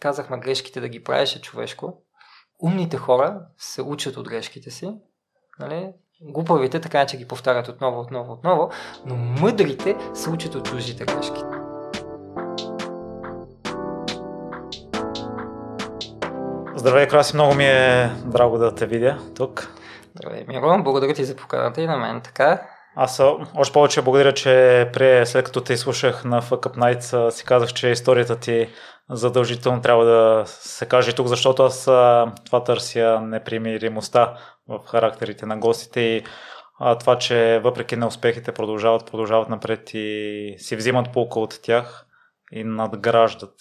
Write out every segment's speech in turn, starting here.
казахме грешките да ги правиш е човешко. Умните хора се учат от грешките си. Нали? Глупавите така че ги повтарят отново, отново, отново, но мъдрите се учат от чуждите грешки. Здравей, Краси, много ми е драго да те видя тук. Здравей, Миро, благодаря ти за поканата и на мен така. Аз още повече благодаря, че при, след като те изслушах на Fuck Up Nights, си казах, че историята ти задължително трябва да се каже тук, защото аз това търся непримиримостта в характерите на гостите и това, че въпреки неуспехите продължават, продължават напред и си взимат полка от тях и надграждат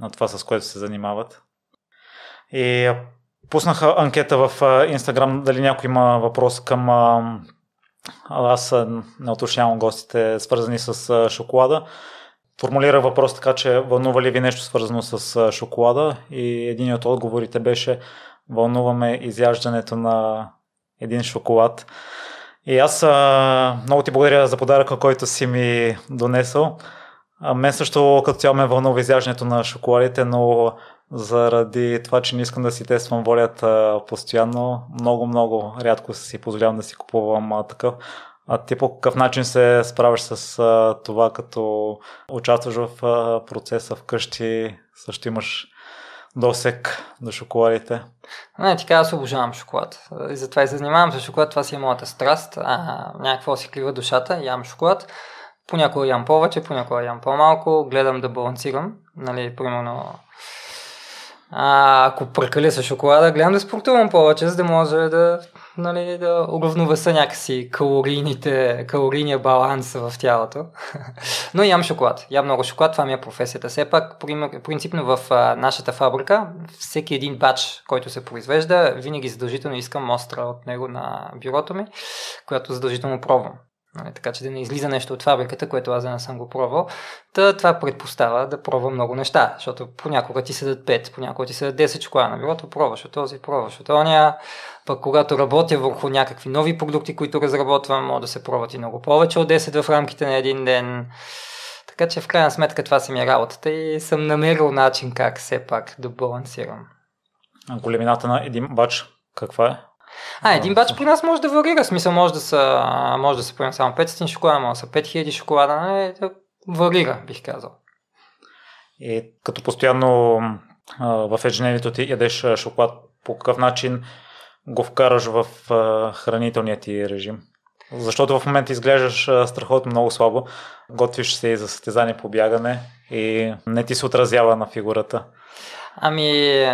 на това, с което се занимават. И пуснаха анкета в Инстаграм дали някой има въпрос към аз не уточнявам гостите, свързани с шоколада. Формулира въпрос така, че вълнува ли ви нещо свързано с шоколада и един от отговорите беше вълнуваме изяждането на един шоколад. И аз много ти благодаря за подаръка, който си ми донесъл. А, мен също като цяло ме вълнува изяждането на шоколадите, но заради това, че не искам да си тествам волята постоянно, много-много рядко си позволявам да си купувам такъв. А ти по какъв начин се справяш с а, това, като участваш в а, процеса вкъщи, също имаш досек до шоколадите? Не, ти аз обожавам шоколад. И затова и се занимавам с шоколад, това си е моята страст. А, някакво си клива душата, ям шоколад. Понякога ям повече, понякога ям по-малко, гледам да балансирам. Нали, примерно а, ако прекаля с шоколада, гледам да спортувам повече, за да може да, нали, да уравновеса някакси калорийните, калорийния баланс в тялото. Но ям шоколад. Ям много шоколад, това ми е професията. Все пак, принципно в а, нашата фабрика, всеки един бач, който се произвежда, винаги задължително искам мостра от него на бюрото ми, която задължително пробвам. Нали, така че да не излиза нещо от фабриката, което аз не съм го пробвал. Та, това предпостава да пробвам много неща, защото понякога ти седат 5, понякога ти седат 10 чоколада на бюрото, пробваш от този, пробваш от ония. Пък когато работя върху някакви нови продукти, които разработвам, могат да се пробват и много повече от 10 в рамките на един ден. Така че в крайна сметка това си ми е работата и съм намерил начин как все пак да балансирам. Големината на един бач каква е? А, един бач при нас може да варира. Смисъл може да са, може да са примерно само 500 шоколада, може да са 5000 шоколада. Нали? Да варира, бих казал. И като постоянно в ежедневието ти ядеш шоколад, по какъв начин го вкараш в хранителния ти режим? Защото в момента изглеждаш страхотно много слабо, готвиш се и за състезание по бягане и не ти се отразява на фигурата. Ами,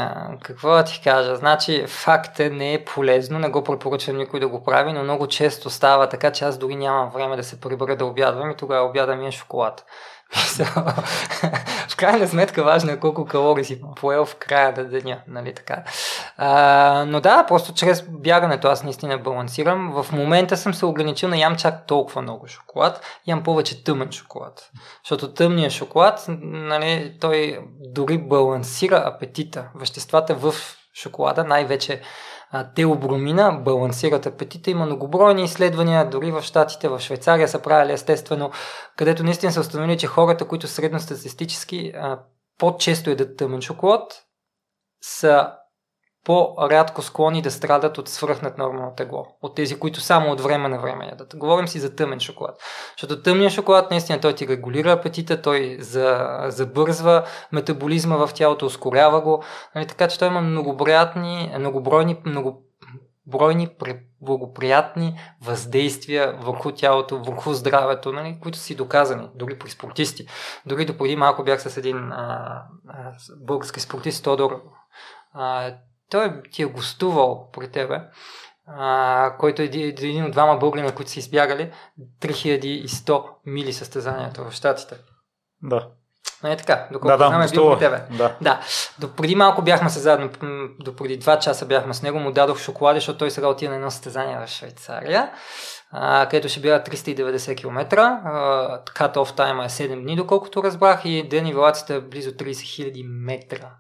какво да ти кажа? Значи, факт не е полезно, не го препоръчвам никой да го прави, но много често става така, че аз дори нямам време да се прибера да обядвам и тогава обяда ми е шоколад. в крайна сметка важно е колко калории си поел в края на деня, нали така. А, но да, просто чрез бягането аз наистина балансирам. В момента съм се ограничил на ям чак толкова много шоколад, ям повече тъмен шоколад. Защото тъмният шоколад, нали, той дори балансира апетита. Веществата в шоколада, най-вече теобромина балансират апетита. Има многобройни изследвания, дори в Штатите, в Швейцария са правили естествено, където наистина са установили, че хората, които средностатистически по-често едат тъмен шоколад, са по-рядко склонни да страдат от свръхнат нормално тегло. От тези, които само от време на време ядат. Говорим си за тъмен шоколад. Защото тъмният шоколад наистина той ти регулира апетита, той за, забързва метаболизма в тялото, ускорява го. Нали, така че той има многобройни, многобройни, многобройни благоприятни въздействия върху тялото, върху здравето, нали, които си доказани, дори при спортисти. Дори до преди малко бях с един а, а, български спортист, Тодор а, той ти е гостувал при тебе, а, който е един от двама българина, които са избягали 3100 мили състезанието в Штатите. Да. Не е така, доколко да, да, знам е бил при тебе. Да. да. До преди малко бяхме се заедно, до преди 2 часа бяхме с него, му дадох шоколади, защото той сега отиде на едно състезание в Швейцария, а, където ще бяха 390 км. Cut-off тайма е 7 дни, доколкото разбрах, и денивелацията е близо 30 000 метра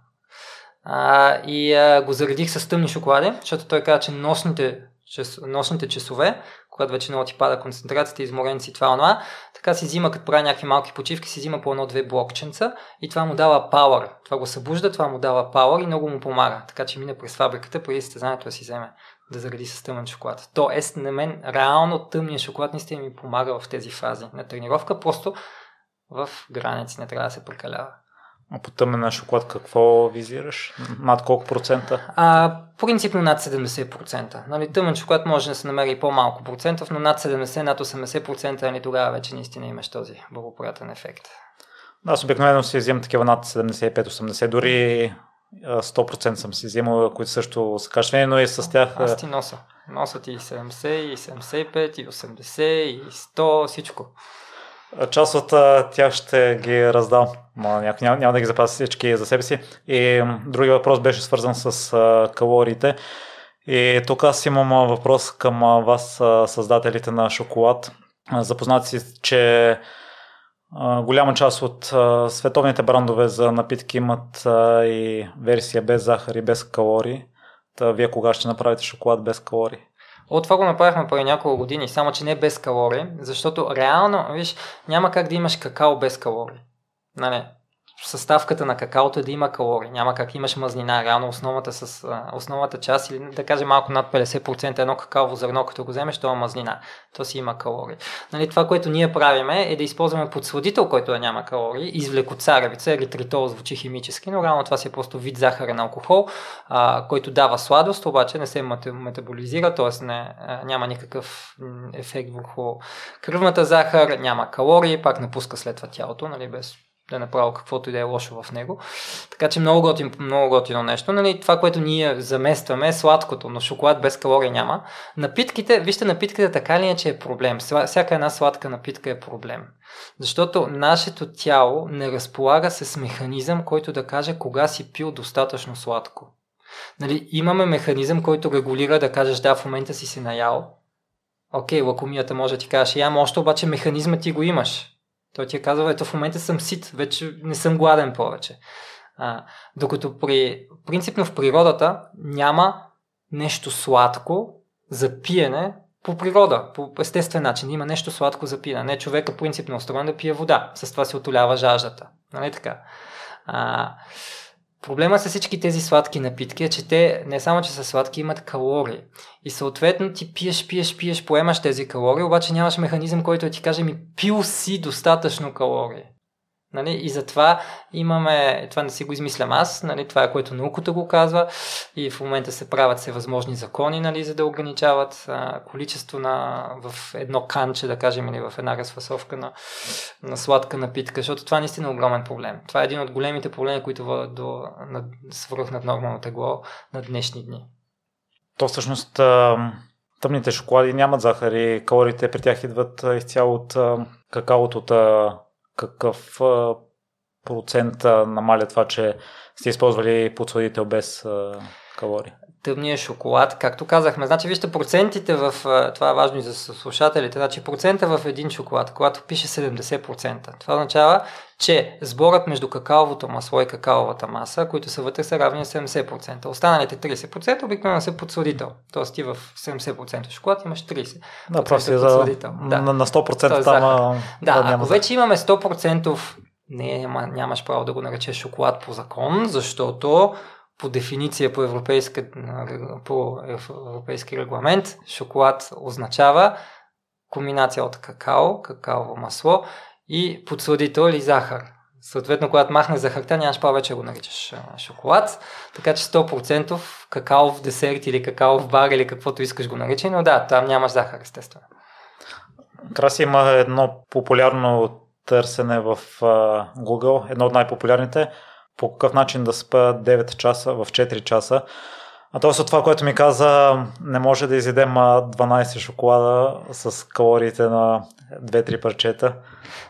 а, и а, го заредих с тъмни шоколади, защото той каза, че носните час, нощните часове, когато вече много ти пада концентрацията, изморен си това, това, така си взима, като прави някакви малки почивки, си взима по едно-две блокченца и това му дава пауър. Това го събужда, това му дава пауър и много му помага. Така че мине през фабриката, преди състезанието да си вземе да заради с тъмен шоколад. Тоест, на мен реално тъмният шоколад наистина ми помага в тези фази на тренировка, просто в граници не трябва да се прекалява. А по тъмен шоколад какво визираш? Над колко процента? А, принципно над 70%. Нали, тъмен шоколад може да се намери и по-малко процентов, но над 70, над 80% нали, тогава вече наистина имаш този благоприятен ефект. Да, аз обикновено си взимам такива над 75-80, дори 100% съм си взимал, които също са качествени, но и с тях... Аз ти носа. Носа ти и 70, и 75, и 80, и 100, всичко. Част от тях ще ги раздам. Няма, няма, няма да ги запазя всички за себе си. И други въпрос беше свързан с калориите. И тук аз имам въпрос към вас, създателите на шоколад. Запознати си, че голяма част от световните брандове за напитки имат и версия без захар и без калории. Та вие кога ще направите шоколад без калории? От това го направихме преди няколко години, само че не без калории, защото реално, виж, няма как да имаш какао без калории. Нали? съставката на какаото е да има калории. Няма как имаш мазнина. Реално основата, с, основата част или да кажем малко над 50% едно какаово зърно, като го вземеш, то е мазнина. То си има калории. Нали, това, което ние правиме е да използваме подсладител, който е няма калории, извлеко царевица, еритритол звучи химически, но реално това си е просто вид захарен алкохол, а, който дава сладост, обаче не се метаболизира, т.е. Не, няма никакъв ефект върху кръвната захар, няма калории, пак напуска след това тялото, нали, без да е направил каквото и да е лошо в него. Така че много готино, много готино нещо. Нали, това, което ние заместваме е сладкото, но шоколад без калории няма. Напитките, вижте, напитката така ли е, че е проблем. Всяка една сладка напитка е проблем. Защото нашето тяло не разполага с механизъм, който да каже кога си пил достатъчно сладко. Нали, имаме механизъм, който регулира да кажеш да, в момента си се наял. Окей, лакомията може да ти кажеш, ям още, обаче механизма ти го имаш. Той ти е казал, ето в момента съм сит, вече не съм гладен повече. А, докато при, принципно в природата няма нещо сладко за пиене по природа, по естествен начин. Има нещо сладко за пиене. Не човека принципно е устроен да пие вода. С това се отолява жаждата. Нали така? А, Проблема с всички тези сладки напитки е, че те не само, че са сладки, имат калории. И съответно ти пиеш, пиеш, пиеш, поемаш тези калории, обаче нямаш механизъм, който ти каже ми пил си достатъчно калории. Нали? И затова имаме, това не си го измислям аз, нали? това е което науката го казва и в момента се правят всевъзможни закони, нали? за да ограничават а, количество на, в едно канче, да кажем, или в една разфасовка на, на сладка напитка, защото това наистина е огромен проблем. Това е един от големите проблеми, които водят до на, свръхнат нормално тегло на днешни дни. То всъщност тъмните шоколади нямат захар и калориите при тях идват изцяло от какаото, от какъв процент намаля това, че сте използвали подсладител без калории? Тъмния шоколад, както казахме. Значи, вижте процентите в... Това е важно и за слушателите. Значи, процента в един шоколад, когато пише 70%. Това означава, че сборът между какаовото масло и какаовата маса, които са вътре, са равни на 70%. Останалите 30% обикновено са подсладител. Тоест ти в 70% шоколад имаш 30%. Да, просто е за... Да. На, на 100% там... Да, да ако вече имаме 100% не, няма, нямаш право да го наречеш шоколад по закон, защото по дефиниция по, европейска, по европейски регламент шоколад означава комбинация от какао, какаово масло и подсладител или захар. Съответно, когато махне захарта, нямаш повече го наричаш шоколад. Така че 100% какао в десерт или какао в бар или каквото искаш го наричай, но да, там нямаш захар, естествено. Краси има едно популярно търсене в Google, едно от най-популярните, по какъв начин да спа 9 часа в 4 часа. А то от това, което ми каза, не може да изядем 12 шоколада с калориите на 2-3 парчета.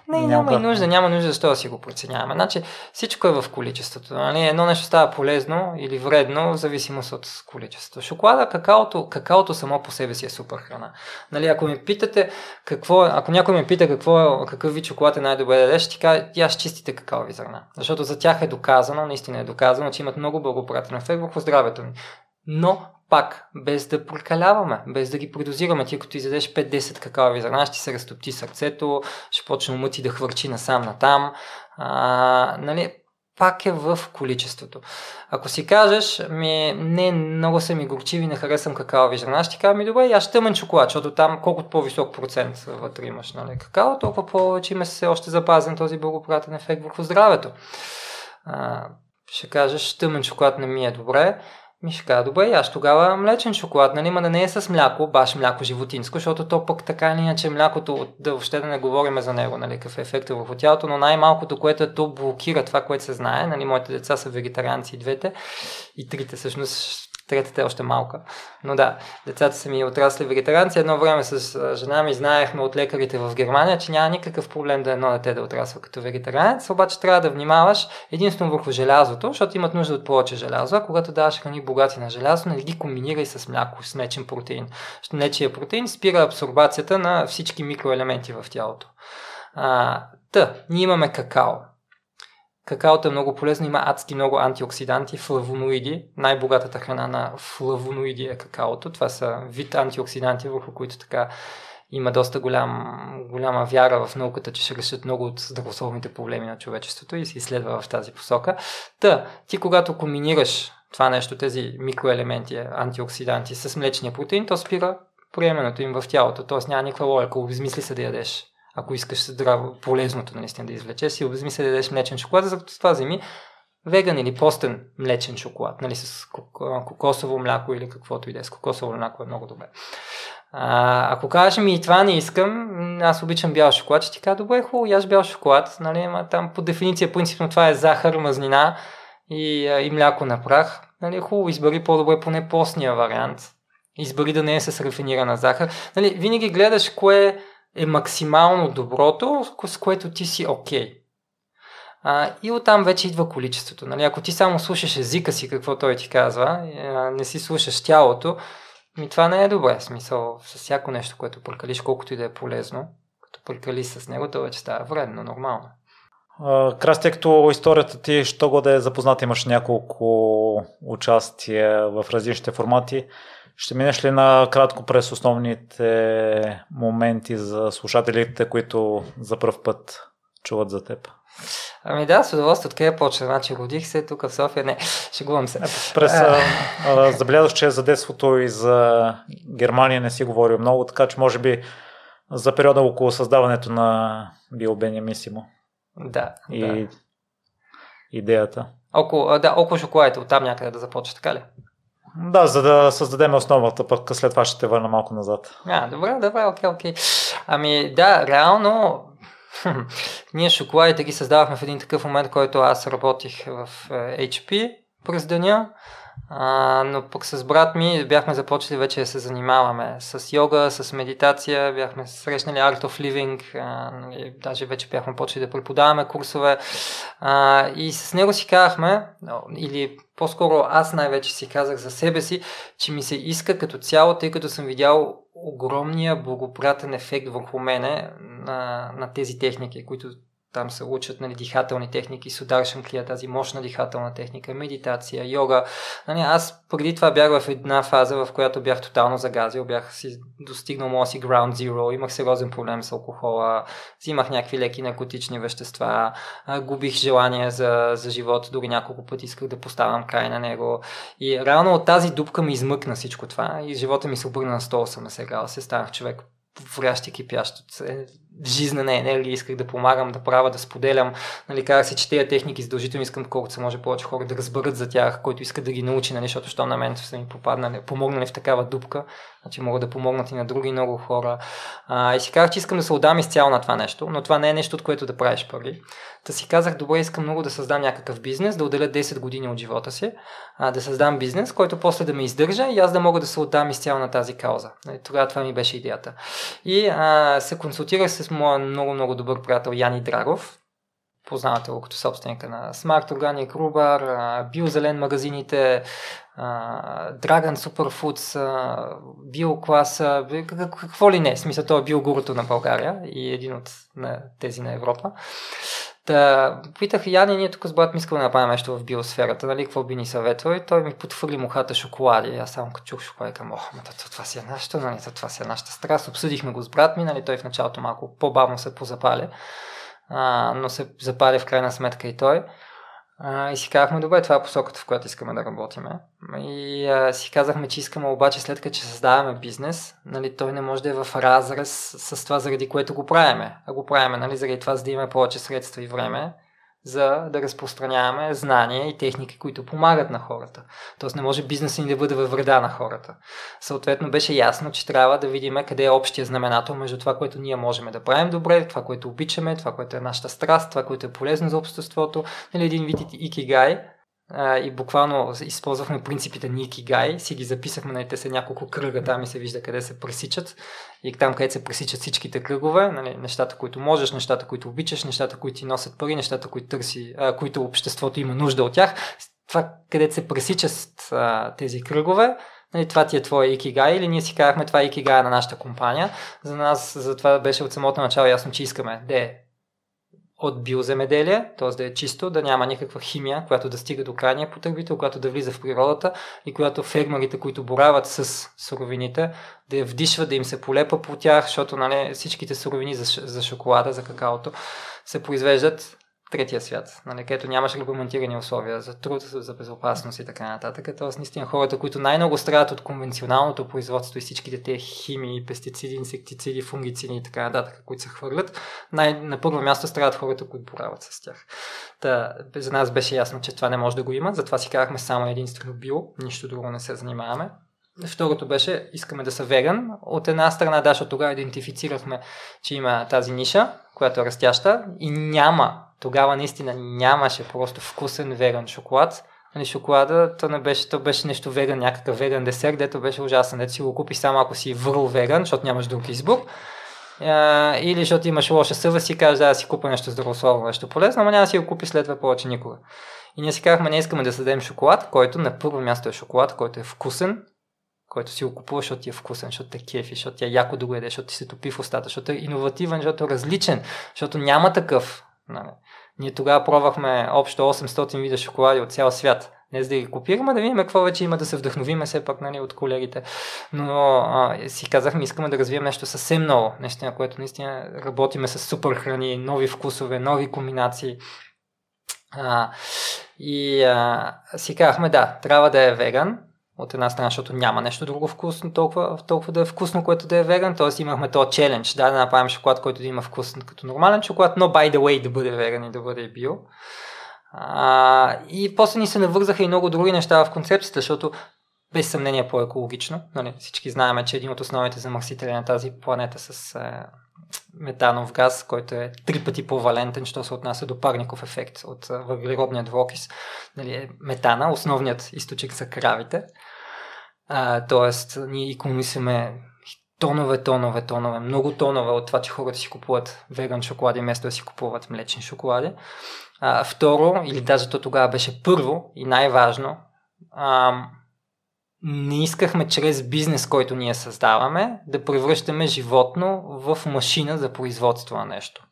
Не, няма, няма и нужда, няма нужда защо да си го преценяваме. Значи всичко е в количеството. Нали? Едно нещо става полезно или вредно в зависимост от количеството. Шоколада, какаото, какаото само по себе си е супер храна. Нали, ако ми питате какво, ако някой ме пита какво, какъв вид шоколад е най-добре да ядеш, ще ти кажа, аз чистите какаови зърна. Защото за тях е доказано, наистина е доказано, че имат много благоприятен ефект върху здравето ми. Но пак, без да прекаляваме, без да ги предозираме. Ти като изядеш 5-10 какаови зърна, ще се разтопти сърцето, ще почне умът ти да хвърчи насам натам. А, нали, пак е в количеството. Ако си кажеш, ми, не, много са ми горчиви, не харесвам какаови зърна, ще кажа ми добре, аз ще тъмен шоколад, защото там колкото по-висок процент вътре имаш нали, какао, толкова повече има се още запазен този благоприятен ефект върху здравето. А, ще кажеш, тъмен шоколад не ми е добре, ми ще кажа, добре, аз тогава млечен шоколад, нали, ма да не е с мляко, баш мляко животинско, защото то пък така или иначе млякото, да въобще да не говорим за него, нали, какъв е ефектът върху тялото, но най-малкото, което е, то блокира това, което се знае, нали, моите деца са вегетарианци и двете, и трите всъщност Третата е още малка. Но да, децата са ми отрасли вегетаранци. Едно време с жена ми знаехме от лекарите в Германия, че няма никакъв проблем да едно дете да отрасва като вегетаранец, обаче трябва да внимаваш единствено върху желязото, защото имат нужда от повече желязо, а когато даваш храни богати на желязо, не ги комбинирай с мляко, с млечен протеин. Нечия протеин спира абсорбацията на всички микроелементи в тялото. А, та, ние имаме какао. Какаото е много полезно, има адски много антиоксиданти, флавоноиди. Най-богатата храна на флавоноиди е какаото. Това са вид антиоксиданти, върху които така има доста голям, голяма вяра в науката, че ще решат много от здравословните проблеми на човечеството и се изследва в тази посока. Та, ти когато комбинираш това нещо, тези микроелементи, антиоксиданти с млечния протеин, то спира приемането им в тялото. Тоест няма никаква логика, обезмисли се да ядеш ако искаш здраво, полезното наистина да извлечеш, си обезмисли да ядеш млечен шоколад, за това вземи веган или постен млечен шоколад, нали, с кокосово мляко или каквото и да е. С кокосово мляко е много добре. А, ако кажеш ми и това не искам, аз обичам бял шоколад, ще ти кажа, добре, хубаво, яш бял шоколад, нали, ама там по дефиниция принципно това е захар, мазнина и, и мляко на прах. Нали, хубаво, избери по-добре поне постния вариант. Избери да не е с рафинирана захар. Нали, винаги гледаш кое е максимално доброто, с което ти си окей. Okay. И оттам вече идва количеството. Нали? Ако ти само слушаш езика си, какво той ти казва, не си слушаш тялото, ми това не е добре. Смисъл, с всяко нещо, което прекалиш, колкото и да е полезно, като прекали с него, то вече става вредно, нормално. Красти, като историята ти, що го да е запознат, имаш няколко участия в различните формати. Ще минеш ли на кратко през основните моменти за слушателите, които за първ път чуват за теб? Ами да, с удоволствие. Откъде почна? Значи родих се тук в София. Не, шегувам се. През, а, забелязах, че за детството и за Германия не си говорил много, така че може би за периода около създаването на Био Бениамисимо. Да. И да. идеята. Около, да, около шоколадите, оттам някъде да започва, така ли? Да, за да създадем основата, пък след това ще те върна малко назад. А, добре, добре, окей, окей. Ами да, реално ние шоколадите ги създавахме в един такъв момент, който аз работих в е, HP през деня. А, но пък с брат ми бяхме започали вече да се занимаваме с йога, с медитация, бяхме срещнали Art of Living, а, нали, даже вече бяхме почали да преподаваме курсове. А, и с него си казахме, или по-скоро аз най-вече си казах за себе си, че ми се иска като цяло, тъй като съм видял огромния благоприятен ефект върху мене на, на тези техники, които там се учат нали, дихателни техники, сударшан клия, тази мощна дихателна техника, медитация, йога. Нали, аз преди това бях в една фаза, в която бях тотално загазил, бях си достигнал моя си ground zero, имах сериозен проблем с алкохола, взимах някакви леки наркотични вещества, губих желание за, за живот, дори няколко пъти исках да поставям край на него. И реално от тази дупка ми измъкна всичко това. И живота ми се обърна на 180 градуса, станах човек врящ и кипящ от жизнена енергия, исках да помагам, да правя, да споделям. Нали, казах си, че тези техники задължително искам колкото се може повече хора да разберат за тях, който иска да ги научи, нали, защото що на мен са ми попаднали, помогнали в такава дупка, значи могат да помогнат и на други много хора. А, и си казах, че искам да се отдам изцяло на това нещо, но това не е нещо, от което да правиш пари. Та си казах, добре, искам много да създам някакъв бизнес, да отделя 10 години от живота си, а, да създам бизнес, който после да ме издържа и аз да мога да се отдам изцяло на тази кауза. Нали, тогава това ми беше идеята. И а, се консултирах с моя много-много добър приятел Яни Драгов, познавате го като собственика на Smart Organic Rubar, биозелен магазините, Dragon Superfoods, биокласа, какво ли не, смисъл той е биогурото на България и един от на тези на Европа. Та, питах Яни, ние тук с брат ми искаме да направим нещо в биосферата, нали, какво би ни съветвал и той ми потвърли мухата шоколади. Аз само като чух шоколади към, ох, ма, това си е нашето, нали, това си е нашата страст. Обсъдихме го с брат ми, нали, той в началото малко по-бавно се позапали, а, но се запали в крайна сметка и той. А, и си казахме, добре, това е посоката, в която искаме да работиме. И а, си казахме, че искаме обаче след като създаваме бизнес, нали, той не може да е в разрез с това, заради което го правиме. А го правиме нали, заради това, за да имаме повече средства и време за да разпространяваме знания и техники, които помагат на хората. Тоест не може бизнесът ни да бъде във вреда на хората. Съответно беше ясно, че трябва да видим къде е общия знаменател между това, което ние можем да правим добре, това, което обичаме, това, което е нашата страст, това, което е полезно за обществото. Нали, един вид икигай, и буквално използвахме принципите на Икигай, си ги записахме, на нали, те са няколко кръга, там и се вижда къде се пресичат. И там където се пресичат всичките кръгове, нали, нещата, които можеш, нещата, които обичаш, нещата, които ти носят пари, нещата, които търси, а, които обществото има нужда от тях, това където се пресичат а, тези кръгове, нали, това ти е твоя икигай или ние си казахме това е икигай на нашата компания. За нас, за това беше от самото начало ясно, че искаме. Да е от биоземеделие, т.е. да е чисто, да няма никаква химия, която да стига до крайния потребител, която да влиза в природата и която фермерите, които борават с суровините, да я вдишват, да им се полепа по тях, защото нали, всичките суровини за, за шоколада, за какаото се произвеждат третия свят, нали, където нямаш регламентирани условия за труд, за безопасност и така нататък. Тоест, наистина хората, които най-много страдат от конвенционалното производство и всичките те химии, пестициди, инсектициди, фунгициди и така нататък, които се хвърлят, най- на първо място страдат хората, които борават с тях. Та, за нас беше ясно, че това не може да го има, затова си казахме само единствено био, нищо друго не се занимаваме. Второто беше, искаме да са веган. От една страна, да, защото тогава идентифицирахме, че има тази ниша, която е растяща и няма тогава наистина нямаше просто вкусен веган шоколад. Нали, шоколада, то не беше, то беше нещо веган, някакъв веган десерт, дето беше ужасен, дето си го купиш само ако си върл веган, защото нямаш друг избор. А, или защото имаш лоша съвест и кажеш, да, си купа нещо здравословно, нещо полезно, но няма да си го купиш след това повече никога. И ние си казахме, не искаме да създадем шоколад, който на първо място е шоколад, който е вкусен, който си го купуваш, защото ти е вкусен, защото те кефи, защото ти е яко да го едеш, защото ти се топи в устата, защото е иновативен, защото е различен, защото няма такъв. Нали. Ние тогава пробвахме общо 800 вида шоколади от цял свят. Не за да ги копираме, да видим какво вече има да се вдъхновиме все пак нали, от колегите. Но а, си казахме, искаме да развием нещо съвсем ново. Нещо, на което наистина работиме с супер храни, нови вкусове, нови комбинации. А, и а, си казахме, да, трябва да е веган, от една страна, защото няма нещо друго вкусно, толкова, толкова да е вкусно, което да е веган. Тоест имахме този челендж, да, да направим шоколад, който да има вкус като нормален шоколад, но by the way да бъде веган и да бъде био. А, и после ни се навързаха и много други неща в концепцията, защото без съмнение по-екологично. Нали, всички знаем, че един от основните замърсители на тази планета с е, метанов газ, който е три пъти по-валентен, що се отнася до парников ефект от въглеродния двуокис. Нали, е метана, основният източник са кравите. А, тоест, ние економисаме тонове, тонове, тонове, много тонове от това, че хората си купуват веган шоколади, вместо да си купуват млечни шоколади. А, второ, или даже то тогава беше първо и най-важно, а, не искахме чрез бизнес, който ние създаваме, да превръщаме животно в машина за производство на нещо.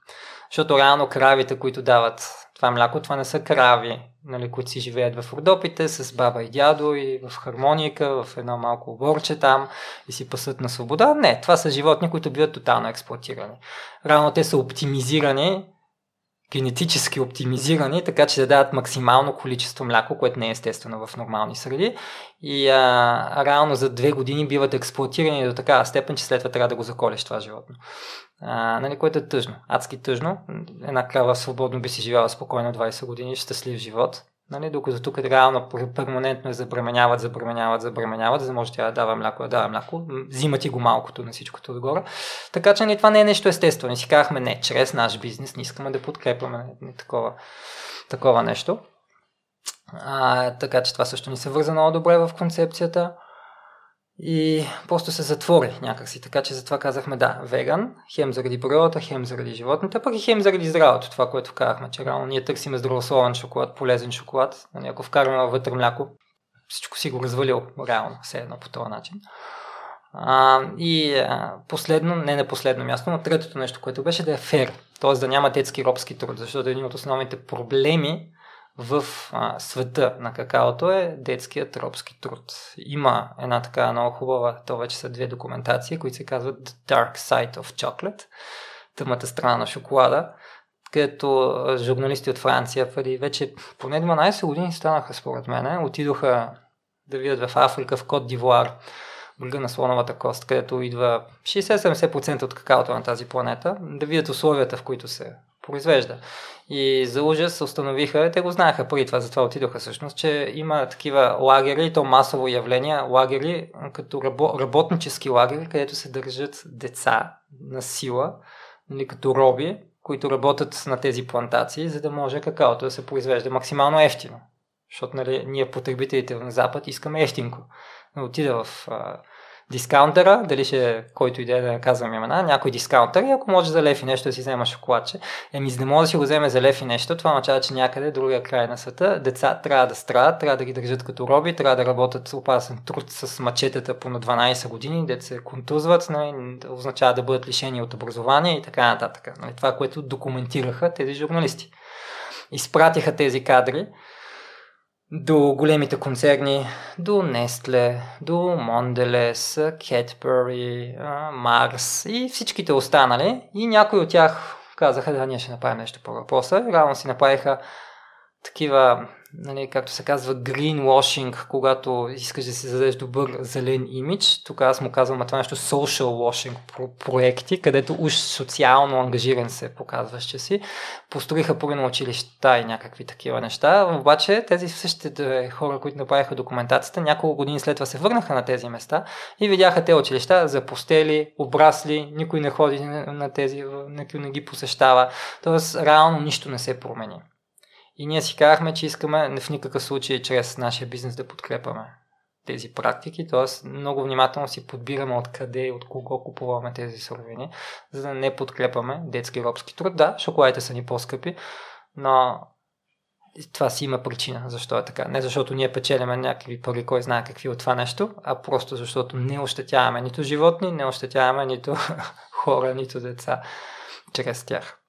Защото реално кравите, които дават това мляко, това не са крави, нали, които си живеят в Родопите с баба и дядо и в хармоника, в едно малко оборче там и си пасат на свобода. Не, това са животни, които биват тотално експлуатирани. Реално те са оптимизирани генетически оптимизирани, така че да дадат максимално количество мляко, което не е естествено в нормални среди. И а, реално за две години биват експлуатирани до такава степен, че след това трябва да го заколеш това животно. А, нали, което е тъжно, адски тъжно. Една крава свободно би си живяла спокойно 20 години, щастлив живот. Нали, докато тук реално перманентно е забременяват, забременяват, забременяват, за да може тя да дава мляко, да дава мляко. Взима ти го малкото на всичкото отгоре. Така че нали, това не е нещо естествено. Не си казахме, не, чрез наш бизнес не искаме да подкрепяме не, такова, такова нещо. А, така че това също ни се върза много добре в концепцията. И просто се затвори някакси. Така че затова казахме да, веган, хем заради природата, хем заради животните, пък и хем заради здравето. Това, което казахме, че реално ние търсиме здравословен шоколад, полезен шоколад. Нали, ако вкараме вътре мляко, всичко си го развалил реално, все едно по този начин. А, и а, последно, не на последно място, но третото нещо, което беше да е фер, т.е. да няма детски робски труд, защото един от основните проблеми в а, света на какаото е детският робски труд. Има една така много хубава, то вече са две документации, които се казват The Dark Side of Chocolate, тъмата страна на шоколада, където журналисти от Франция преди вече поне 12 години станаха според мен, отидоха да видят в Африка, в Кот Дивуар, брега на слоновата кост, където идва 60-70% от какаото на тази планета, да видят условията, в които се произвежда. И за ужас установиха, те го знаеха преди това, затова отидоха всъщност, че има такива лагери, то масово явление, лагери, като рабо, работнически лагери, където се държат деца на сила, нали, като роби, които работят на тези плантации, за да може какаото да се произвежда максимално ефтино. Защото нали, ние потребителите на Запад искаме ефтинко. Отида в дискаунтера, дали ще който иде да казвам имена, някой дискаунтер и ако може за лев и нещо да си взема шоколадче, еми за да може да си го вземе за лев и нещо, това означава, че някъде другия край на света деца трябва да страдат, трябва да ги държат като роби, трябва да работят с опасен труд с мачетата по на 12 години, деца се контузват, нали, означава да бъдат лишени от образование и така нататък. Нали, това, което документираха тези журналисти. Изпратиха тези кадри до големите концерни, до Nestle, до Mondelez, Cadbury, Mars и всичките останали. И някои от тях казаха, да, ние ще направим нещо по въпроса. Рано си направиха такива нали, както се казва, greenwashing, когато искаш да си зададеш добър зелен имидж. Тук аз му казвам, а това нещо social washing проекти, където уж социално ангажиран се показваш, че си. Построиха на училища и някакви такива неща. Обаче тези същите хора, които направиха документацията, няколко години след това се върнаха на тези места и видяха те училища запустели, обрасли, никой не ходи на тези, никой не ги посещава. Тоест, реално нищо не се промени. И ние си казахме, че искаме в никакъв случай чрез нашия бизнес да подкрепаме тези практики, т.е. много внимателно си подбираме откъде и от кого купуваме тези суровини, за да не подкрепаме детски робски труд. Да, шоколадите са ни по-скъпи, но това си има причина, защо е така. Не защото ние печелиме някакви пари, кой знае какви от това нещо, а просто защото не ощетяваме нито животни, не ощетяваме нито хора, нито деца чрез тях.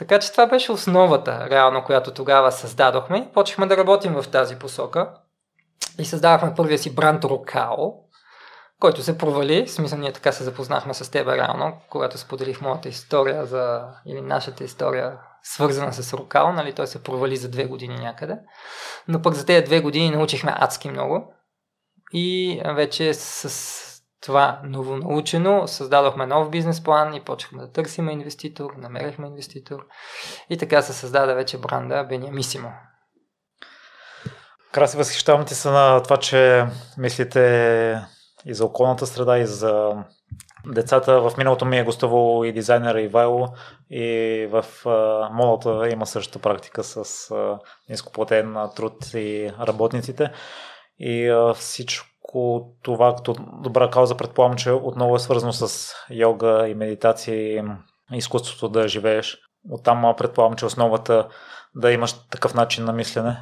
Така че това беше основата, реално, която тогава създадохме. Почехме да работим в тази посока и създадохме първия си бранд Рокао, който се провали. В смисъл, ние така се запознахме с теб реално, когато споделих моята история за, или нашата история, свързана с Рокао, нали, той се провали за две години някъде. Но пък за тези две години научихме адски много и вече с това ново научено, създадохме нов бизнес план и почнахме да търсим инвеститор, намерихме инвеститор и така се създаде вече бранда Бениамисимо. Краси, възхищавам ти се на това, че мислите и за околната среда, и за децата. В миналото ми е гостувал и дизайнера Ивайло и в молата има същата практика с нископлатен труд и работниците. И всичко всичко това като добра кауза предполагам, че отново е свързано с йога и медитация и изкуството да живееш. Оттам предполагам, че основата да имаш такъв начин на мислене.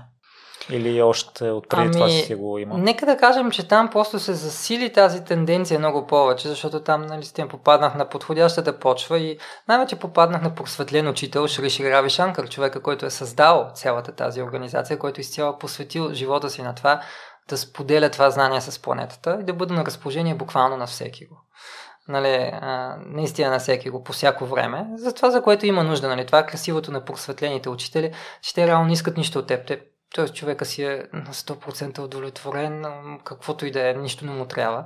Или още от преди ами, това си го има? Нека да кажем, че там просто се засили тази тенденция много повече, защото там нали, с тем попаднах на подходящата почва и най-вече попаднах на просветлен учител Шриши Рави Шанкар, човека, който е създал цялата тази организация, който изцяло посветил живота си на това да споделя това знание с планетата и да бъде на разположение буквално на всеки го. Нали, а, наистина на всеки го по всяко време. За това, за което има нужда. Нали, това е красивото на просветлените учители, че те реално не искат нищо от теб. Те, тоест човека си е на 100% удовлетворен, каквото и да е, нищо не му трябва.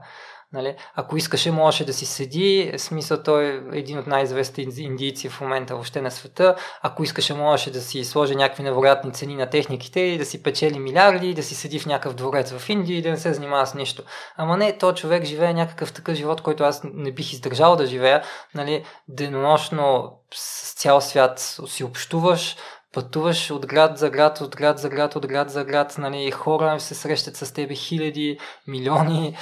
Нали? Ако искаше, можеше да си седи. Смисъл, той е един от най-известните индийци в момента въобще на света. Ако искаше, можеше да си сложи някакви невероятни цени на техниките и да си печели милиарди, да си седи в някакъв дворец в Индия и да не се занимава с нищо. Ама не, то човек живее някакъв такъв живот, който аз не бих издържал да живея. Нали? Денонощно с цял свят си общуваш, пътуваш от град за град, от град за град, от град за град, нали, хора се срещат с тебе хиляди, милиони,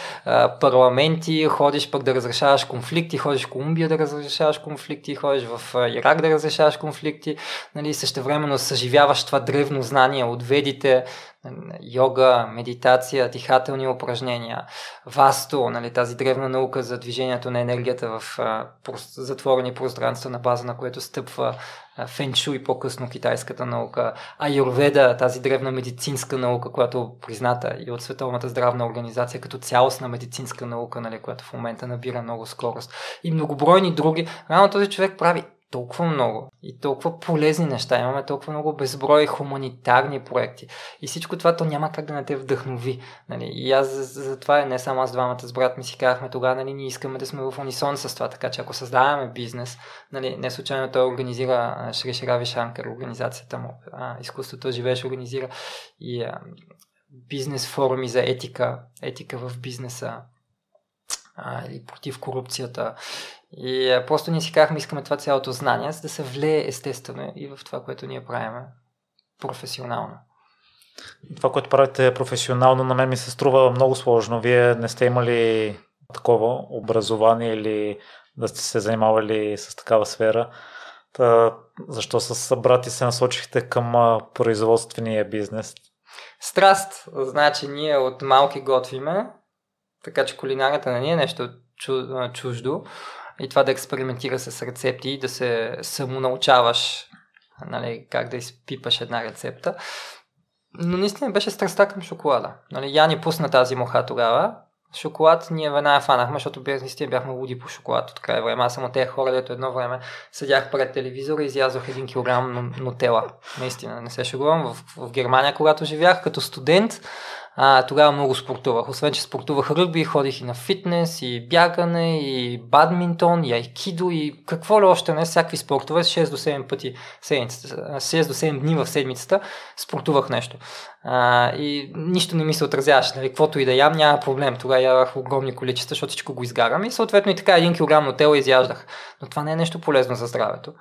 парламенти, ходиш пък да разрешаваш конфликти, ходиш в Колумбия да разрешаваш конфликти, ходиш в Ирак да разрешаваш конфликти, нали, същевременно съживяваш това древно знание от ведите, йога, медитация, дихателни упражнения, васто, нали, тази древна наука за движението на енергията в а, затворени пространства, на база на което стъпва феншуй по-късно китайската наука, аюрведа, тази древна медицинска наука, която е призната и от Световната здравна организация като цялостна медицинска наука, нали, която в момента набира много скорост. И многобройни други. Рано този човек прави толкова много и толкова полезни неща, имаме толкова много безброй хуманитарни проекти и всичко това то няма как да не те вдъхнови. Нали? И аз за, за това не само аз двамата с брат ми си казахме тогава, нали, ние искаме да сме в унисон с това, така че ако създаваме бизнес, нали, не случайно той организира Шриш Рави Шанкар, организацията му, а, изкуството живееш организира и а, бизнес форуми за етика, етика в бизнеса, а, или против корупцията и а, просто ние си казахме, искаме това цялото знание, за да се влее естествено и в това, което ние правим професионално. Това, което правите професионално, на мен ми се струва много сложно. Вие не сте имали такова образование или да сте се занимавали с такава сфера. Та, защо с брати се насочихте към производствения бизнес? Страст. Значи ние от малки готвиме, така че кулинарията не ни е нещо чуждо и това да експериментира с рецепти и да се самонаучаваш нали, как да изпипаш една рецепта. Но наистина беше страстта към шоколада. Нали, я ни пусна тази моха тогава. Шоколад ние веднага фанахме, защото наистина бяхме луди по шоколад от края време. Аз съм от тези хора, дето едно време седях пред телевизора и изязох един килограм нотела. Наистина, не се шегувам. В, в Германия, когато живях като студент, а, тогава много спортувах. Освен, че спортувах ръгби, ходих и на фитнес, и бягане, и бадминтон, и айкидо, и какво ли още не, всякакви спортове, 6 до 7 пъти седмицата, 6 до 7 дни в седмицата спортувах нещо. А, и нищо не ми се отразяваше, нали, каквото и да ям, няма проблем. Тогава ядах огромни количества, защото всичко го изгарям и съответно и така 1 кг нотела изяждах. Но това не е нещо полезно за здравето.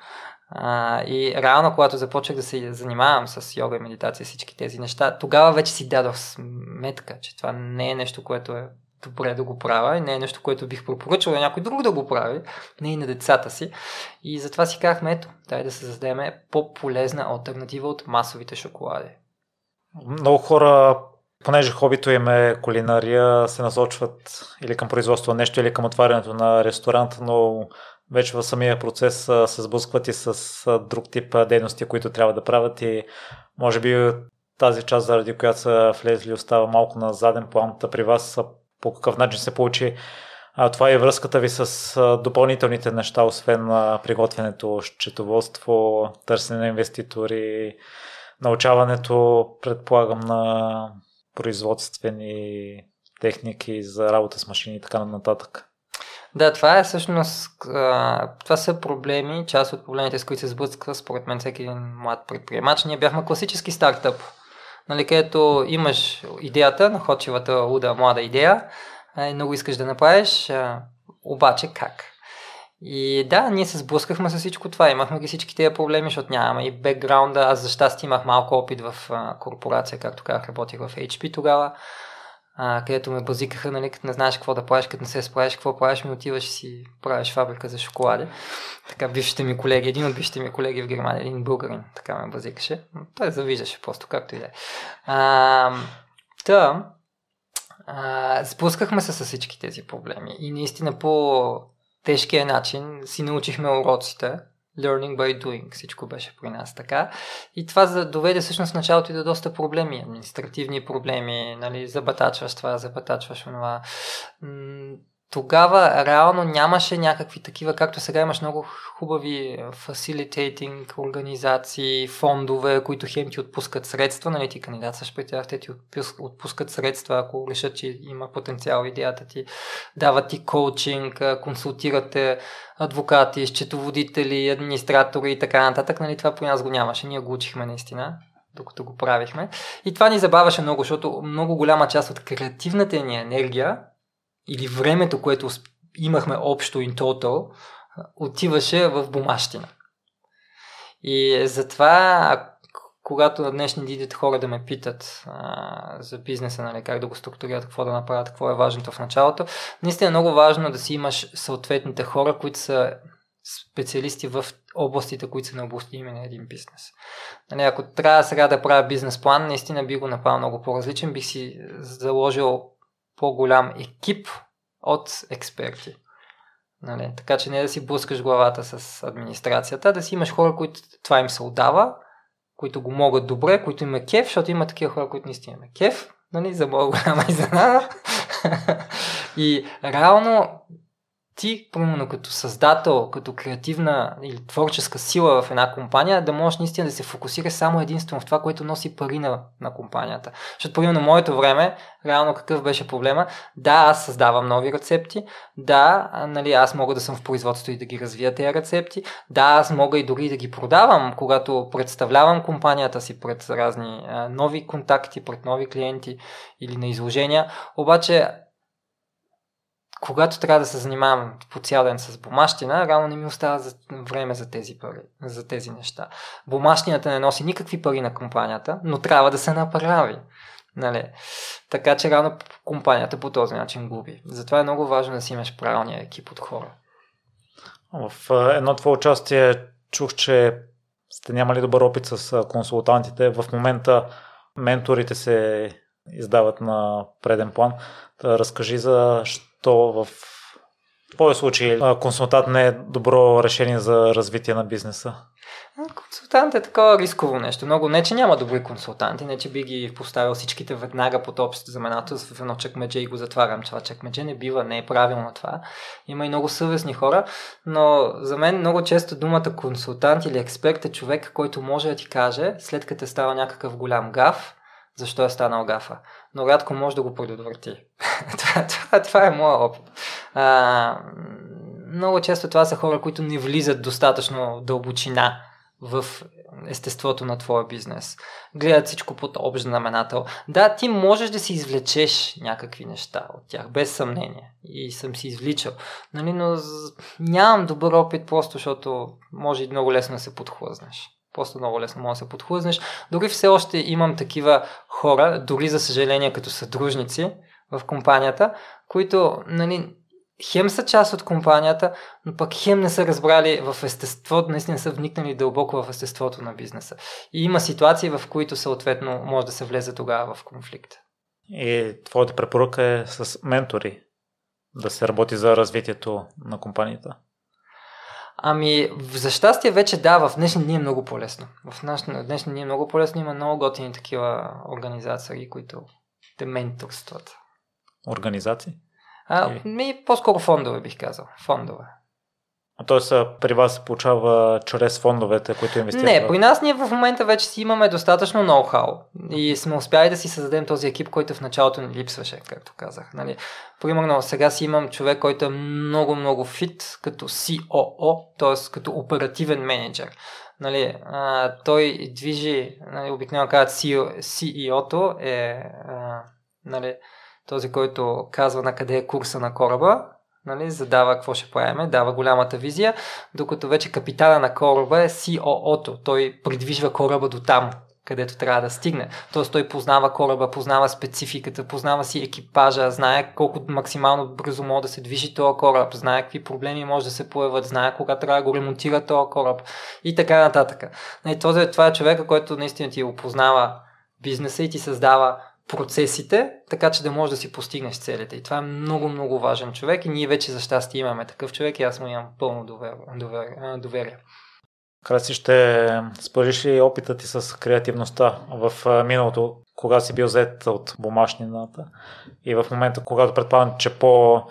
А, и реално, когато започнах да се занимавам с йога и медитация, всички тези неща, тогава вече си дадох сметка, че това не е нещо, което е добре да го правя и не е нещо, което бих препоръчал на някой друг да го прави, не и на децата си. И затова си казахме, ето, дай да създадем по-полезна альтернатива от масовите шоколади. Много хора понеже хобито им е кулинария, се насочват или към производство на нещо, или към отварянето на ресторант, но вече в самия процес се сблъскват и с друг тип дейности, които трябва да правят и може би тази част, заради която са влезли, остава малко на заден план. При вас по какъв начин се получи а, това е връзката ви с допълнителните неща, освен на приготвянето, счетоводство, търсене на инвеститори, научаването, предполагам, на производствени техники за работа с машини и така нататък. Да, това е всъщност, това са проблеми, част от проблемите, с които се сблъсква, според мен, всеки един млад предприемач. Ние бяхме класически стартъп, нали, където имаш идеята, находчивата, луда, млада идея, и много искаш да направиш, обаче как? И да, ние се сблъскахме с всичко това. Имахме ги всички тези проблеми, защото нямаме и бекграунда. Аз за щастие имах малко опит в корпорация, както казах, работих в HP тогава а, където ме базикаха, нали, като не знаеш какво да правиш, като не се справиш, какво правиш, ми отиваш и си правиш фабрика за шоколади. Така бившите ми колеги, един от бившите ми колеги в Германия, един българин, така ме базикаше. Той завиждаше просто, както и да е. Та, а, спускахме се с всички тези проблеми и наистина по тежкия начин си научихме уроците learning by doing. Всичко беше при нас така. И това доведе всъщност началото и до доста проблеми, административни проблеми, нали, забатачваш това, забатачваш това тогава реално нямаше някакви такива, както сега имаш много хубави facilitating организации, фондове, които хем ти отпускат средства, нали ти кандидатстваш при тях, те ти отпускат средства, ако решат, че има потенциал идеята ти, дават ти коучинг, консултирате адвокати, счетоводители, администратори и така нататък, нали това при нас го нямаше, ние го учихме наистина докато го правихме. И това ни забавяше много, защото много голяма част от креативната ни енергия или времето, което имахме общо in total, отиваше в бумащина. И затова, когато на днешни дни хора да ме питат а, за бизнеса, нали, как да го структурират, какво да направят, какво е важното в началото, наистина е много важно да си имаш съответните хора, които са специалисти в областите, които са необустими на един бизнес. Нали, ако трябва сега да правя бизнес план, наистина би го направил много по-различен, бих си заложил по-голям екип от експерти. Нали, така че не да си блъскаш главата с администрацията, да си имаш хора, които това им се отдава, които го могат добре, които има кеф, защото има такива хора, които наистина има кеф, нали, за моя голяма изненада. и реално ти, примерно като създател, като креативна или творческа сила в една компания, да можеш наистина да се фокусираш само единствено в това, което носи пари на, на компанията. Защото, примерно, моето време, реално какъв беше проблема? Да, аз създавам нови рецепти, да, нали, аз мога да съм в производство и да ги развия тези рецепти, да, аз мога и дори да ги продавам, когато представлявам компанията си пред разни а, нови контакти, пред нови клиенти или на изложения, обаче когато трябва да се занимавам по цял ден с бумащина, рано не ми остава за време за тези пари, за тези неща. Бумащината не носи никакви пари на компанията, но трябва да се направи. Нали? Така че рано компанията по този начин губи. Затова е много важно да си имаш правилния екип от хора. В едно твое участие чух, че сте нямали добър опит с консултантите. В момента менторите се издават на преден план. Разкажи за то в твоя случай консултант не е добро решение за развитие на бизнеса? Консултант е такова рисково нещо. Много не, че няма добри консултанти, не, че би ги поставил всичките веднага под общото знаменателство в едно чекмедже и го затварям. Това чекмедже не бива, не е правилно това. Има и много съвестни хора, но за мен много често думата консултант или експерт е човек, който може да ти каже, след като е става някакъв голям гаф, защо е станал гафа. Но рядко може да го предотврати. това, това, това е моят опит. А, много често това са хора, които не влизат достатъчно дълбочина в естеството на твоя бизнес. Гледат всичко под общ знаменател. Да, ти можеш да си извлечеш някакви неща от тях, без съмнение. И съм си извличал. Нали, но нямам добър опит, просто защото може и много лесно да се подхлъзнеш. Просто много лесно може да се подхлъзнеш. Дори все още имам такива хора, дори за съжаление като съдружници в компанията, които нали, хем са част от компанията, но пък хем не са разбрали в естеството, наистина са вникнали дълбоко в естеството на бизнеса. И има ситуации, в които съответно може да се влезе тогава в конфликт. И твоята препоръка е с ментори да се работи за развитието на компанията? Ами, за щастие вече да, в днешни дни е много по-лесно. В днешни дни е много по-лесно. Има много готини такива организации, които те менторстват. Организации? А, ми, по-скоро фондове бих казал. Фондове. А т.е. при вас се получава чрез фондовете, които инвестират? Не, при нас ние в момента вече си имаме достатъчно ноу-хау и сме успяли да си създадем този екип, който в началото ни липсваше, както казах. Нали? Примерно сега си имам човек, който е много-много фит като COO, т.е. като оперативен менеджер. Нали, а, той движи, нали, обикновено казват CEO-то е а, нали, този, който казва на къде е курса на кораба, нали, задава какво ще правим, дава голямата визия, докато вече капитана на кораба е COO-то. Той придвижва кораба до там, където трябва да стигне. Тоест той познава кораба, познава спецификата, познава си екипажа, знае колко максимално бързо може да се движи този кораб, знае какви проблеми може да се появят, знае кога трябва да го ремонтира този кораб и така нататък. Нали, този, това е човека, който наистина ти опознава бизнеса и ти създава процесите, така че да можеш да си постигнеш целите. И това е много, много важен човек и ние вече за щастие имаме такъв човек и аз му имам пълно доверие. доверие. Краси, ще спориш ли опита ти с креативността в миналото, кога си бил взет от бумашнината и в момента, когато предполагам, че по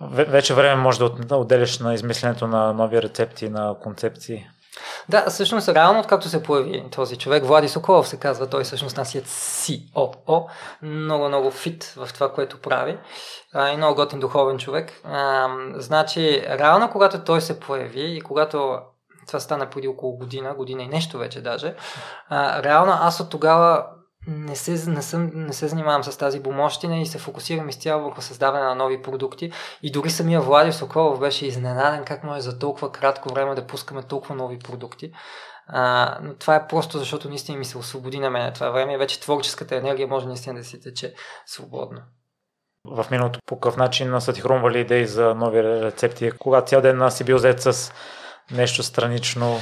вече време може да отделиш на измисленето на нови рецепти, на концепции? Да, всъщност реално откакто се появи този човек, Влади Соколов се казва, той всъщност нас е COO, много, много фит в това, което прави а, и много готин духовен човек. А, значи, реално когато той се появи и когато това стана преди около година, година и нещо вече даже, а, реално аз от тогава не се, не, съм, не се занимавам с тази бумощина и се фокусирам изцяло върху създаване на нови продукти. И дори самия Влади Соколов беше изненаден как може за толкова кратко време да пускаме толкова нови продукти. А, но това е просто защото наистина ми се освободи на мен това време и вече творческата енергия може наистина да си тече свободно. В миналото по какъв начин са ти хрумвали идеи за нови рецепти? Когато цял ден си бил взет с нещо странично.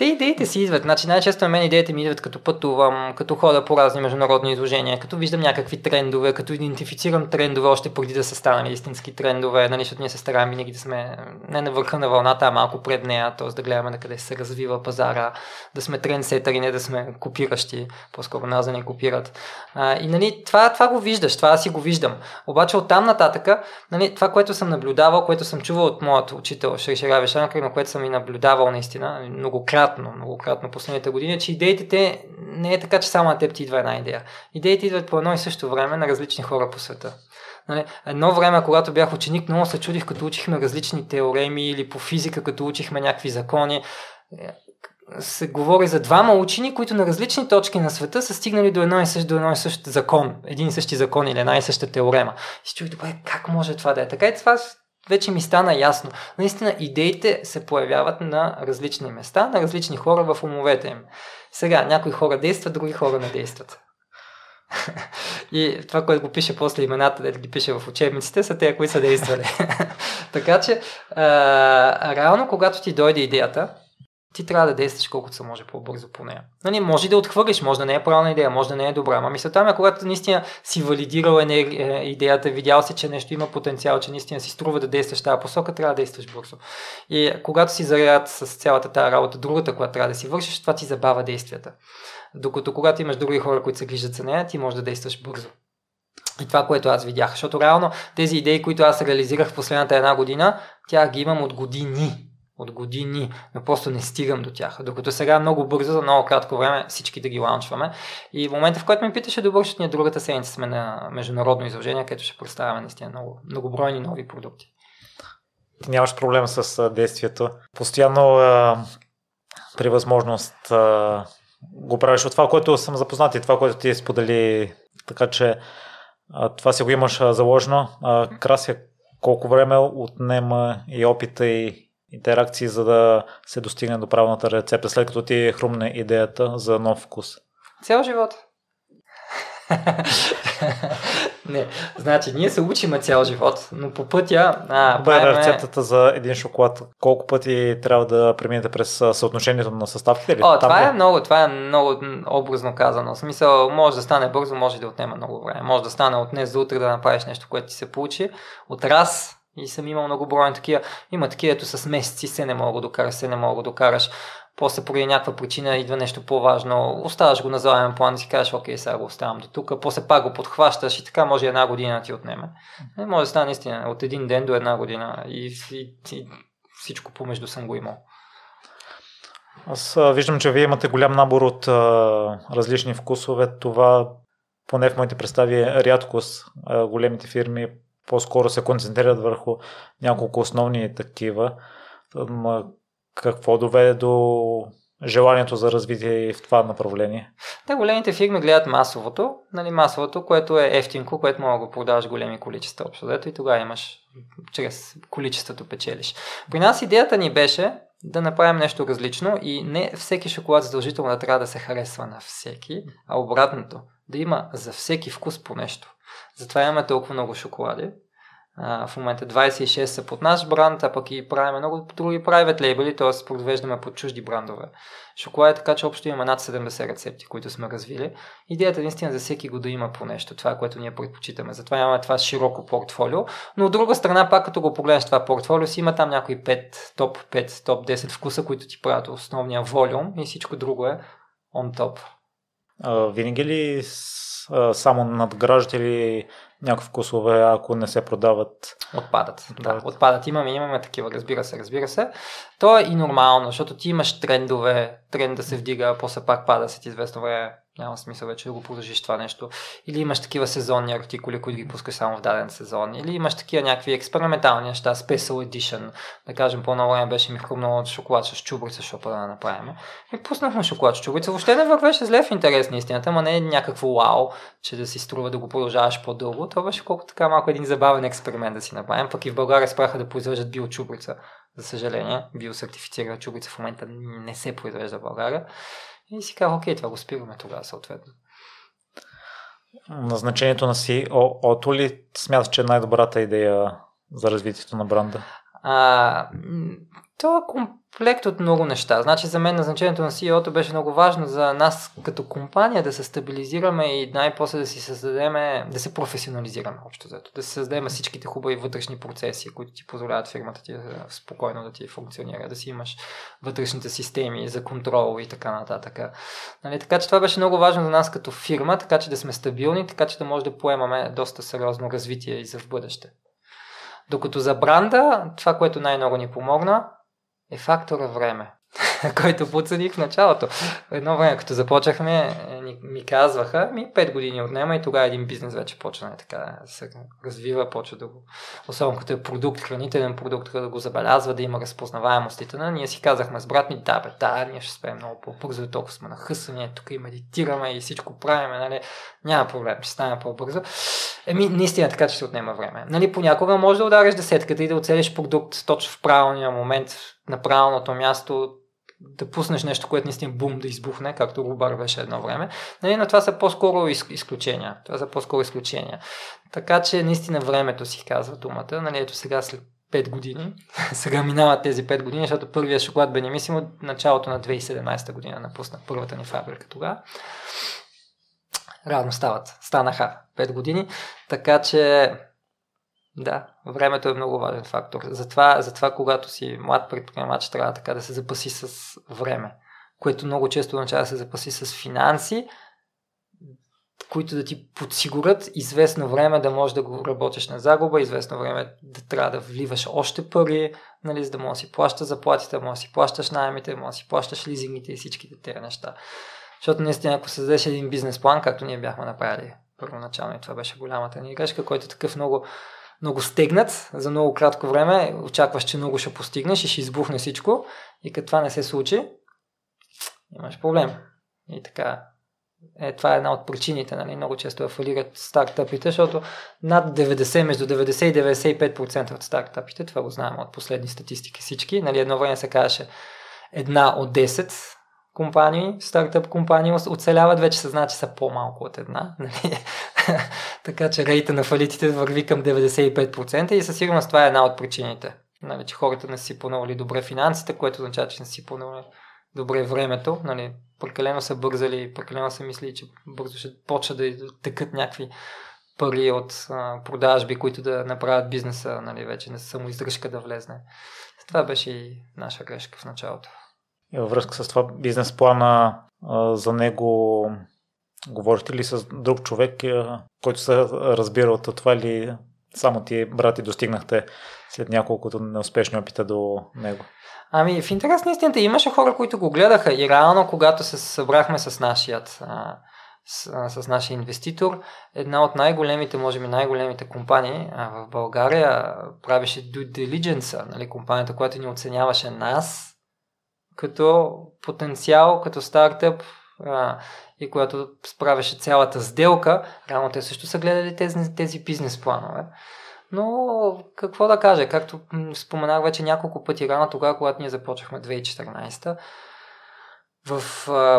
Те идеите си идват. Значи най-често на мен идеите ми идват като пътувам, като хода по разни международни изложения, като виждам някакви трендове, като идентифицирам трендове още преди да са станали истински трендове, нали, защото ние се стараем винаги да сме не на върха на вълната, а малко пред нея, т.е. да гледаме на къде се развива пазара, да сме трендсетъри, не да сме копиращи, по-скоро нас да не копират. А, и нали, това, това го виждаш, това си го виждам. Обаче от там нататъка, нали, това, което съм наблюдавал, което съм чувал от моят учител Шершера Вешанкър, на което съм и наблюдавал наистина, многократно, многократно, многократно последните години, че идеите те не е така, че само на теб ти идва една идея. Идеите идват по едно и също време на различни хора по света. Нали, едно време, когато бях ученик, много се чудих, като учихме различни теореми или по физика, като учихме някакви закони. Се говори за двама учени, които на различни точки на света са стигнали до едно и също, до едно и същ закон, един и същи закон или една и съща теорема. И си чух, добре, как може това да е? Така и това вече ми стана ясно. Наистина идеите се появяват на различни места, на различни хора в умовете им. Сега, някои хора действат, други хора не действат. И това, което го пише после имената, да ги пише в учебниците, са те, които са действали. така че, а, реално, когато ти дойде идеята, ти трябва да действаш колкото се може по-бързо по нея. Нали, може да отхвърлиш, може да не е правилна идея, може да не е добра. Ама мисълта ми е, когато наистина си валидирал е, идеята, видял си, че нещо има потенциал, че наистина си струва да действаш тази посока, трябва да действаш бързо. И когато си заряд с цялата тази работа, другата, която трябва да си вършиш, това ти забава действията. Докато когато имаш други хора, които се грижат за нея, ти можеш да действаш бързо. И това, което аз видях. Защото реално тези идеи, които аз реализирах в последната една година, тях ги имам от години от години, но просто не стигам до тях. Докато сега много бързо, за много кратко време всички да ги лаунчваме. И в момента, в който ме питаше добър, защото ние другата седмица сме на международно изложение, където ще представяме наистина много, многобройни нови продукти. Ти нямаш проблем с действието. Постоянно при възможност го правиш от това, което съм запознат и това, което ти сподели. Така че това си го имаш заложено. А, Крася, колко време отнема и опита и интеракции, за да се достигне до правилната рецепта, след като ти е хрумне идеята за нов вкус? Цял живот. не, значи ние се учиме цял живот, но по пътя... А, Добре, правиме... рецептата за един шоколад, колко пъти трябва да преминете през съотношението на съставките? Или О, това е, много, това е много образно казано. В смисъл, може да стане бързо, може да отнема много време. Може да стане от днес за утре да направиш нещо, което ти се получи. От раз и съм имал много бройни такива. Има такива, ето с месеци се не мога да докараш, се не мога да докараш. После поради някаква причина идва нещо по-важно. Оставаш го на заемен план и си кажеш, окей, сега го оставям до тук. После пак го подхващаш и така може една година ти отнеме. Не може да стане наистина от един ден до една година. И, и, и всичко помежду съм го имал. Аз виждам, че вие имате голям набор от а, различни вкусове. Това, поне в моите представи, е рядкост. А, големите фирми по-скоро се концентрират върху няколко основни такива. Какво доведе до желанието за развитие в това направление? Те големите фирми гледат масовото, нали, масовото, което е ефтинко, което мога да го продаваш големи количества общо и тогава имаш чрез количеството печелиш. При нас идеята ни беше да направим нещо различно и не всеки шоколад задължително да трябва да се харесва на всеки, а обратното, да има за всеки вкус по нещо. Затова имаме толкова много шоколади. В момента 26 са под наш бранд, а пък и правим много други private label, т.е. произвеждаме под чужди брандове. Шоколад е така, че общо имаме над 70 рецепти, които сме развили. Идеята е наистина за всеки го да има по нещо, това, което ние предпочитаме. Затова имаме това широко портфолио. Но от друга страна, пак като го погледнеш това портфолио, си има там някои 5, топ 5, топ 10 вкуса, които ти правят основния волюм и всичко друго е on top. А, винаги ли само надграждат или някакви вкусове, ако не се продават? Отпадат. отпадат. Да, отпадат. Имаме, имаме такива, разбира се, разбира се. То е и нормално, защото ти имаш трендове, тренд да се вдига, после пак пада след известно време няма смисъл вече да го продължиш това нещо. Или имаш такива сезонни артикули, които ги пускаш само в даден сезон. Или имаш такива някакви експериментални неща, Special Edition. Да кажем, по-ново време беше ми хрумнало шоколад с чубрица, защото да направим. И пуснахме шоколад с чубрица. Въобще не вървеше зле в интерес на истината, ама не е някакво вау, че да си струва да го продължаваш по-дълго. Това беше колко така малко един забавен експеримент да си направим. Пък и в България спраха да произвеждат биочубрица. За съжаление, биосертифицирана чубрица в момента не се произвежда в България. И си казах, окей, това го спираме тогава съответно. Назначението на CEO-то ли смяташ, че е най-добрата идея за развитието на бранда? А, Това е комплект от много неща. Значи за мен назначението на CEO-то беше много важно за нас като компания да се стабилизираме и най-после да си създадем, да се професионализираме общо зато. Да се създадем всичките хубави вътрешни процеси, които ти позволяват фирмата ти спокойно да ти функционира, да си имаш вътрешните системи за контрол и така нататък. Нали, така че това беше много важно за нас като фирма, така че да сме стабилни, така че да може да поемаме доста сериозно развитие и за в бъдеще. Докато за бранда, това, което най-много ни помогна, е фактора време. който подсъдих в началото. Едно време, като започнахме, е, ми казваха, ми 5 години отнема и тогава един бизнес вече почна така да се развива, почва да го, особено като е продукт, хранителен продукт, да го забелязва, да има разпознаваемостите на. Ние си казахме с брат ми, да, бе, да, ние ще спеем много по-бързо, толкова сме нахъсани, тук и медитираме и всичко правиме, нали, няма проблем, ще стане по-бързо. Еми, наистина така, че се отнема време. Нали, понякога може да удариш десетката и да оцелиш продукт точно в правилния момент, на правилното място, да пуснеш нещо, което наистина бум да избухне, както Рубар беше едно време. Нали, но това са по-скоро изключения. Това са по-скоро изключения. Така че наистина времето си казва думата. Нали, ето сега след 5 години. Сега минават тези 5 години, защото първият шоколад Бенемисимо началото на 2017 година напусна първата ни фабрика тогава. Радно стават. Станаха 5 години. Така че да, времето е много важен фактор. Затова, затова когато си млад предприемач, трябва така да се запаси с време, което много често означава да се запаси с финанси, които да ти подсигурят известно време да можеш да го работиш на загуба, известно време да трябва да вливаш още пари, нали, за да можеш да си плащаш заплатите, да можеш да си плащаш найемите, да можеш да си плащаш лизингите и всичките тези неща. Защото наистина, ако създадеш един бизнес план, както ние бяхме направили първоначално, и това беше голямата ни грешка, който е такъв много много стегнат за много кратко време, очакваш, че много ще постигнеш и ще избухне всичко и като това не се случи, имаш проблем. И така, е, това е една от причините, нали? много често фалират стартъпите, защото над 90, между 90 и 95% от стартъпите, това го знаем от последни статистики всички, нали? едно време се казваше една от 10 компании, стартъп компании оцеляват, вече се знае, че са по-малко от една. Нали? така че рейта на фалитите върви към 95% и със сигурност това е една от причините. Нали, че хората не си понавали добре финансите, което означава, че не си понавали добре времето. Нали, прекалено са бързали, прекалено са мисли, че бързо ще почва да текат някакви пари от а, продажби, които да направят бизнеса, нали, вече не само издръжка да влезне. Това беше и наша грешка в началото. И във връзка с това бизнес плана за него говорите ли с друг човек, който се разбира от това или само ти брати достигнахте след няколкото неуспешни опита до него? Ами, в интерес на истината имаше хора, които го гледаха и реално, когато се събрахме с нашият с, с нашия инвеститор, една от най-големите, може би най-големите компании в България правеше due diligence, нали, компанията, която ни оценяваше нас, като потенциал, като стартъп а, и която справяше цялата сделка, реално те също са гледали тези, тези бизнес планове. Но какво да кажа, както споменах вече няколко пъти рано тогава, когато ние започнахме 2014 в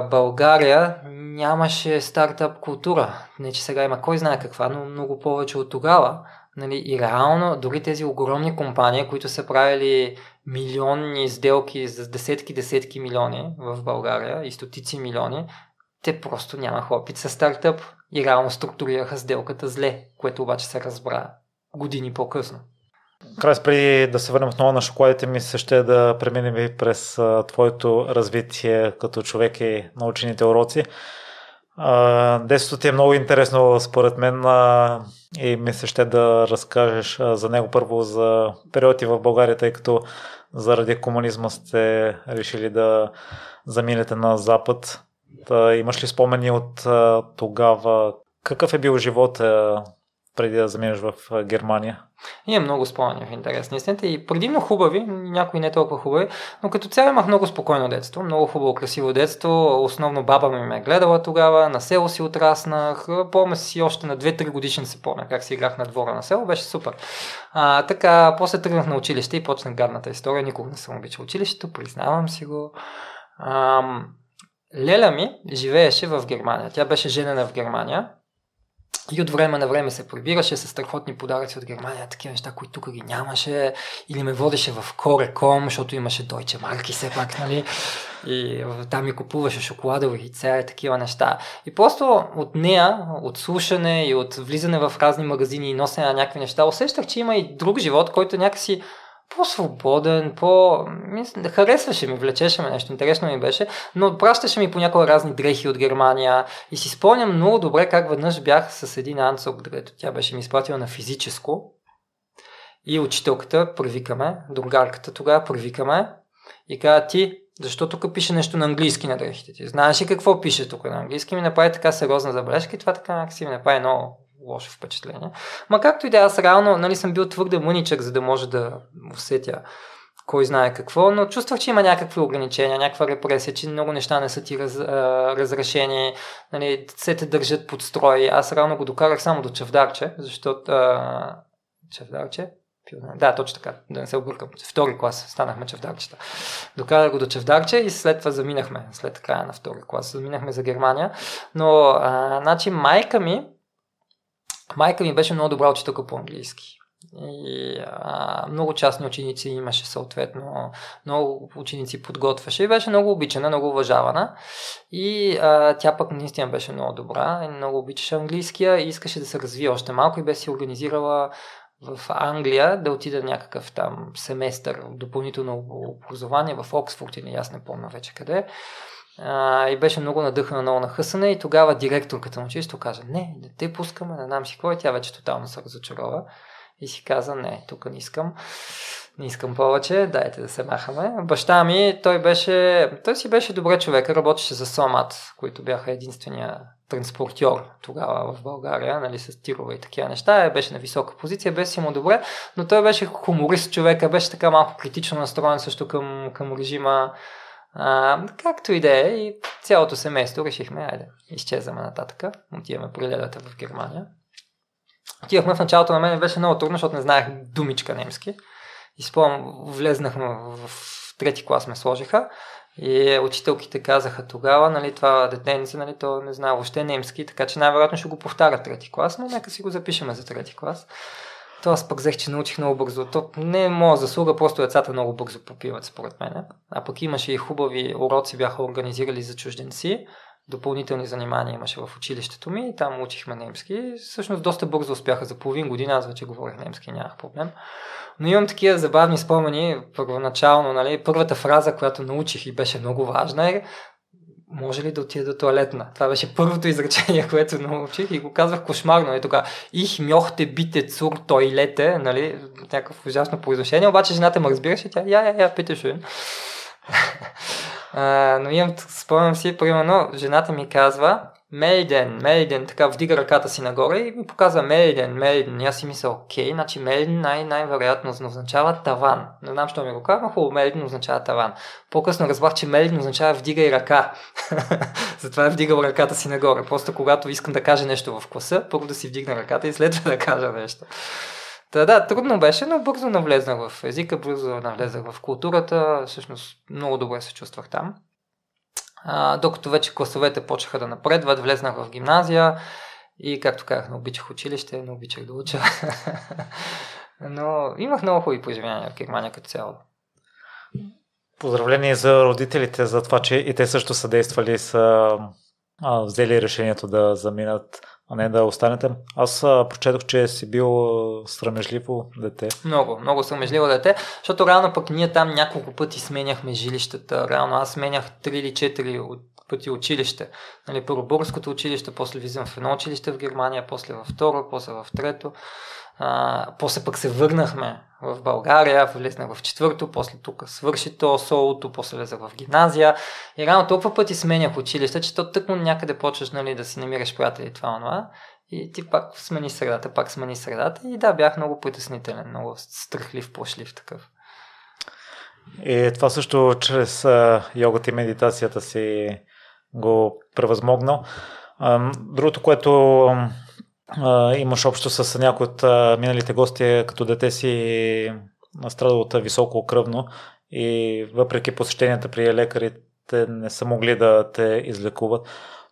България нямаше стартъп култура. Не, че сега има кой знае каква, но много повече от тогава. Нали, и реално, дори тези огромни компании, които са правили милионни сделки за десетки, десетки милиони в България и стотици милиони, те просто нямаха опит с стартъп и реално структурираха сделката зле, което обаче се разбра години по-късно. Край, преди да се върнем отново на шоколадите ми, се ще да преминем и през а, твоето развитие като човек и научените уроци. Детството ти е много интересно според мен и ми се ще да разкажеш за него първо за периоди в България, тъй като заради комунизма сте решили да заминете на Запад. Та, имаш ли спомени от тогава? Какъв е бил живот преди да заминеш в Германия? Има много спомени в интерес истината и предимно хубави, някои не толкова хубави, но като цяло имах много спокойно детство, много хубаво, красиво детство. Основно баба ми ме е гледала тогава, на село си отраснах, помня си още на 2-3 годишен се помня как си играх на двора на село, беше супер. А, така, после тръгнах на училище и почнах гадната история, никога не съм обичал училището, признавам си го. Ам, Леля ми живееше в Германия. Тя беше женена в Германия И от време на време се прибираше с страхотни подаръци от Германия, такива неща, които тук ги нямаше. Или ме водеше в Кореком, защото имаше Deutsche марки все пак, нали? И там ми купуваше шоколадови яйца и такива неща. И просто от нея, от слушане и от влизане в разни магазини и носене на някакви неща, усещах, че има и друг живот, който някакси по-свободен, по... Харесваше ми, влечеше ме нещо, интересно ми беше, но пращаше ми понякога разни дрехи от Германия и си спомням много добре как веднъж бях с един анцук, където тя беше ми изпратила на физическо и учителката привикаме, другарката тогава привикаме и каза ти, защо тук пише нещо на английски на дрехите ти? Знаеш ли какво пише тук на английски? Ми направи така сериозна забележка и това така си ми направи много лошо впечатление. Ма както и да, аз реално нали, съм бил твърде мъничък, за да може да усетя кой знае какво, но чувствах, че има някакви ограничения, някаква репресия, че много неща не са ти раз, разрешени, нали, се те държат под строй. Аз реално го докарах само до Чавдарче, защото... А, чавдарче? Да, точно така, да не се объркам. Втори клас станахме чевдарчета. Докарах го до чевдарче и след това заминахме, след края на втори клас, заминахме за Германия. Но, а, значи, майка ми, майка ми беше много добра учителка по английски. И а, много частни ученици имаше съответно, много ученици подготвяше и беше много обичана, много уважавана. И а, тя пък наистина беше много добра и много обичаше английския и искаше да се развие още малко и беше си организирала в Англия да отида някакъв там семестър допълнително образование в Оксфорд или аз не помня вече къде. А, и беше много надъхана, много нахъсана и тогава директорката на училището каза, не, не те пускаме, не знам си какво и тя вече тотално се разочарова и си каза, не, тук не искам, не искам повече, дайте да се махаме. Баща ми, той беше, той си беше добре човек, работеше за Сомат, които бяха единствения транспортьор тогава в България, нали, с тирове и такива неща. Беше на висока позиция, беше му добре, но той беше хуморист човека, беше така малко критично настроен също към, към режима. А, както и да е, и цялото семейство решихме, айде, изчезваме нататък, отиваме при ледата в Германия. Отивахме в началото на мен беше много трудно, защото не знаех думичка немски. И спомням, влезнахме в трети клас ме сложиха и учителките казаха тогава, нали, това детенце, нали, то не знае въобще немски, така че най-вероятно ще го повтаря трети клас, но нека си го запишеме за трети клас. То аз пък взех, че научих много бързо. То не е моя заслуга, просто децата много бързо попиват, според мен. А пък имаше и хубави уроци, бяха организирали за чужденци. Допълнителни занимания имаше в училището ми и там учихме немски. Всъщност доста бързо успяха за половин година, аз вече говорих немски, нямах проблем. Но имам такива забавни спомени, първоначално, нали, първата фраза, която научих и беше много важна е може ли да отида до туалетна? Това беше първото изречение, което научих и го казвах кошмарно. И тогава, их мьохте бите цур тойлете, нали, някакво ужасно произношение, обаче жената ме разбираше, тя, я, я, я, питаше. но имам, спомням си, примерно, жената ми казва, Мейден, Мейден, така вдига ръката си нагоре и ми показва Мейден, Мейден. И аз си мисля, окей, значи Мейден най- най-вероятно означава таван. Не знам, що ми го казва, хубаво, Мейден означава таван. По-късно разбрах, че Мейден означава вдига и ръка. Затова е вдигал ръката си нагоре. Просто когато искам да кажа нещо в класа, първо да си вдигна ръката и след това да кажа нещо. Та, да, трудно беше, но бързо навлезнах в езика, бързо навлезнах в културата, всъщност много добре се чувствах там. Докато вече класовете почнаха да напредват, влезнах в гимназия и, както казах, не обичах училище, не обичах да уча. Но имах много хубави преживявания в Германия като цяло. Поздравление за родителите за това, че и те също са действали, са а, взели решението да заминат а не да останете. Аз а, прочетох, че си бил срамежливо дете. Много, много срамежливо дете, защото реално пък ние там няколко пъти сменяхме жилищата. Реално аз сменях 3 или 4 пъти училище. Нали, първо българското училище, после влизам в едно училище в Германия, после във второ, после в трето. А, после пък се върнахме в България, влезнах в четвърто, после тук свърши то солото, после влезах в гимназия. И рано толкова пъти сменях училище, че то тъкмо някъде почваш нали, да си намираш приятели това, това. И ти пак смени средата, пак смени средата. И да, бях много притеснителен, много страхлив, пошлив такъв. И това също чрез йогата и медитацията си го превъзмогнал. Другото, което имаш общо с някои от миналите гости, като дете си страдал от високо кръвно и въпреки посещенията при лекарите не са могли да те излекуват.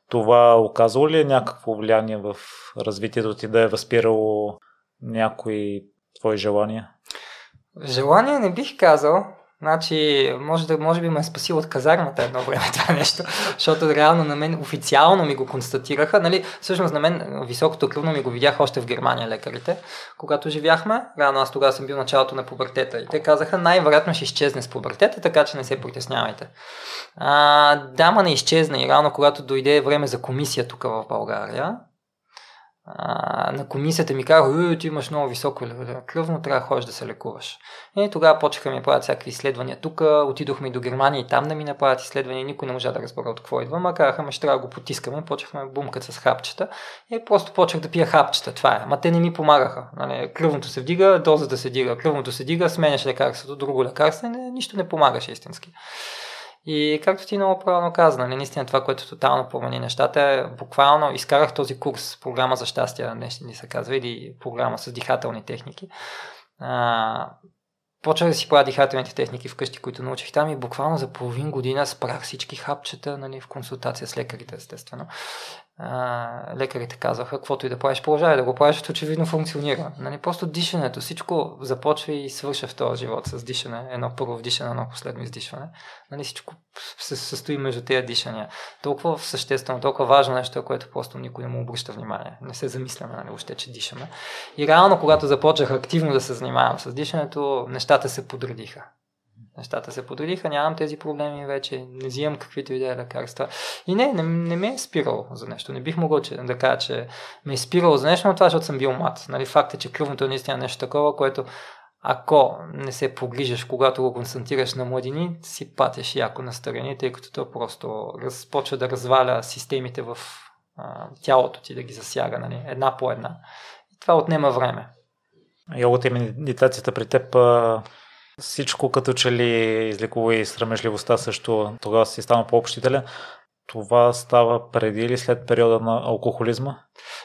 Това оказало ли е някакво влияние в развитието ти да е възпирало някои твои желания? Желание не бих казал. Значи, може, да, може би ме е спасил от казармата едно време това нещо, защото реално на мен официално ми го констатираха. Нали, всъщност на мен високото кръвно ми го видях още в Германия лекарите, когато живяхме. Реално аз тогава съм бил началото на пубертета и те казаха най-вероятно ще изчезне с пубертета, така че не се притеснявайте. А, да, ма не изчезна и реално когато дойде време за комисия тук в България, а, на комисията ми казаха, ти имаш много високо кръвно, трябва да ходиш да се лекуваш. И тогава почеха ми правят всякакви изследвания тук, отидохме и до Германия и там да ми направят изследвания, никой не можа да разбера от какво идва, ма казаха, ме ще трябва да го потискаме, почехме бумкат с хапчета и просто почех да пия хапчета, това е. Ма те не ми помагаха. Нали, кръвното се вдига, дозата се дига, кръвното се дига, сменяш лекарството, друго лекарство, нищо не помагаше истински. И както ти много правилно каза, нали, наистина това, което тотално промени нещата е буквално изкарах този курс, програма за щастие, нещо ни се казва, или програма с дихателни техники. А, почнах да си правя дихателните техники вкъщи, които научих там и буквално за половин година спрах всички хапчета нали, в консултация с лекарите, естествено лекарите казаха, каквото и да правиш, продължавай да го правиш, очевидно функционира. Нали, просто дишането, всичко започва и свърша в този живот с дишане. Едно първо вдишане, едно последно издишване. Нали, всичко се състои между тези дишания. Толкова съществено, толкова важно нещо, което просто никой не му обръща внимание. Не се замисляме, нали, още, че дишаме. И реално, когато започнах активно да се занимавам с дишането, нещата се подредиха нещата се подредиха, нямам тези проблеми вече, не взимам каквито и да лекарства. И не, не, не ме е спирало за нещо. Не бих могъл че, да кажа, че ме е спирало за нещо, но това, защото съм бил млад. Нали, факт е, че кръвното е наистина нещо такова, което ако не се погрижаш, когато го концентрираш на младини, си патеш яко на страни, тъй като то просто раз, почва да разваля системите в а, тялото ти, да ги засяга нали, една по една. И това отнема време. Йогата и медитацията при теб всичко като че ли излекува и срамежливостта също тогава си стана по-общителен. Това става преди или след периода на алкохолизма?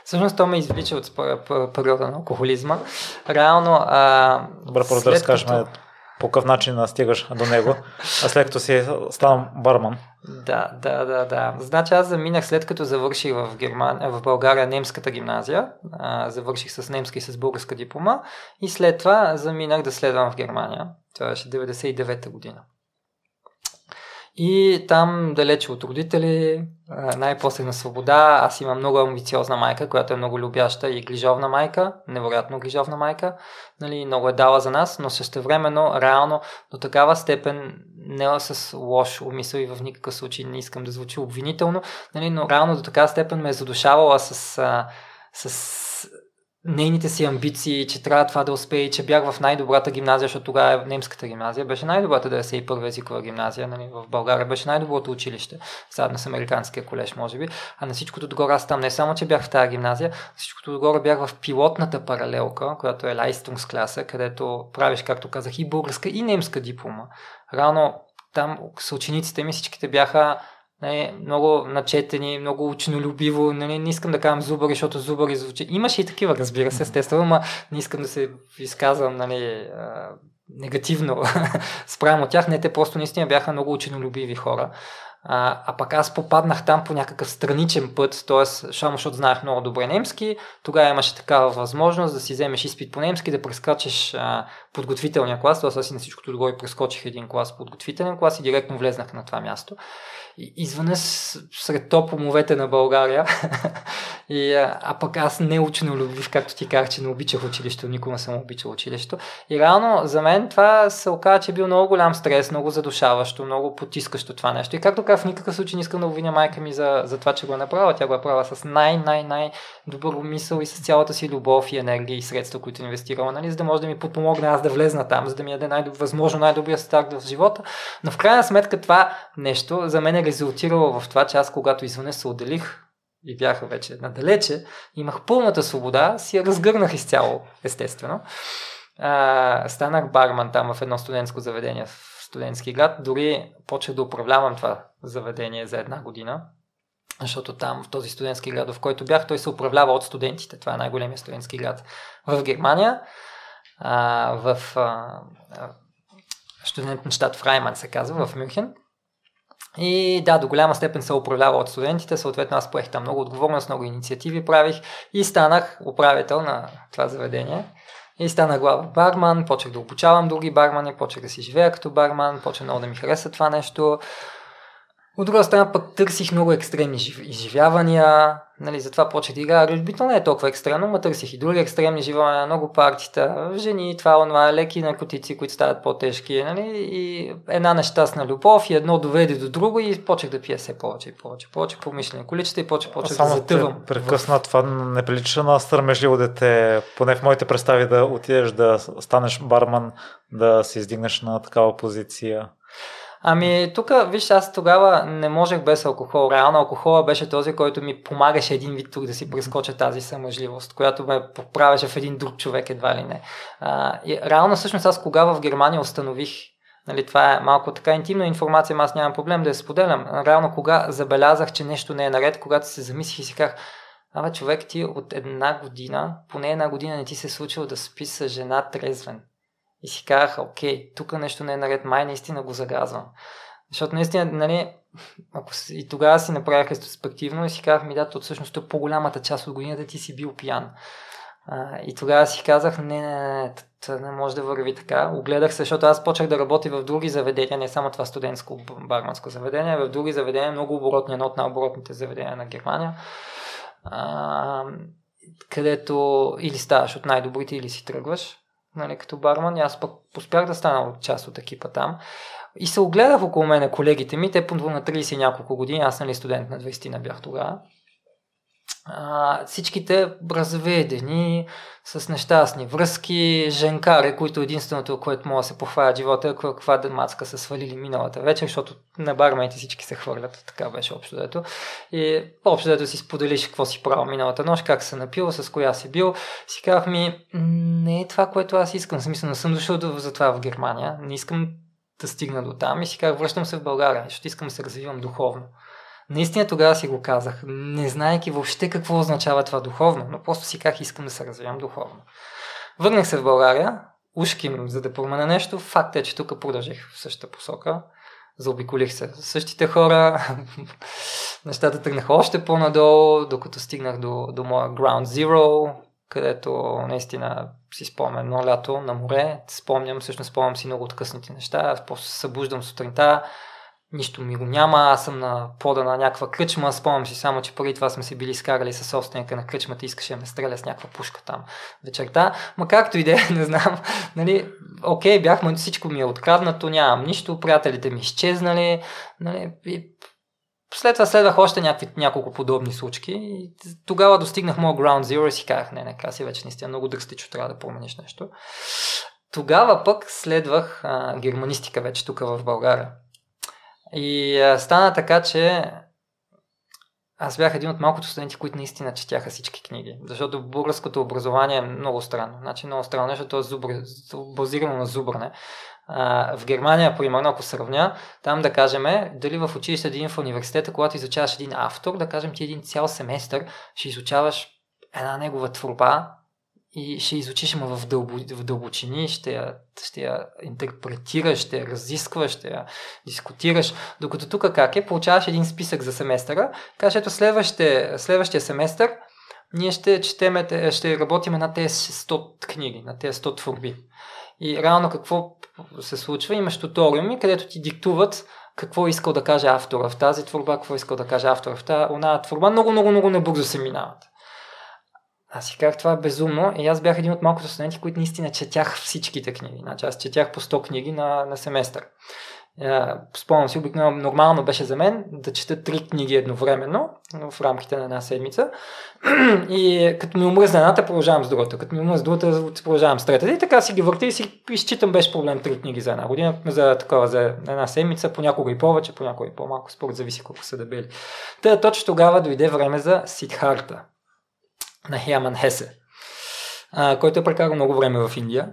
Всъщност то ме извлича от периода на алкохолизма. Реално... А, Добре, първо да разкажем като... по какъв начин стигаш до него, а след като си станал барман. Да, да, да, да. Значи аз заминах след като завърших в, Германия, в България немската гимназия, а, завърших с немска и с българска диплома и след това заминах да следвам в Германия. Това беше 99-та година. И там, далече от родители, най-после на свобода, аз имам много амбициозна майка, която е много любяща и грижовна майка, невероятно грижовна майка, нали, много е дала за нас, но същевременно, реално, до такава степен, не с лош умисъл и в никакъв случай не искам да звучи обвинително, нали, но реално до такава степен ме е задушавала с, с нейните си амбиции, че трябва това да успее, че бях в най-добрата гимназия, защото тогава немската гимназия. Беше най-добрата 91 езикова гимназия, нали, в България. Беше най-доброто училище, заедно с Американския колеж, може би. А на всичкото отгоре аз там не само, че бях в тази гимназия, на всичкото отгоре бях в пилотната паралелка, която е Лайстунс класа, където правиш, както казах, и българска, и немска диплома. Рано там съучениците ми всичките бяха нали, много начетени, много ученолюбиво. Нали, не искам да казвам зубъри, защото зубъри звучи. Имаше и такива, разбира се, естествено, но не искам да се изказвам нали, негативно спрямо тях. Не, те просто наистина бяха много ученолюбиви хора. А, а пък аз попаднах там по някакъв страничен път, т.е. само защото знаех много добре немски, тогава имаше такава възможност да си вземеш изпит по немски, да прескачаш а, подготвителния клас, т.е. аз и на всичкото отгоре прескочих един клас подготвителен клас и директно влезнах на това място извън сред топ умовете на България. и, а, а пък аз не учено любив, както ти казах, че не обичах училището, никога не съм обичал училището. И реално за мен това се оказа, че е бил много голям стрес, много задушаващо, много потискащо това нещо. И както казах, в никакъв случай не искам да обвиня майка ми за, за това, че го е направила. Тя го е правила с най-най-най добър мисъл и с цялата си любов и енергия и средства, които е инвестирала, нали, за да може да ми подпомогне аз да влезна там, за да ми даде най- възможно най-добрия старт в живота. Но в крайна сметка това нещо за мен е резултирало в това, че аз когато извън се отделих и бяха вече надалече, имах пълната свобода, си я разгърнах изцяло, естествено. А, станах барман там в едно студентско заведение в студентски град. Дори почнах да управлявам това заведение за една година, защото там в този студентски град, в който бях, той се управлява от студентите. Това е най-големият студентски град в Германия. А, в а, студентен щат Фрайман се казва, в Мюнхен. И да, до голяма степен се управлява от студентите, съответно аз поех там много отговорност, много инициативи правих и станах управител на това заведение. И стана главен барман, почнах да обучавам други бармани, почнах да си живея като барман, почнах много да ми хареса това нещо. От друга страна пък търсих много екстремни изживявания, нали, затова почнах да играя. Любител не е толкова екстремно, но търсих и други екстремни изживявания, много партита, жени, това, онова, леки наркотици, които стават по-тежки, нали, и една нещастна любов и едно доведе до друго и почнах да пия все повече и повече, повече помишлени количества и почнах, почнах да затъвам. Прекъсна това не прилича на стърмежливо дете, поне в моите представи да отидеш да станеш барман, да се издигнеш на такава позиция. Ами, тук, виж, аз тогава не можех без алкохол. Реално алкохола беше този, който ми помагаше един вид тук да си прескоча тази съмъжливост, която ме поправяше в един друг човек едва ли не. А, и реално, всъщност, аз кога в Германия установих Нали, това е малко така интимна информация, аз нямам проблем да я споделям. Реално, кога забелязах, че нещо не е наред, когато се замислих и си казах, Абе, човек, ти от една година, поне една година не ти се е случило да спи с жена трезвен. И си казах, окей, тук нещо не е наред, май наистина го загазвам. Защото наистина, нали, ако и тогава си направих ретроспективно и си казах, ми да, то всъщност е по-голямата част от годината ти си бил пиян. А, и тогава си казах, не, не, не, това не може да върви така. Огледах се, защото аз почнах да работя в други заведения, не само това студентско барманско заведение, в други заведения, много оборотни, едно от най-оборотните заведения на Германия, а, където или ставаш от най-добрите, или си тръгваш нали, като барман. Аз пък успях да стана част от екипа там. И се огледах около мене колегите ми, те по на 30 и няколко години, аз нали студент на 20 на бях тогава а, всичките разведени, с нещастни връзки, женкари, които единственото, което може да се похвалят живота е каква мацка са свалили миналата вечер, защото на бармените всички се хвърлят, така беше общо дето. И общо дето си споделиш какво си правил миналата нощ, как се напил, с коя си бил. Си казах ми, не е това, което аз искам. Смисъл, не съм дошъл за това в Германия, не искам да стигна до там и си казах, връщам се в България, защото искам да се развивам духовно. Наистина тогава си го казах, не знаеки въобще какво означава това духовно, но просто си как искам да се развивам духовно. Върнах се в България, ушким, за да променя нещо. Факт е, че тук продължих в същата посока. Заобиколих се същите хора. Нещата тръгнаха още по-надолу, докато стигнах до, до моя Ground Zero, където наистина си спомням едно лято на море. Спомням, всъщност спомням си много от късните неща. Аз просто се събуждам сутринта, нищо ми го няма, аз съм на пода на някаква кръчма, спомням си само, че преди това сме се били скарали с собственика на кръчмата. И искаше да ме стреля с някаква пушка там вечерта. Ма както и да е, не знам, нали, окей, бяхме, всичко ми е откраднато, нямам нищо, приятелите ми изчезнали, нали, и след това следвах още някакви, няколко подобни случки. И тогава достигнах моят Ground Zero и си казах, не, не, си вече наистина много дръстичо, трябва да промениш нещо. Тогава пък следвах а, германистика вече тук в България. И а, стана така, че аз бях един от малкото студенти, които наистина четяха всички книги. Защото българското образование е много странно. Значи много странно, защото е зубр, базирано на зубране. А, в Германия, примерно, ако сравня, там да кажем, дали в училище, един в университета, когато изучаваш един автор, да кажем ти един цял семестър ще изучаваш една негова творба и ще изучиш ма в, дълбо, в дълбочини, ще я, ще я интерпретираш, ще я разискваш, ще я дискутираш. Докато тук как е, получаваш един списък за семестъра, кажеш, ето следващия, семестър ние ще четеме, ще работим на тези 100 книги, на тези 100 творби. И реално какво се случва? Имаш туториуми, където ти диктуват какво искал да каже автора в тази творба, какво искал да каже автора в тази она творба. Много, много, много небързо се минават. Аз си казах, това е безумно. И аз бях един от малкото студенти, които наистина четях всичките книги. Значи аз четях по 100 книги на, на семестър. Е, спомням си, обикновено нормално беше за мен да чета три книги едновременно в рамките на една седмица. И като ми омръзна едната, продължавам с другата. Като ми омръзна другата, продължавам с третата. И така си ги върти и си изчитам без проблем три книги за една година, за такова, за една седмица, понякога и повече, понякога и по-малко, според зависи колко са дебели. Та точно тогава дойде време за Сидхарта на Хяман Хесе, а, който е прекарал много време в Индия.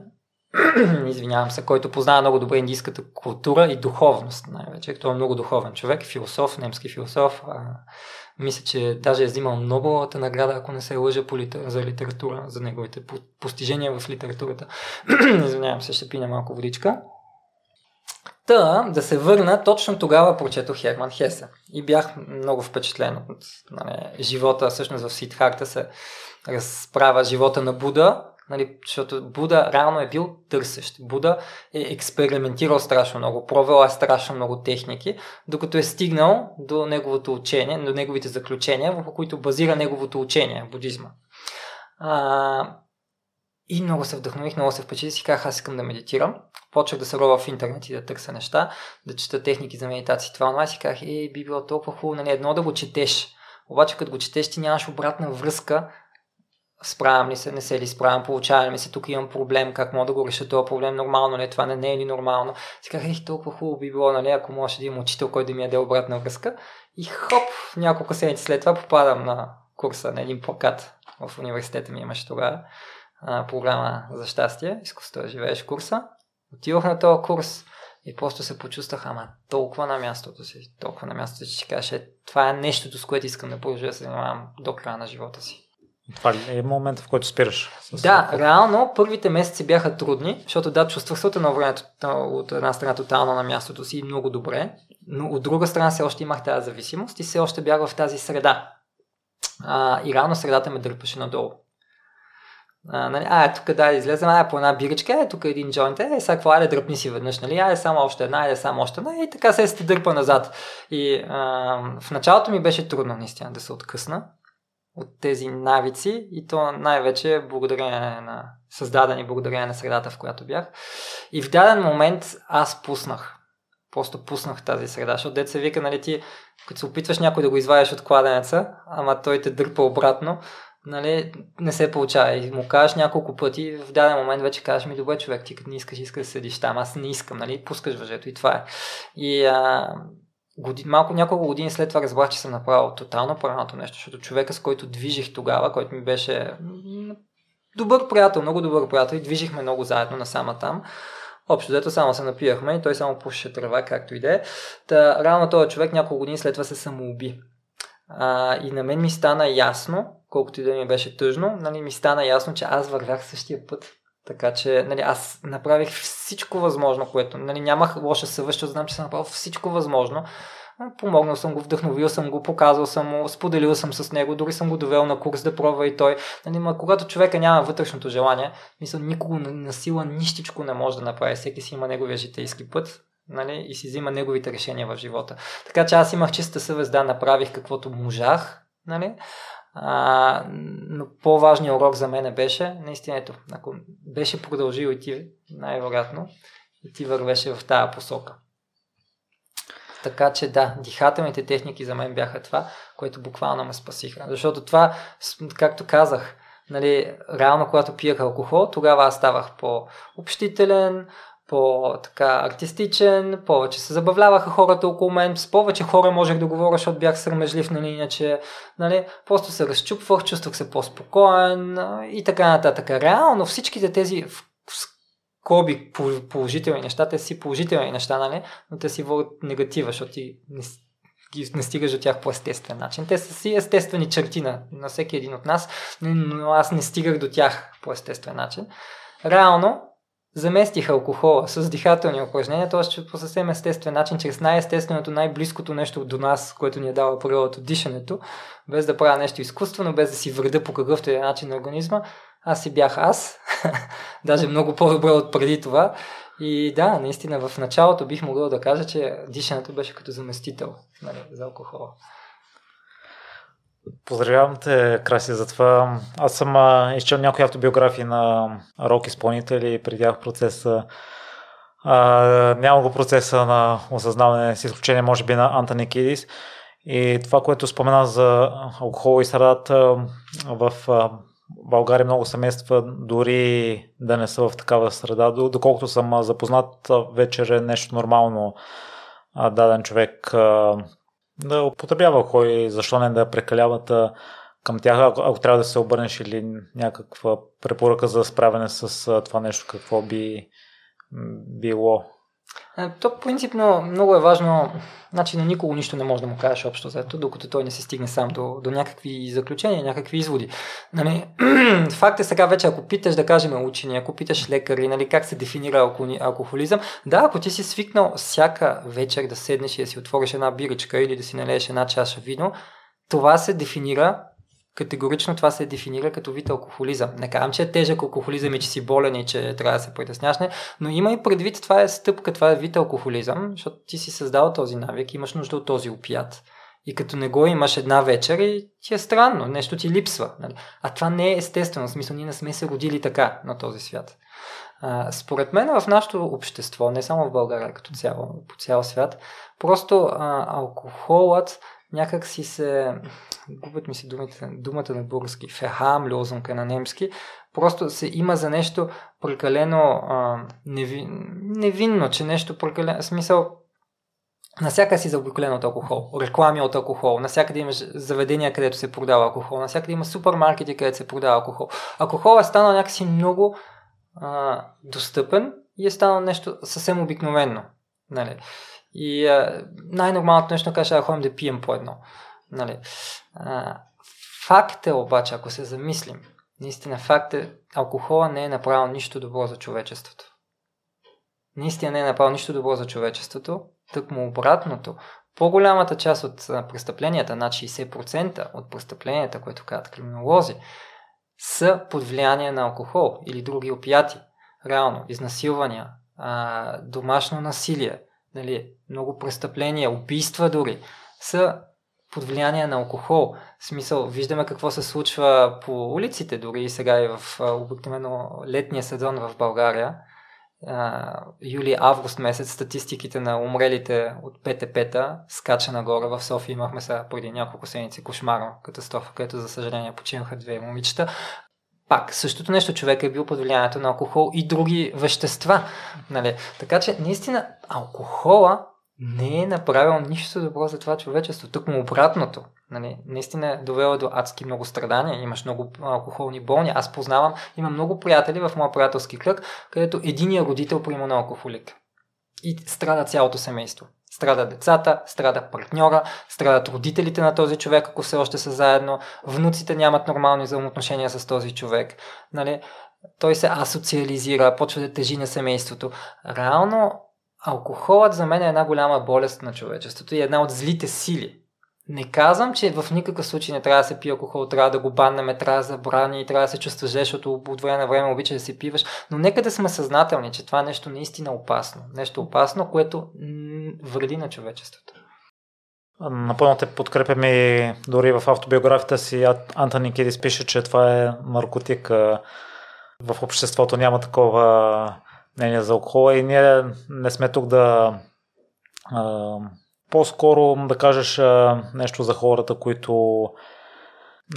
Извинявам се, който познава много добре индийската култура и духовност, най-вече. Той е много духовен човек, философ, немски философ. А, мисля, че даже е взимал Нобеловата награда, ако не се лъжа по литер... за литература, за неговите постижения в литературата. Извинявам се, ще пина малко водичка. Та, да се върна, точно тогава прочетох Херман Хесе и бях много впечатлен от нали, живота, всъщност в Сидхарта се разправя живота на Буда, нали, защото Буда реално е бил търсещ. Буда е експериментирал страшно много, провел е страшно много техники, докато е стигнал до неговото учение, до неговите заключения, върху които базира неговото учение, будизма. А, и много се вдъхнових, много се впечатлих си казах, аз искам да медитирам. Почнах да се рова в интернет и да търся неща, да чета техники за медитация. Това онлайн си казах, е, би било толкова хубаво, нали, едно да го четеш. Обаче като го четеш, ти нямаш обратна връзка справям ли се, не се ли справям, получавам ли се, тук имам проблем, как мога да го реша този проблем, нормално ли е това, не, не е ли нормално. Си казах, толкова хубаво би било, нали, ако може да имам учител, който да ми яде обратна връзка. И хоп, няколко седмици след това попадам на курса на един плакат в университета ми имаше тогава програма за щастие, изкуството да живееш курса. Отидох на този курс и просто се почувствах, ама толкова на мястото си, толкова на мястото си, че кажеш, е, това е нещото, с което искам да продължа да се занимавам до края на живота си. Това е момент, в който спираш? Да, реално първите месеци бяха трудни, защото да, чувствах се на времето от една страна тотално на мястото си много добре, но от друга страна все още имах тази зависимост и все още бях в тази среда. А, и реално средата ме дърпаше надолу. А, нали, а, тук да излезем, а, по една биричка, е, тук един джойнт, е, сега какво, айде дръпни си веднъж, нали, айде само още една, айде само още една, и така се сте дърпа назад. И а, в началото ми беше трудно наистина да се откъсна от тези навици и то най-вече благодарение на създадени благодарение на средата, в която бях. И в даден момент аз пуснах. Просто пуснах тази среда, защото деца вика, нали ти, като се опитваш някой да го извадиш от кладенеца, ама той те дърпа обратно, нали, не се получава. И му кажеш няколко пъти, в даден момент вече кажеш ми, добре човек, ти като не искаш, искаш да седиш там, аз не искам, нали, пускаш въжето и това е. И а, годин, малко няколко години след това разбрах, че съм направил тотално правилното нещо, защото човека, с който движих тогава, който ми беше добър приятел, много добър приятел и движихме много заедно насама там. Общо дето само се напияхме и той само пушеше трева, както и да е. Та, реално този човек няколко години след това се самоуби. А, и на мен ми стана ясно, колкото и да ми беше тъжно, нали, ми стана ясно, че аз вървях същия път. Така че нали, аз направих всичко възможно, което нали, нямах лоша съвест, защото знам, че съм направил всичко възможно. Помогнал съм го, вдъхновил съм го, показал съм му, споделил съм с него, дори съм го довел на курс да пробва и той. Нали, ма, когато човека няма вътрешното желание, мисля, никого на сила нищичко не може да направи. Всеки си има неговия житейски път нали, и си взима неговите решения в живота. Така че аз имах чиста съвест, да, направих каквото можах, нали, а, но по-важният урок за мен беше, наистина ето, ако беше продължил и ти, най-вероятно, и ти вървеше в тази посока. Така че да, дихателните техники за мен бяха това, което буквално ме спасиха. Защото това, както казах, нали, реално когато пиех алкохол, тогава аз ставах по-общителен, по-така артистичен, повече се забавляваха хората около мен, с повече хора можех да говоря, защото бях сърмежлив, нали, иначе, нали, просто се разчупвах, чувствах се по-спокоен и така нататък. Реално всичките тези коби положителни неща, те си положителни неща, нали, но те си водят негатива, защото ти не, не стигаш до тях по естествен начин. Те са си естествени черти на, на всеки един от нас, но аз не стигах до тях по естествен начин. Реално, заместих алкохола с дихателни упражнения, т.е. по съвсем естествен начин, чрез най-естественото, най-близкото нещо до нас, което ни е дава природата, дишането, без да правя нещо изкуствено, без да си вреда по какъвто е начин на организма, аз си бях аз, даже много по-добре от преди това. И да, наистина в началото бих могъл да кажа, че дишането беше като заместител нали, за алкохола. Поздравявам те, Краси, за това. Аз съм изчел някои автобиографии на рок изпълнители преди тях процеса. А, няма го процеса на осъзнаване, с изключение може би на Антони Кидис. И това, което спомена за алкохол и средата в България много семейства, дори да не са в такава среда, доколкото съм запознат, вечер е нещо нормално даден човек да употребява и защо не да прекаляват към тях, ако, ако трябва да се обърнеш или някаква препоръка за справяне с това нещо, какво би било? То принципно много е важно, значи на никого нищо не може да му кажеш общо заето, докато той не се стигне сам до, до някакви заключения, някакви изводи. Нали, факт е сега вече, ако питаш да кажем учени, ако питаш лекари, нали, как се дефинира алкохолизъм, да, ако ти си свикнал всяка вечер да седнеш и да си отвориш една биричка или да си налееш една чаша вино, това се дефинира категорично това се дефинира като вид алкохолизъм. Не казвам, че е тежък алкохолизъм и че си болен и че трябва да се притесняш, не, но има и предвид, това е стъпка, това е вид алкохолизъм, защото ти си създал този навик, имаш нужда от този опият. И като не го имаш една вечер, и ти е странно, нещо ти липсва. Нали? А това не е естествено, в смисъл ние не сме се родили така на този свят. А, според мен в нашето общество, не само в България, като цяло, по цял свят, просто а, алкохолът някак си се, губят ми се думите, думата на български, фехамлюзъмка на немски, просто се има за нещо прекалено а, неви, невинно, че нещо прекалено, смисъл, Насяка си заобиколено от алкохол, реклами от алкохол, насякъде имаш заведения, където се продава алкохол, насякъде има супермаркети, където се продава алкохол. Алкохол е станал някакси много а, достъпен и е станал нещо съвсем обикновено. Нали? И а, най-нормалното нещо е да ходим да пием по едно. Нали? А, факт е обаче, ако се замислим, наистина факт е, алкохола не е направил нищо добро за човечеството. Наистина не е направил нищо добро за човечеството, тък му обратното. По-голямата част от престъпленията, над 60% от престъпленията, които казват криминолози, са под влияние на алкохол или други опияти. Реално, изнасилвания, домашно насилие, нали, много престъпления, убийства дори, са под влияние на алкохол. В смисъл, виждаме какво се случва по улиците, дори и сега и в обикновено летния сезон в България. юли-август месец статистиките на умрелите от ПТП-та скача нагоре. В София имахме сега преди няколко седмици кошмарна катастрофа, където за съжаление починаха две момичета пак същото нещо, човек е бил под влиянието на алкохол и други вещества. Нали? Така че, наистина, алкохола не е направил нищо добро за това човечество. Тук му обратното. Нали? Наистина е довела до адски много страдания. Имаш много алкохолни болни. Аз познавам, има много приятели в моя приятелски кръг, където единия родител приема на алкохолик. И страда цялото семейство. Страдат децата, страда партньора, страдат родителите на този човек, ако все още са заедно, внуците нямат нормални взаимоотношения с този човек. Нали? Той се асоциализира, почва да тежи на семейството. Реално, алкохолът за мен е една голяма болест на човечеството и една от злите сили. Не казвам, че в никакъв случай не трябва да се пие алкохол, трябва да го баннеме, трябва да забрани и трябва да се чувстваш, защото от време на време обича да се пиваш, но нека да сме съзнателни, че това е нещо наистина опасно. Нещо опасно, което вреди на човечеството. Напълно те подкрепям и дори в автобиографията си Антони Кедис пише, че това е наркотик. В обществото няма такова мнение за алкохола и ние не сме тук да по-скоро да кажеш нещо за хората, които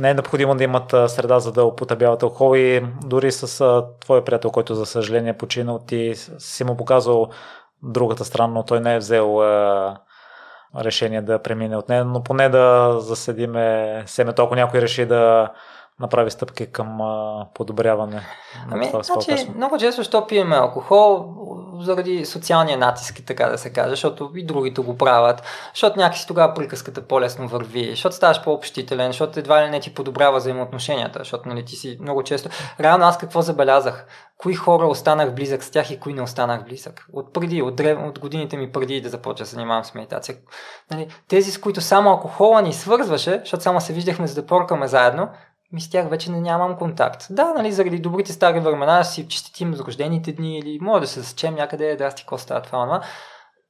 не е необходимо да имат среда за да употребяват алкохол. И дори с твой приятел, който за съжаление е починал, ти си му показал другата страна, но той не е взел решение да премине от нея, но поне да заседиме семето, ако някой реши да направи стъпки към а, подобряване на ами, това значи, много често, що пиеме алкохол, заради социалния натиск, така да се каже, защото и другите го правят, защото някакси тогава приказката по-лесно върви, защото ставаш по-общителен, защото едва ли не ти подобрява взаимоотношенията, защото нали, ти си много често... Реално аз какво забелязах? Кои хора останах близък с тях и кои не останах близък? От преди, от, древ... от годините ми преди да започна да се занимавам с медитация. Нали, тези, с които само алкохола ни свързваше, защото само се виждахме за да поркаме заедно, ми с тях вече не нямам контакт. Да, нали, заради добрите стари времена си честитим рождените дни или може да се засечем някъде, да, ти какво става това, това.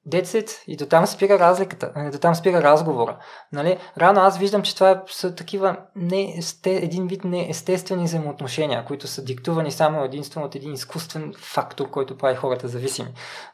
Децет и до там спира разликата, нали, до там спира разговора. Нали? Рано аз виждам, че това са такива не, един вид неестествени взаимоотношения, които са диктувани само единствено от един изкуствен фактор, който прави хората зависими.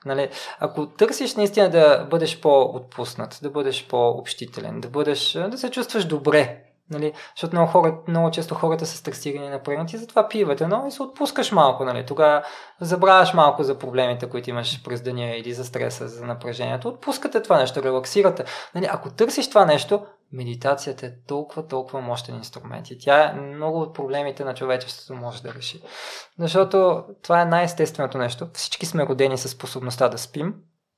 Нали? Ако търсиш наистина да бъдеш по-отпуснат, да бъдеш по-общителен, да, бъдеш, да се чувстваш добре Нали, защото много, хора, много често хората са стресирани и затова пивате, но и се отпускаш малко. Нали. Тогава забравяш малко за проблемите, които имаш през деня или за стреса, за напрежението. Отпускате това нещо, релаксирате. Нали, ако търсиш това нещо, медитацията е толкова, толкова мощен инструмент и тя е много от проблемите на човечеството може да реши. Защото това е най-естественото нещо. Всички сме родени с способността да спим,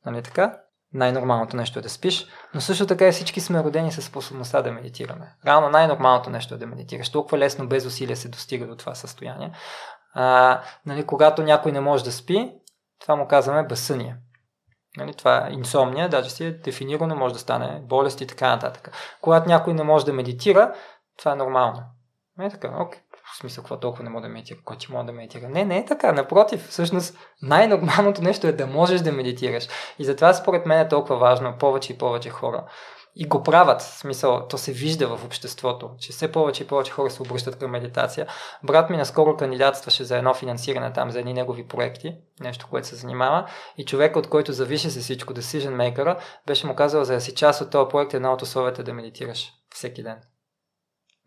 Нали така? Най-нормалното нещо е да спиш, но също така и всички сме родени с способността да медитираме. Рано най-нормалното нещо е да медитираш. Толкова лесно, без усилия се достига до това състояние. А, нали, когато някой не може да спи, това му казваме безсъние. Нали, това е инсомния, даже си е дефинирано, може да стане болест и така нататък. Когато някой не може да медитира, това е нормално. Не е така, окей, в смисъл, какво толкова не може да медитира, кой ти може да медитира. Не, не е така, напротив, всъщност най-нормалното нещо е да можеш да медитираш. И затова според мен е толкова важно повече и повече хора и го правят. В смисъл, то се вижда в обществото, че все повече и повече хора се обръщат към медитация. Брат ми наскоро кандидатстваше за едно финансиране там, за едни негови проекти, нещо, което се занимава. И човек, от който завише се всичко, decision maker, беше му казал, за да си част от този проект, една от условията е да медитираш всеки ден.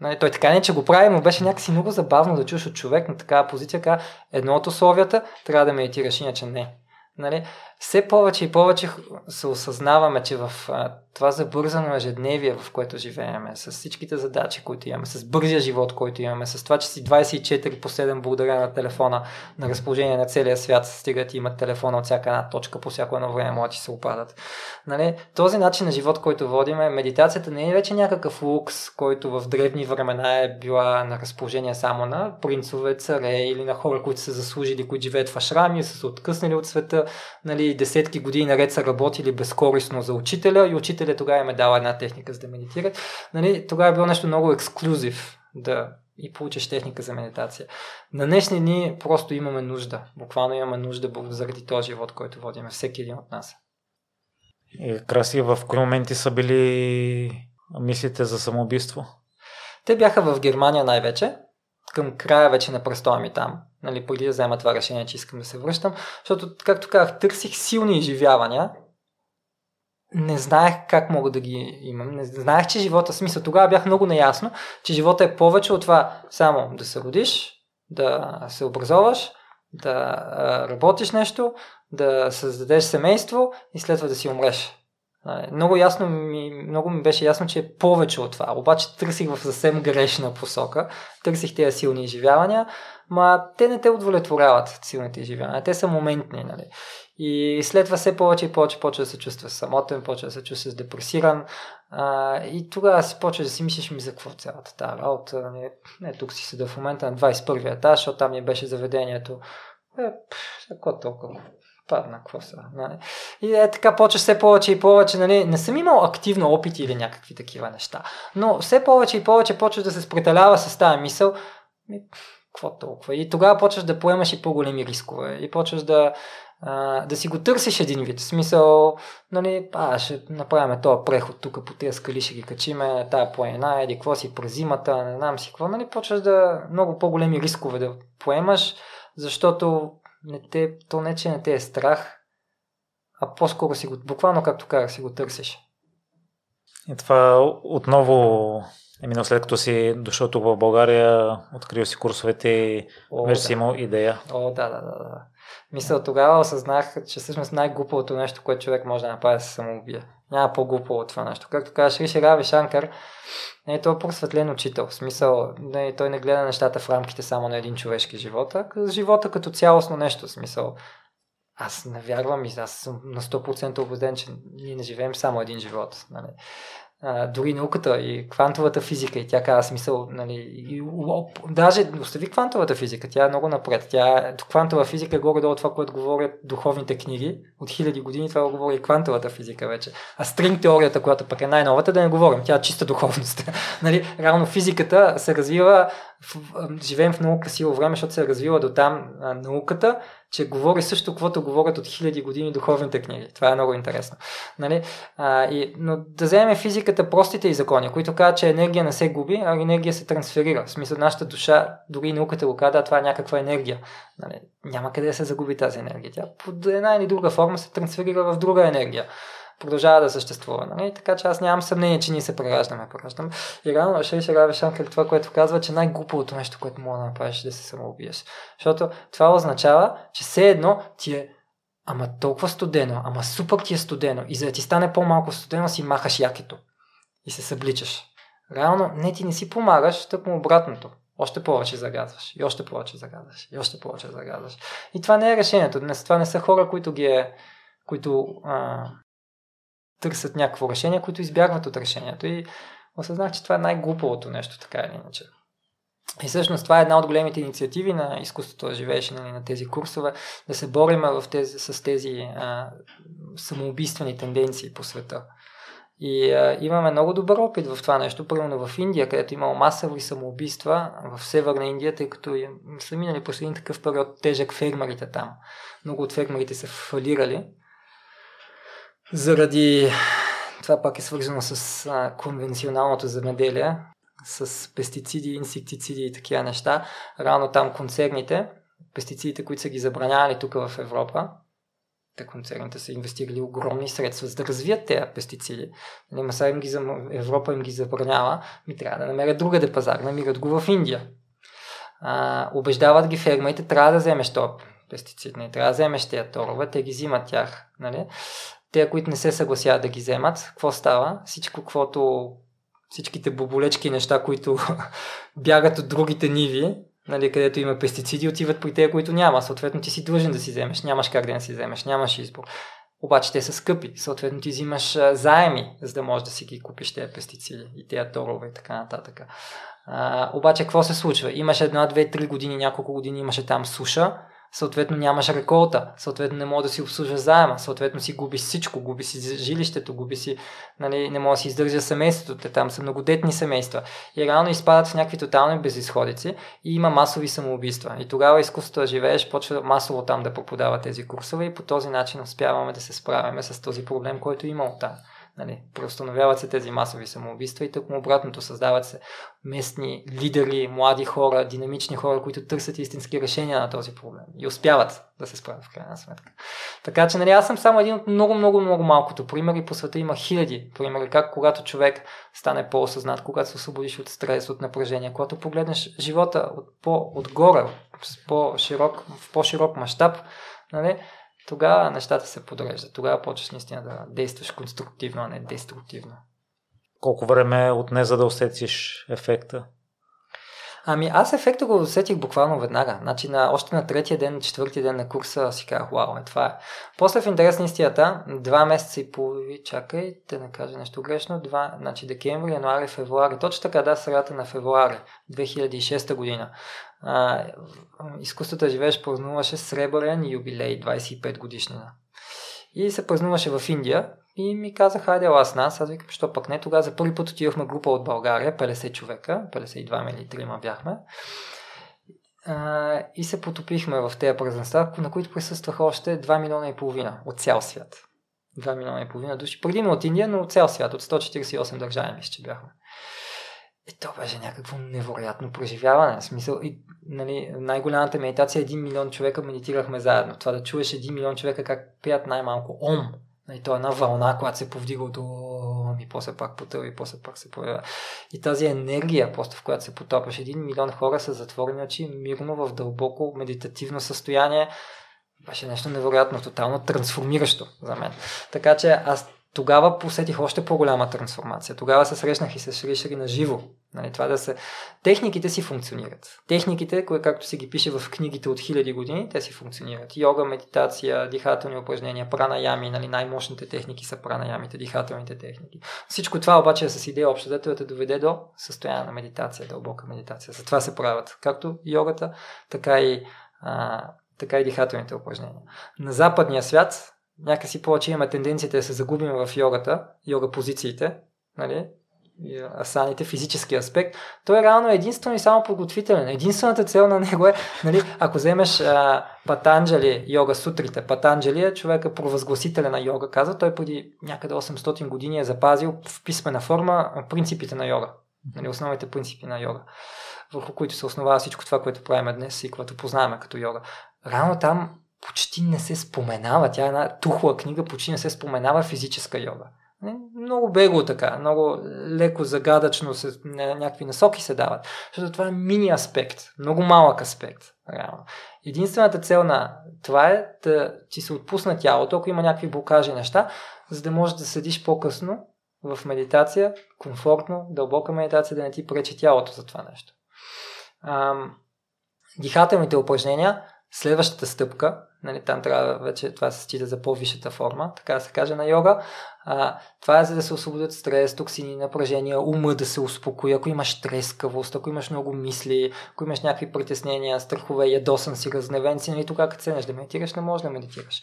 Нали, той така не, че го прави, но беше някакси много забавно да чуш от човек на такава позиция, така едно от условията трябва да медитираш, иначе не. Нали, все повече и повече се осъзнаваме, че в а, това забързано ежедневие, в което живееме, с всичките задачи, които имаме, с бързия живот, който имаме, с това, че си 24 по 7 благодаря на телефона на разположение на целия свят, стига ти имат телефона от всяка една точка, по всяко едно време да се опадат. Нали? Този начин на живот, който водиме, медитацията не е вече някакъв лукс, който в древни времена е била на разположение само на принцове, царе или на хора, които са заслужили, които живеят в ашрами, са се откъснали от света, нали, десетки години наред са работили безкорисно за учителя и учителя тогава им е дал една техника за да медитират. Нали, тогава е било нещо много ексклюзив да и получиш техника за медитация. На днешни дни просто имаме нужда. Буквално имаме нужда заради този живот, който водиме всеки един от нас. И краси в кои моменти са били мислите за самоубийство? Те бяха в Германия най-вече към края вече на престоя ми там, нали, преди да взема това решение, че искам да се връщам, защото, както казах, търсих силни изживявания, не знаех как мога да ги имам. Не знаех, че живота, смисъл, тогава бях много наясно, че живота е повече от това само да се родиш, да се образоваш, да работиш нещо, да създадеш семейство и след това да си умреш. Нали, много ясно ми, много ми беше ясно, че е повече от това. Обаче търсих в съвсем грешна посока. Търсих тези силни изживявания, ма те не те удовлетворяват силните изживявания. Те са моментни, нали? И след това все повече и повече почва да се чувства самотен, почва да се чувства депресиран. А, и тогава си почва да си мислиш ми за какво цялата тази работа. Не, не тук си седа в момента на 21 етаж, защото там ми беше заведението. Е, какво толкова? Падна, какво са. Нали? И е така почваш все повече и повече, нали? не съм имал активно опити или някакви такива неща, но все повече и повече почваш да се спреталява с тази мисъл, ми, какво толкова? И тогава почваш да поемаш и по-големи рискове и почваш да, а, да си го търсиш един вид. В смисъл, нали, а, ще направим този преход тук по тези скали, ще ги качиме, тая планина, еди, какво си през зимата, не знам си какво, нали, почваш да много по-големи рискове да поемаш, защото не те, то не, че не те е страх, а по-скоро си го, буквално както казах, си го търсиш. И това отново е минало след като си дошъл тук в България, открил си курсовете и вече да. си имал идея. О, да, да, да. да. Мисля, тогава осъзнах, че всъщност най-глупавото нещо, което човек може да направи, е да се самоубие. Няма по-глупо от това нещо. Както казваш, Риши Рави Шанкар, не е той просветлен учител. В смисъл, не, той не гледа нещата в рамките само на един човешки живот, а живота като цялостно нещо. В смисъл, аз не вярвам и аз съм на 100% убеден, че ние не живеем само един живот. Нали? Дори науката и квантовата физика и тя казва смисъл, нали, и, оп, даже остави квантовата физика, тя е много напред. Тя, квантова физика е горе-долу това, което говорят духовните книги. От хиляди години това говори и квантовата физика вече. А стринг теорията, която пък е най-новата, да не говорим, тя е чиста духовност. нали, реално физиката се развива, в, живеем в много красиво време, защото се е развила до там науката, че говори също, каквото говорят от хиляди години духовните книги. Това е много интересно. Нали? А, и, но да вземем физиката, простите и закони, които казват, че енергия не се губи, а енергия се трансферира. В смисъл, нашата душа, дори науката го казва, това е някаква енергия. Нали? Няма къде да се загуби тази енергия. Тя под една или друга форма се трансферира в друга енергия продължава да съществува. Нали? Така че аз нямам съмнение, че ние се прераждаме. прераждаме. И реално ще Рави Шанкър това, което казва, че най-глупавото нещо, което мога да направиш, е да се самоубиеш. Защото това означава, че все едно ти е ама толкова студено, ама супер ти е студено и за да ти стане по-малко студено си махаш якето и се събличаш. Реално не ти не си помагаш, тъкмо обратното. Още повече загадваш и още повече загадваш и още повече загадваш. И това не е решението. Това не са хора, които ги е които а, търсят някакво решение, които избягват от решението и осъзнах, че това е най-глупавото нещо, така или иначе. И всъщност това е една от големите инициативи на изкуството да живееш нали, на тези курсове, да се борим в тези, с тези а, самоубийствени тенденции по света. И а, имаме много добър опит в това нещо. Първо в Индия, където имало масови самоубийства, в Северна Индия, тъй като са минали през един такъв период тежък фермерите там. Много от фермерите са фалирали. Заради това пак е свързано с а, конвенционалното земеделие, с пестициди, инсектициди и такива неща. Рано там концерните, пестицидите, които са ги забранявали тук в Европа, те концерните са инвестирали огромни средства за да развият тези пестициди. Нали, сега им ги, Европа им ги забранява, ми трябва да намерят другаде пазар, намират го в Индия. А, убеждават ги фермерите, трябва да вземеш този пестицид, не трябва да вземеш тези торове, те ги взимат тях. Нали? Те, които не се съгласяват да ги вземат, какво става? Всичко, каквото всичките боболечки неща, които бягат от другите ниви, нали, където има пестициди, отиват при тези, които няма. Съответно ти си длъжен да си вземеш, нямаш как да не си вземеш, нямаш избор. Обаче те са скъпи, съответно ти взимаш заеми, за да можеш да си ги купиш тези пестициди и тези торове и така нататък. А, обаче какво се случва? Имаше една, две, три години, няколко години имаше там суша, съответно нямаш реколта, съответно не може да си обслужваш заема, съответно си губиш всичко, губи си жилището, губи си, нали, не може да си издържа семейството, те. Там са многодетни семейства. И реално изпадат в някакви тотални безисходици и има масови самоубийства. И тогава изкуството да живееш почва масово там да преподава тези курсове и по този начин успяваме да се справяме с този проблем, който има от там. Нали, преустановяват се тези масови самоубийства и тъкмо обратното създават се местни лидери, млади хора, динамични хора, които търсят истински решения на този проблем и успяват да се справят в крайна сметка. Така че нали, аз съм само един от много, много, много малкото примери. По света има хиляди примери как когато човек стане по-осъзнат, когато се освободиш от стрес, от напрежение, когато погледнеш живота от по-отгоре, по-широк, в по-широк мащаб, нали, тогава нещата се подреждат. Тогава почваш наистина да действаш конструктивно, а не деструктивно. Колко време отне за да усетиш ефекта? Ами аз ефекта го усетих буквално веднага. Значи на, още на третия ден, четвъртия ден на курса си казах, вау, е, това е. После в интерес на истията, два месеца и полови, чакай, да не кажа нещо грешно, два, значи декември, януари, февруари, точно така, да, средата на февруари 2006 година. А, изкуството да живееш празнуваше сребърен юбилей, 25 годишнина. И се празнуваше в Индия и ми каза, хайде ела с нас. Аз викам, що пък не. Тогава за първи път отивахме група от България, 50 човека, 52 или 3 бяхме. А, и се потопихме в тези празненства, на които присъстваха още 2 милиона и половина от цял свят. 2 милиона и половина души. Предимно от Индия, но от цял свят, от 148 държави, мисля, че бяхме. И то беше някакво невероятно преживяване. Смисъл, и, нали, най-голямата медитация е 1 милион човека медитирахме заедно. Това да чуеш 1 милион човека как пият най-малко ом. И то е една вълна, която се повдига до и после пак потъва и после пак се появява. И тази енергия, просто в която се потопаш. Един милион хора са затворени очи, мирно в дълбоко медитативно състояние. Беше нещо невероятно, тотално трансформиращо за мен. Така че аз тогава посетих още по-голяма трансформация. Тогава се срещнах и с Шришери на живо. Нали, това да се... Техниките си функционират. Техниките, кое, както се ги пише в книгите от хиляди години, те си функционират. Йога, медитация, дихателни упражнения, пранаями, нали, най-мощните техники са пранаямите, дихателните техники. Всичко това обаче е с идея общо да те доведе до състояние на медитация, дълбока медитация. Затова се правят както йогата, така и, а, така и дихателните упражнения. На западния свят някакси повече имаме тенденцията да се загубим в йогата, йога позициите, нали? асаните, физически аспект, той е реално единствено и само подготвителен. Единствената цел на него е, нали, ако вземеш а, Патанджали, йога сутрите, Патанджали е човека провъзгласителя на йога, каза, той преди някъде 800 години е запазил в писмена форма принципите на йога, нали, основните принципи на йога, върху които се основава всичко това, което правим днес и което познаваме като йога. Рано там почти не се споменава. Тя е една тухла книга, почти не се споменава физическа йога. Много бегло така, много леко загадъчно се, някакви насоки се дават. Защото това е мини аспект, много малък аспект. Реално. Единствената цел на това е да ти се отпусна тялото, ако има някакви блокажи неща, за да можеш да седиш по-късно в медитация, комфортно, дълбока медитация, да не ти пречи тялото за това нещо. Ам, дихателните упражнения, следващата стъпка, Нали, там трябва вече това се счита за по-висшата форма, така да се каже на йога. А, това е за да се освободят стрес, токсини, напрежения, ума да се успокои, ако имаш трескавост, ако имаш много мисли, ако имаш някакви притеснения, страхове, ядосан си, разневен си, нали, тогава като ценеш да медитираш, не можеш да медитираш.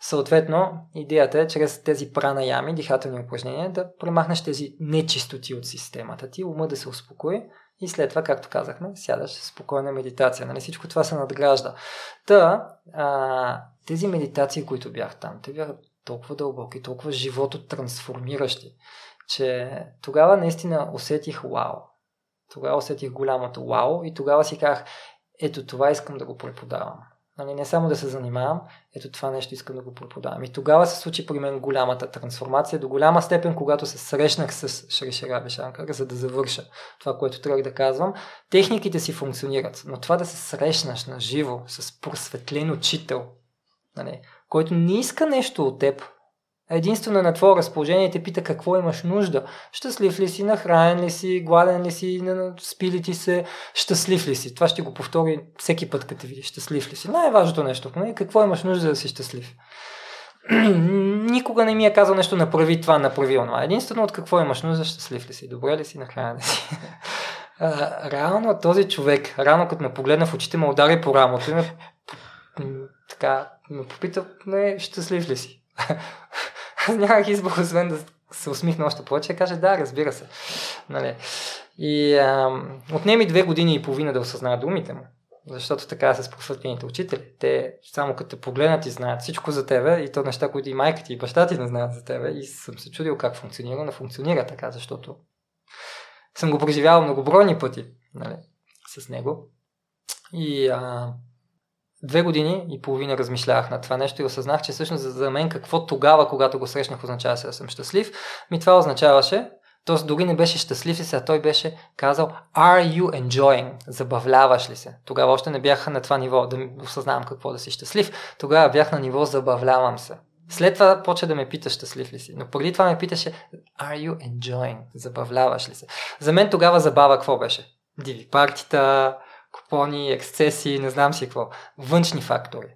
Съответно, идеята е чрез тези пранаями, дихателни упражнения, да премахнеш тези нечистоти от системата ти, ума да се успокои и след това, както казахме, сядаш спокойна медитация. Нали? Всичко това се надгражда. Та, а, тези медитации, които бях там, те бяха толкова дълбоки, толкова живото трансформиращи, че тогава наистина усетих вау. Тогава усетих голямото вау и тогава си казах, ето това искам да го преподавам. Нали, не само да се занимавам, ето това нещо искам да го преподавам. И тогава се случи при мен голямата трансформация, до голяма степен, когато се срещнах с Шриши Раби Шанкар, за да завърша това, което трябва да казвам. Техниките си функционират, но това да се срещнаш на живо с просветлен учител, нали, който не иска нещо от теб, единствено на твое разположение те пита какво имаш нужда. Щастлив ли си, нахранен ли си, гладен ли си, спи ли ти се, щастлив ли си. Това ще го повтори всеки път, като видиш. Щастлив ли си. Най-важното нещо. Не? Какво имаш нужда да си щастлив. Никога не ми е казал нещо направи това, направи това. Единствено от какво имаш нужда, щастлив ли си, добре ли си, нахранен ли си. реално този човек, рано като ме погледна в очите, ме удари по рамото и ме така, ме попита, не, щастлив ли си? нямах избор, освен да се усмихна още повече каже да, разбира се. Нали. И отнеми две години и половина да осъзная думите му. Защото така с просветлените учители. Те само като те погледнат и знаят всичко за тебе и то неща, които и майка ти и баща ти не знаят за тебе. И съм се чудил как функционира, но функционира така, защото съм го преживявал многобройни пъти нали, с него. И а, две години и половина размишлявах на това нещо и осъзнах, че всъщност за мен какво тогава, когато го срещнах, означава да съм щастлив. Ми това означаваше, т.е. дори не беше щастлив ли се, а той беше казал Are you enjoying? Забавляваш ли се? Тогава още не бях на това ниво да осъзнавам какво да си щастлив. Тогава бях на ниво забавлявам се. След това почва да ме пита щастлив ли си. Но преди това ме питаше Are you enjoying? Забавляваш ли се? За мен тогава забава какво беше? Диви партита, купони, ексцесии, не знам си какво. Външни фактори.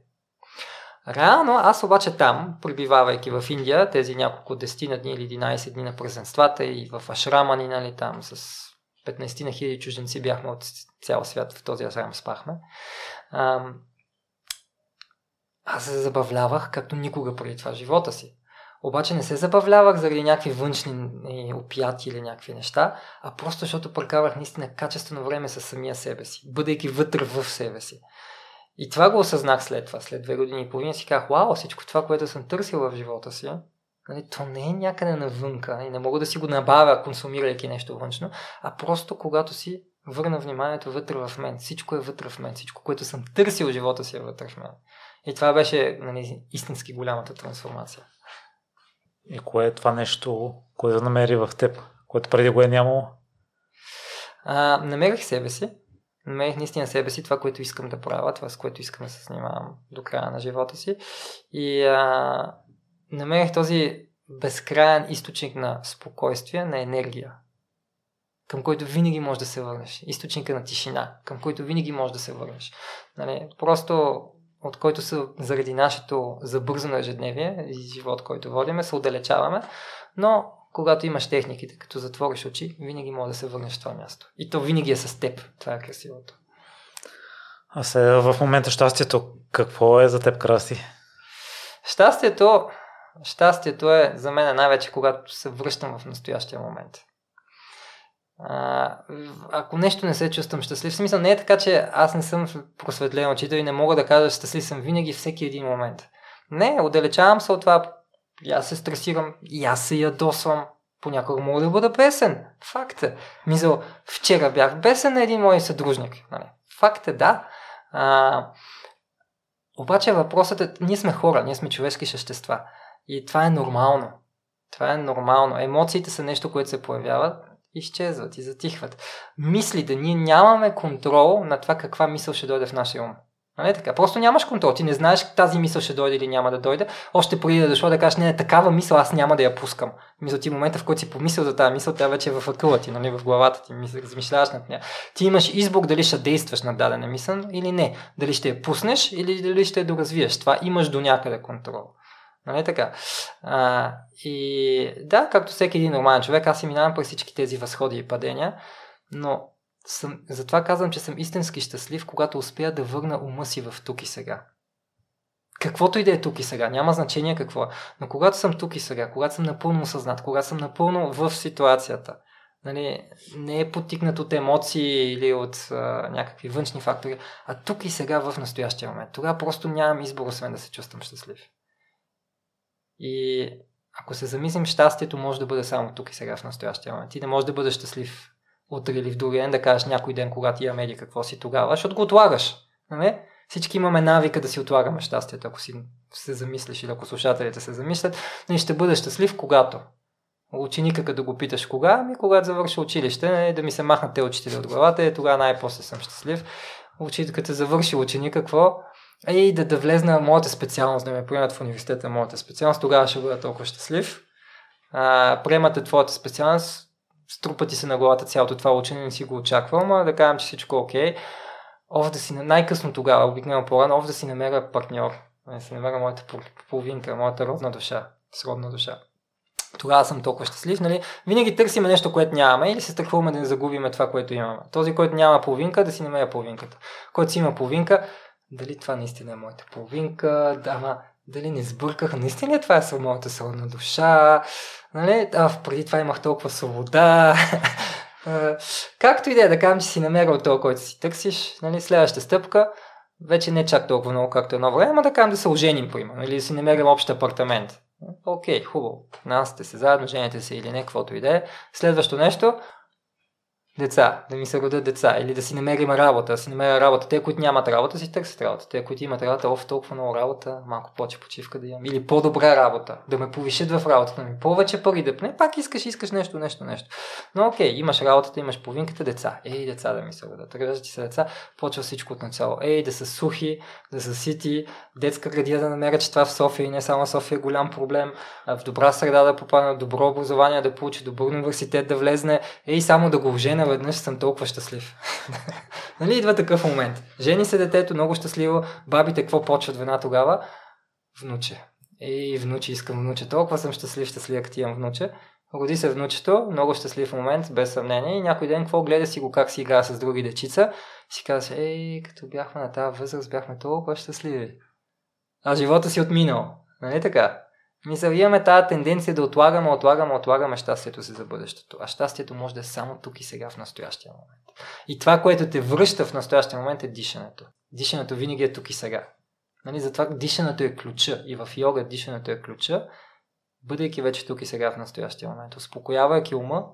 Реално, аз обаче там, прибивавайки в Индия, тези няколко 10 дни или 11 дни на празненствата и в Ашрама ни, нали, там с 15 на хиляди чужденци бяхме от цял свят, в този Ашрам спахме. Аз се забавлявах, както никога преди това живота си. Обаче не се забавлявах заради някакви външни е, опияти или някакви неща, а просто защото прекарах наистина качествено време със самия себе си, бъдейки вътре в себе си. И това го осъзнах след това, след две години и половина си казах, вау, всичко това, което съм търсил в живота си, нали, то не е някъде навънка и не мога да си го набавя, консумирайки нещо външно, а просто когато си върна вниманието вътре в мен. Всичко е вътре в мен. Всичко, което съм търсил в живота си е вътре в мен. И това беше нали, истински голямата трансформация. И кое е това нещо, което намери в теб, което преди го е нямало? А, намерих себе си. Намерих наистина себе си, това, което искам да правя, това, с което искам да се занимавам до края на живота си. И а, намерих този безкрайен източник на спокойствие, на енергия, към който винаги можеш да се върнеш. Източника на тишина, към който винаги можеш да се върнеш. Нали, просто от който са заради нашето забързано ежедневие и живот, който водиме, се отдалечаваме, но когато имаш техниките, като затвориш очи, винаги може да се върнеш в това място. И то винаги е с теб. Това е красивото. А сега в момента щастието, какво е за теб, Краси? Щастието, щастието е за мен най-вече когато се връщам в настоящия момент. А, ако нещо не се чувствам щастлив, смисъл не е така, че аз не съм просветлен учител и не мога да кажа щастлив съм винаги всеки един момент. Не, отдалечавам се от това, аз се стресирам, и аз се ядосвам, понякога мога да бъда бесен. Факт е. Мисъл, вчера бях бесен на един мой съдружник. Нали? Факт е, да. А, обаче въпросът е, ние сме хора, ние сме човешки същества. И това е нормално. Това е нормално. Емоциите са нещо, което се появяват изчезват и затихват. Мислите, ние нямаме контрол на това каква мисъл ще дойде в нашия ум. Нали така? Просто нямаш контрол. Ти не знаеш тази мисъл ще дойде или няма да дойде. Още преди да дошло да кажеш, не, такава мисъл аз няма да я пускам. Мисъл ти момента, в който си помислил за тази мисъл, тя вече е в акъла ти, нали, в главата ти, мисъл, размишляваш над нея. Ти имаш избор дали ще действаш на дадена мисъл или не. Дали ще я пуснеш или дали ще я доразвиеш. Това имаш до някъде контрол. Нали така? А, и да, както всеки един нормален човек, аз си минавам през всички тези възходи и падения, но съм, затова казвам, че съм истински щастлив, когато успея да върна ума си в тук и сега. Каквото и да е тук и сега, няма значение какво е. Но когато съм тук и сега, когато съм напълно осъзнат, когато съм напълно в ситуацията, нали, не е потикнат от емоции или от а, някакви външни фактори, а тук и сега в настоящия момент. Тогава просто нямам избор, освен да се чувствам щастлив. И ако се замислим, щастието може да бъде само тук и сега в настоящия момент. Ти не можеш да бъдеш щастлив утре или в други ден, да кажеш някой ден, когато имаме или какво си тогава, защото го отлагаш. Нали? Всички имаме навика да си отлагаме щастието, ако си се замислиш или ако слушателите се замислят. Но ще бъдеш щастлив, когато. Ученика, като го питаш кога, ами когато завърша училище, нали, да ми се махнат те очите от главата, е, тогава най-после съм щастлив. Учителката завърши ученик, какво? Ей, да, да влезна моята специалност, да ме приемат в университета моята специалност, тогава ще бъда толкова щастлив. А, приемате твоята специалност, струпа ти се на главата цялото това учене, не си го очаквал, но да кажем, че всичко е окей. Ов да си, най-късно тогава, обикновено по-рано, ов да си намеря партньор, да си намеря моята половинка, моята родна душа, сродна душа. Тогава съм толкова щастлив, нали? Винаги търсиме нещо, което нямаме или се страхуваме да не загубиме това, което имаме. Този, който няма половинка, да си намеря половинката. Който си има половинка, дали това наистина е моята половинка, да, ама дали не сбърках, наистина това е моята сродна душа, нали, а, преди това имах толкова свобода. Както и да е, да кажем, че си намерил това, който си търсиш, нали, следващата стъпка, вече не чак толкова много, както едно време, ама да кажем да се оженим, примерно, или да си намерим общ апартамент. Окей, хубаво. Нас сте се заедно, жените се или не, каквото и да е. Следващо нещо, деца, да ми се родят деца или да си намерим работа, да си намеря работа. Те, които нямат работа, си търсят работа. Те, които имат работа, оф, толкова много работа, малко повече почивка да имам. Или по-добра работа, да ме повишат в работата ми. Повече пари да не, пак искаш, искаш нещо, нещо, нещо. Но окей, имаш работата, имаш половинката деца. Ей, деца да ми се родят. Раждат ти се деца, почва всичко от начало. Ей, да са сухи, да са сити, детска градия да намерят, че това в София и не само София е голям проблем. В добра среда да попадне, добро образование да получи, добър университет да влезне. Ей, само да го вжена веднъж съм толкова щастлив. нали идва такъв момент? Жени се детето, много щастливо, бабите какво почват вина тогава? Внуче. Ей, внуче, искам внуче. Толкова съм щастлив, щастлив, като имам внуче. Роди се внучето, много щастлив момент, без съмнение. И някой ден, какво гледа си го как си игра с други дечица, си казва, ей, като бяхме на тази възраст, бяхме толкова щастливи. А живота си отминал. Нали така? Мисля, имаме тази тенденция да отлагаме, отлагаме, отлагаме щастието си за бъдещето. А щастието може да е само тук и сега в настоящия момент. И това, което те връща в настоящия момент е дишането. Дишането винаги е тук и сега. Нали, затова дишането е ключа. И в йога дишането е ключа, бъдейки вече тук и сега в настоящия момент. Успокоявайки ума,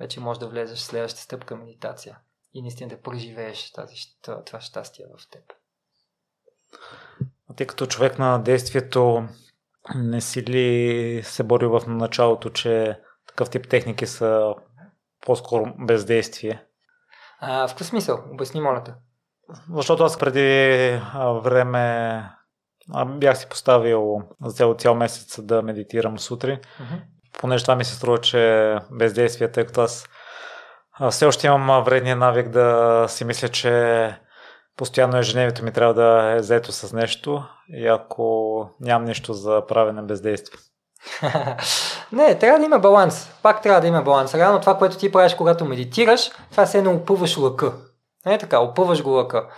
вече може да влезеш в следващата стъпка медитация. И наистина да преживееш тази, това, това щастие в теб. Тъй като човек на действието не си ли се борил в началото, че такъв тип техники са по-скоро бездействие? А, в какъв смисъл? Обясни, моля те. Защото аз преди време бях си поставил за цял, цял месец да медитирам сутрин, uh-huh. понеже това ми се струва, че бездействие, тъй като аз все още имам вредния навик да си мисля, че постоянно ежедневието ми трябва да е заето с нещо и ако нямам нещо за правене бездействие. не, трябва да има баланс. Пак трябва да има баланс. Реално това, което ти правиш, когато медитираш, това се едно опъваш лъка. Не така, опъваш го лъка.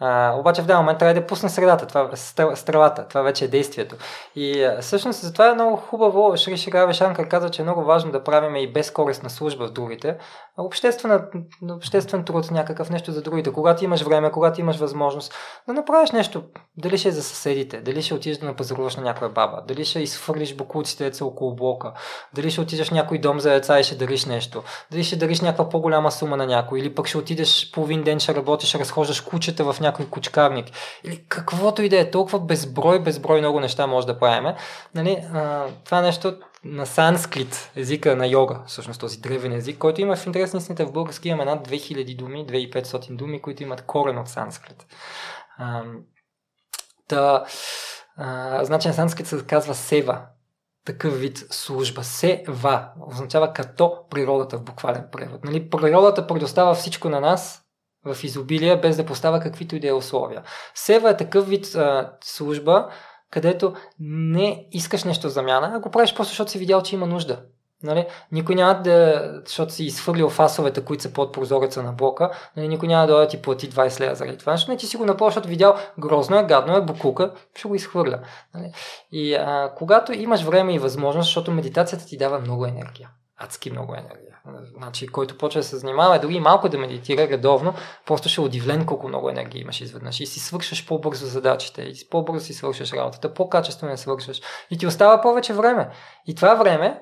А, обаче в даден момент трябва да пусне средата, това е стравата, това вече е действието. И всъщност затова е много хубаво, Шри Шига Вешанка каза, че е много важно да правим и безкорисна служба в другите. Обществен труд, някакъв нещо за другите. Когато имаш време, когато имаш възможност да направиш нещо, дали ще е за съседите, дали ще отидеш да напазаруваш на някоя баба, дали ще изхвърлиш бокуците деца около блока, дали ще отидеш в някой дом за деца и ще дариш нещо, дали ще дариш някаква по-голяма сума на някой, или пък ще отидеш половин ден, ще работиш, разхождаш кучета в някой кучкарник, или каквото и да е, толкова безброй, безброй много неща може да правим. Нали, а, това нещо на санскрит, езика на йога, всъщност този древен език, който има в интерес в български имаме над 2000 думи, 2500 думи, които имат корен от санскрит. А, та, а, значи на санскрит се казва сева, такъв вид служба. Сева означава като природата в буквален превод. Нали? Природата предоставя всичко на нас в изобилие, без да поставя каквито и да е условия. Сева е такъв вид а, служба, където не искаш нещо замяна, а го правиш просто защото си видял, че има нужда. Нали? Никой няма да, защото си изхвърлил фасовете, които са под прозореца на блока, нали? никой няма да ти плати 20 лева заради това. Защото не ти си го направил, защото видял грозно е, гадно е, букука, ще го изхвърля. Нали? И а, когато имаш време и възможност, защото медитацията ти дава много енергия, адски много енергия. Значи, който почва да се занимава, дори малко да медитира редовно, просто ще е удивлен колко много енергия имаш изведнъж. И си свършваш по-бързо задачите, и по-бързо си свършваш работата, по-качествено свършваш. И ти остава повече време. И това време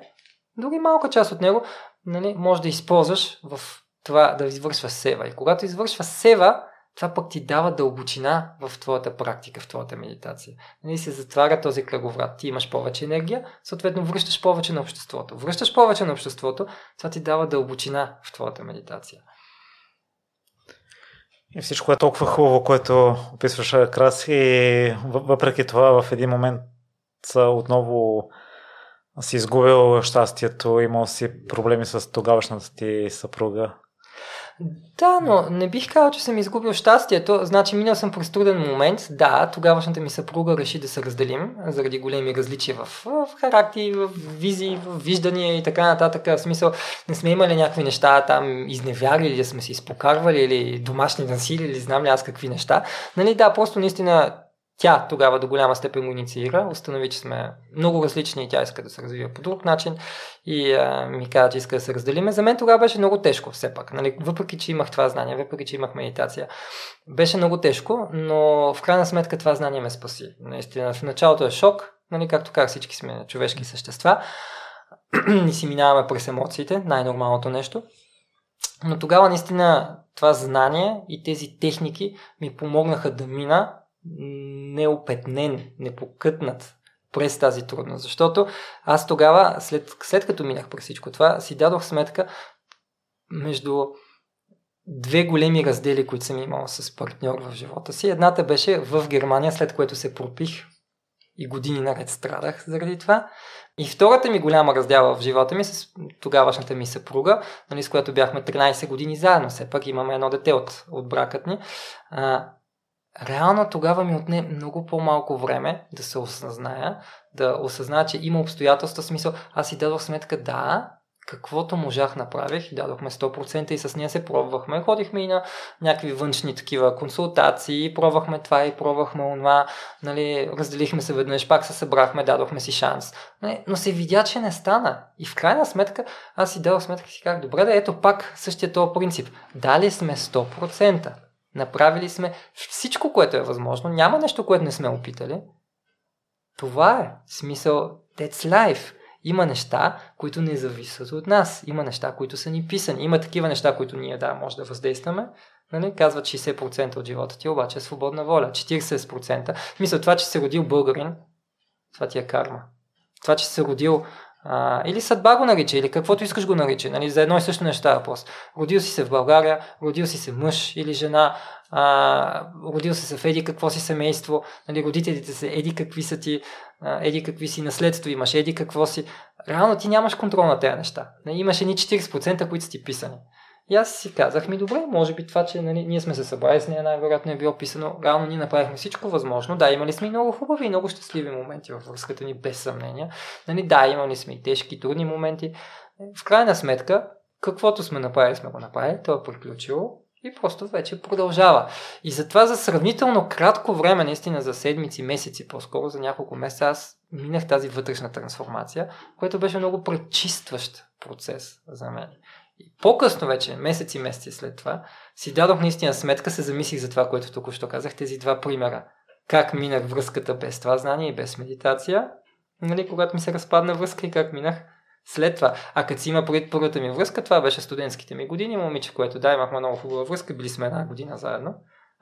дори малка част от него нали, може да използваш в това да извършва сева. И когато извършва сева, това пък ти дава дълбочина в твоята практика, в твоята медитация. Нали, се затваря този кръговрат. Ти имаш повече енергия, съответно връщаш повече на обществото. Връщаш повече на обществото, това ти дава дълбочина в твоята медитация. И всичко е толкова хубаво, което описваш Крас и въпреки това в един момент отново си изгубил щастието, имал си проблеми с тогавашната ти съпруга. Да, но не бих казал, че съм изгубил щастието. Значи, минал съм през труден момент. Да, тогавашната ми съпруга реши да се разделим, заради големи различия в, в характери, в визии, в виждания и така нататък. В смисъл, не сме имали някакви неща там, изневяри или да сме си изпокарвали, или домашни насили, или знам ли аз какви неща. Нали, да, просто наистина тя тогава до голяма степен го инициира, установи, че сме много различни и тя иска да се развива по друг начин и а, ми каза, че иска да се разделиме. За мен тогава беше много тежко все пак, нали? въпреки, че имах това знание, въпреки, че имах медитация. Беше много тежко, но в крайна сметка това знание ме спаси. Наистина, в началото е шок, нали? както казах, всички сме човешки същества и си минаваме през емоциите, най-нормалното нещо. Но тогава наистина това знание и тези техники ми помогнаха да мина неопетнен, непокътнат през тази трудност. Защото аз тогава, след, след като минах през всичко това, си дадох сметка между две големи раздели, които съм имал с партньор в живота си. Едната беше в Германия, след което се пропих и години наред страдах заради това. И втората ми голяма раздяла в живота ми с тогавашната ми съпруга, нали, с която бяхме 13 години заедно. Все пак имаме едно дете от, от бракът ни. А, реално тогава ми отне много по-малко време да се осъзная, да осъзная, че има обстоятелства, смисъл, аз си дадох сметка, да, каквото можах направих дадохме 100% и с нея се пробвахме. Ходихме и на някакви външни такива консултации, пробвахме това и пробвахме онова, нали, разделихме се веднъж, пак се събрахме, дадохме си шанс. Нали, но се видя, че не стана. И в крайна сметка аз си дадох сметка си казах, добре да ето пак същия този принцип. Дали сме 100%. Направили сме всичко, което е възможно. Няма нещо, което не сме опитали. Това е смисъл. That's life. Има неща, които не зависят от нас. Има неща, които са ни писани. Има такива неща, които ние да, може да въздействаме. Нали? Казват 60% от живота ти, обаче е свободна воля. 40%. Мисля, това, че се родил българин, това ти е карма. Това, че се родил а, или съдба го нарича, или каквото искаш го нарича. Нали? За едно и също неща въпрос. Родил си се в България, родил си се мъж или жена, а, родил си се в еди какво си семейство, нали? родителите са еди какви са ти, а, еди какви си наследство имаш, еди какво си. Реално ти нямаш контрол на тези неща. Нали? Имаш едни 40%, които са ти писани. И аз си казах, ми добре, може би това, че нали, ние сме се събрали с нея, най-вероятно е било писано. Реално ние направихме всичко възможно. Да, имали сме и много хубави и много щастливи моменти във връзката ни, без съмнение. Нали, да, имали сме и тежки, трудни моменти. В крайна сметка, каквото сме направили, сме го направили, то е приключило и просто вече продължава. И затова за сравнително кратко време, наистина за седмици, месеци, по-скоро за няколко месеца, аз минах тази вътрешна трансформация, което беше много пречистващ процес за мен. И по-късно вече, месеци, месеци след това, си дадох наистина сметка, се замислих за това, което току-що казах, тези два примера. Как минах връзката без това знание и без медитация, нали, когато ми се разпадна връзка и как минах след това. А като си има пред първата ми връзка, това беше студентските ми години, момиче, което да, имахме много хубава връзка, били сме една година заедно.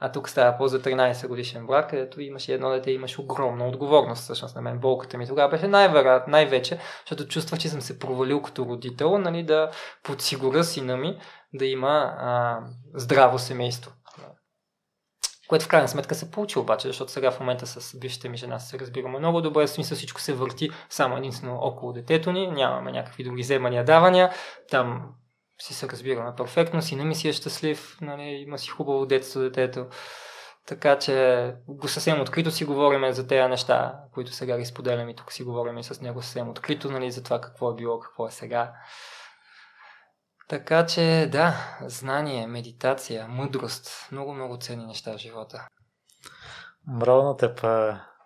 А тук става по за 13 годишен брак, където имаш едно дете, имаш огромна отговорност. Всъщност на мен болката ми тогава беше най-вероятно, най-вече, защото чувствах, че съм се провалил като родител, нали, да подсигуря сина ми да има а, здраво семейство. Което в крайна сметка се получи обаче, защото сега в момента с бившата ми жена се разбираме много добре, в смисъл всичко се върти само единствено около детето ни, нямаме някакви други вземания, давания, там си се разбираме перфектно, сина ми си е щастлив, нали, има си хубаво детство детето. Така че го съвсем открито си говорим за тези неща, които сега ги споделям и тук си говорим и с него съвсем открито, нали, за това какво е било, какво е сега. Така че да, знание, медитация, мъдрост, много-много ценни неща в живота. Браво на теб,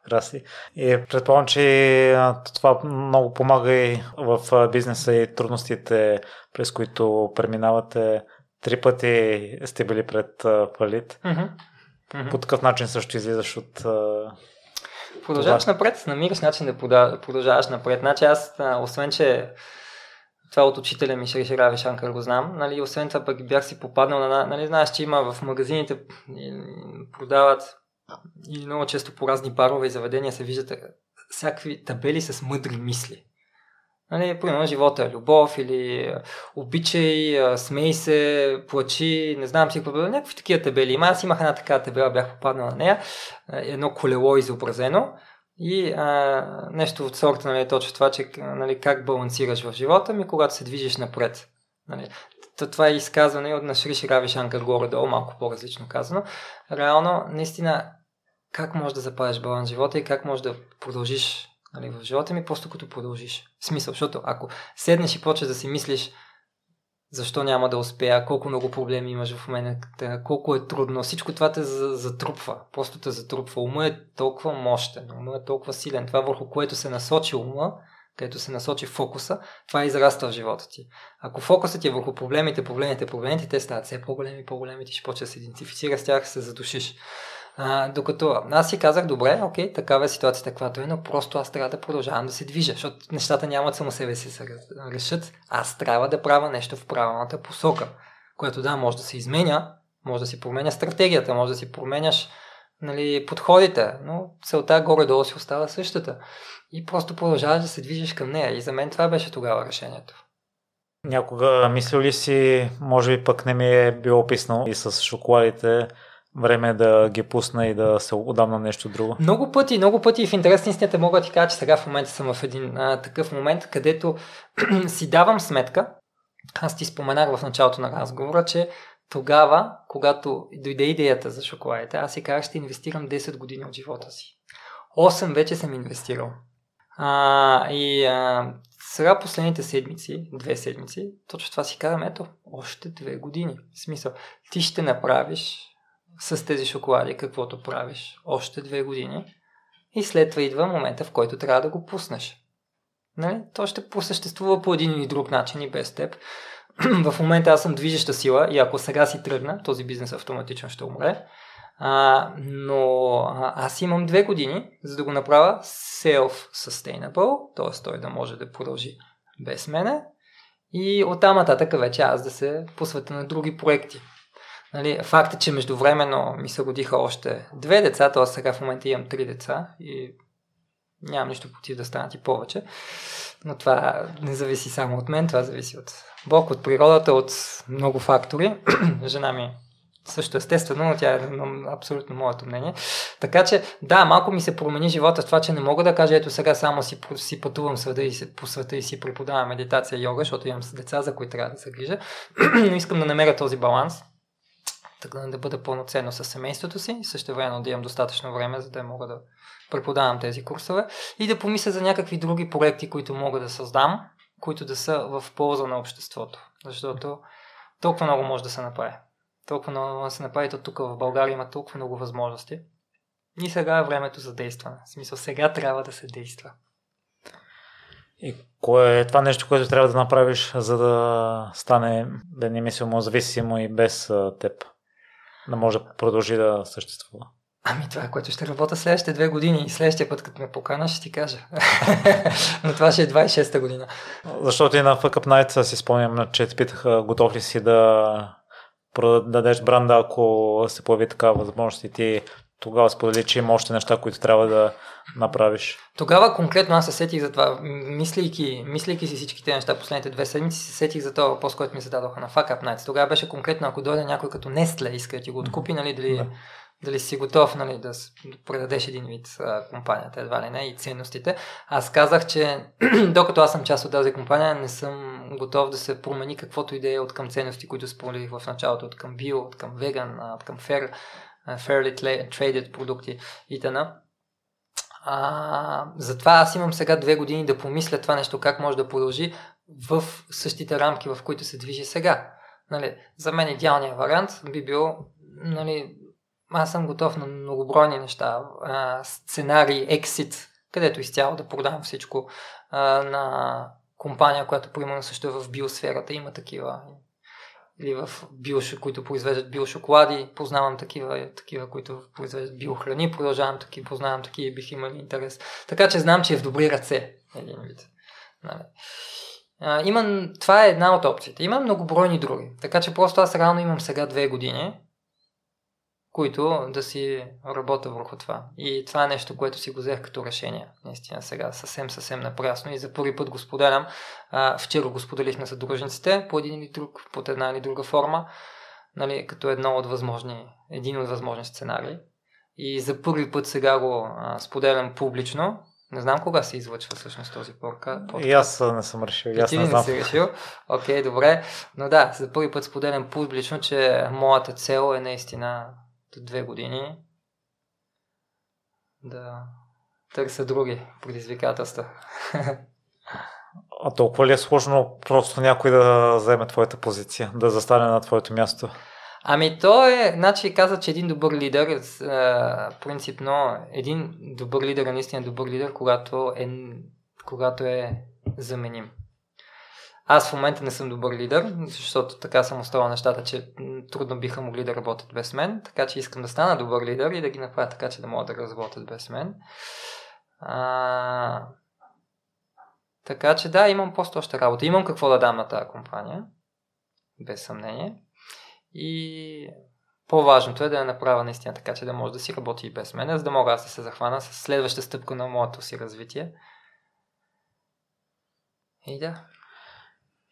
Краси. И предполагам, че това много помага и в бизнеса и трудностите, през които преминавате. Три пъти сте били пред фалит. Mm-hmm. Mm-hmm. По такъв начин също излизаш от Продължаваш това. напред, намираш начин да продължаваш напред. Значи аз, освен че това от учителя ми Шри Рави Шанкар го знам. Нали, освен това пък бях си попаднал на... Нали, знаеш, че има в магазините продават и много често по разни парове и заведения се виждат всякакви табели с мъдри мисли. Нали, примерно живота е любов или обичай, смей се, плачи, не знам си какво, някакви такива табели. Има, аз имах една такава табела, бях попаднал на нея, едно колело изобразено и а, нещо от сорта нали, е точно това, че нали, как балансираш в живота ми, когато се движиш напред. Нали. Това е изказване от на Шриши Рави Шанкар горе-долу, малко по-различно казано. Реално, наистина, как можеш да запазиш баланс в живота и как можеш да продължиш нали, в живота ми, просто като продължиш. В смисъл, защото ако седнеш и почваш да си мислиш защо няма да успея, колко много проблеми имаш в мен, колко е трудно. Всичко това те затрупва. Просто те затрупва. Ума е толкова мощен, ума е толкова силен. Това върху което се насочи ума, където се насочи фокуса, това израства в живота ти. Ако фокусът ти е върху проблемите, проблемите, проблемите, те стават все по-големи, по-големи, ти ще почва да се идентифицира с тях, се задушиш. А, докато аз си казах, добре, окей, такава е ситуацията, каквато е, но просто аз трябва да продължавам да се движа, защото нещата нямат само себе си се решат. Аз трябва да правя нещо в правилната посока, което да, може да се изменя, може да си променя стратегията, може да си променяш нали, подходите, но целта горе-долу си остава същата. И просто продължаваш да се движиш към нея. И за мен това беше тогава решението. Някога мислил ли си, може би пък не ми е било писнал и с шоколадите, време да ги пусна и да се отдам на нещо друго? Много пъти, много пъти в интерес на истината мога да ти кажа, че сега в момента съм в един а, такъв момент, където си давам сметка, аз ти споменах в началото на разговора, че тогава, когато дойде идеята за шоколадите, аз си казах, ще инвестирам 10 години от живота си. 8 вече съм инвестирал. А, и а, сега последните седмици, две седмици, точно това си казвам, ето, още две години. В смисъл, ти ще направиш с тези шоколади каквото правиш още две години и след това идва момента, в който трябва да го пуснеш. Нали? То ще посъществува по един или друг начин и без теб. в момента аз съм движеща сила и ако сега си тръгна, този бизнес автоматично ще умре. А, но аз имам две години, за да го направя self-sustainable, т.е. той да може да продължи без мене. И оттам нататък вече аз да се посветя на други проекти. Нали, факт е, че междувременно ми се родиха още две деца, т.е. сега в момента имам три деца и нямам нищо против да станат и повече. Но това не зависи само от мен, това зависи от Бог, от природата, от много фактори. Жена ми също естествено, но тя е абсолютно моето мнение. Така че, да, малко ми се промени живота в това, че не мога да кажа, ето сега само си, си пътувам света и по света и си преподавам медитация и йога, защото имам деца, за които трябва да се грижа. но искам да намеря този баланс така да бъда пълноценно с семейството си също време да имам достатъчно време, за да мога да преподавам тези курсове и да помисля за някакви други проекти, които мога да създам, които да са в полза на обществото. Защото толкова много може да се направи. Толкова много да се направи, то тук в България има толкова много възможности. И сега е времето за действане. В смисъл, сега трябва да се действа. И кое е това нещо, което трябва да направиш, за да стане да не мислимо зависимо и без теб? да може да продължи да съществува? Ами това, което ще работя следващите две години и следващия път, като ме покана, ще ти кажа. Но това ще е 26-та година. Защото и на Fuck Up Night си спомням, че те питаха готов ли си да продадеш бранда, ако се появи такава възможност и ти тогава сподели, че има още неща, които трябва да направиш. Тогава конкретно аз се сетих за това, мислейки, мислейки си всичките неща последните две седмици, се сетих за това въпрос, който ми зададоха на Fuck Up Nights. Тогава беше конкретно, ако дойде някой като Nestle иска да ти го откупи, нали, дали да. дали си готов нали, да предадеш един вид а, компанията, едва ли не, и ценностите. Аз казах, че докато аз съм част от тази компания, не съм готов да се промени каквото идея от към ценности, които споделих в началото, от към био, от към веган, от към fair, fairly traded продукти и т.н. Затова аз имам сега две години да помисля това нещо как може да продължи в същите рамки, в които се движи сега. Нали, за мен идеалният вариант би бил нали, аз съм готов на многобройни неща, а, ексит, където изцяло да продавам всичко на компания, която примерно също е в биосферата, има такива или в биошо, които произвеждат биошоколади, познавам такива, такива, които произвеждат биохрани, продължавам такива, познавам такива, бих имали интерес. Така че знам, че е в добри ръце. Един вид. Нали. А, имам, това е една от опциите. Има многобройни други. Така че просто аз реално имам сега две години, които да си работя върху това. И това е нещо, което си го взех като решение. Наистина сега съвсем, съвсем напрясно и за първи път го споделям. А, вчера го споделих на съдружниците по един или друг, под една или друга форма, нали, като едно от възможни, един от възможни сценарии. И за първи път сега го а, споделям публично. Не знам кога се излъчва всъщност този порка. И аз не съм решил. И аз не, не си решил. Окей, okay, добре. Но да, за първи път споделям публично, че моята цел е наистина две години да търся други предизвикателства. А толкова ли е сложно просто някой да вземе твоята позиция, да застане на твоето място? Ами то е, значи каза, че един добър лидер, принципно, един добър лидер е наистина добър лидер, когато е, когато е заменим. Аз в момента не съм добър лидер, защото така съм оставил нещата, че трудно биха могли да работят без мен, така че искам да стана добър лидер и да ги направя така, че да могат да работят без мен. А... Така че да, имам просто още работа. Имам какво да дам на тази компания, без съмнение. И по-важното е да я направя наистина така, че да може да си работи и без мен, за да мога аз да се захвана с следваща стъпка на моето си развитие. И да.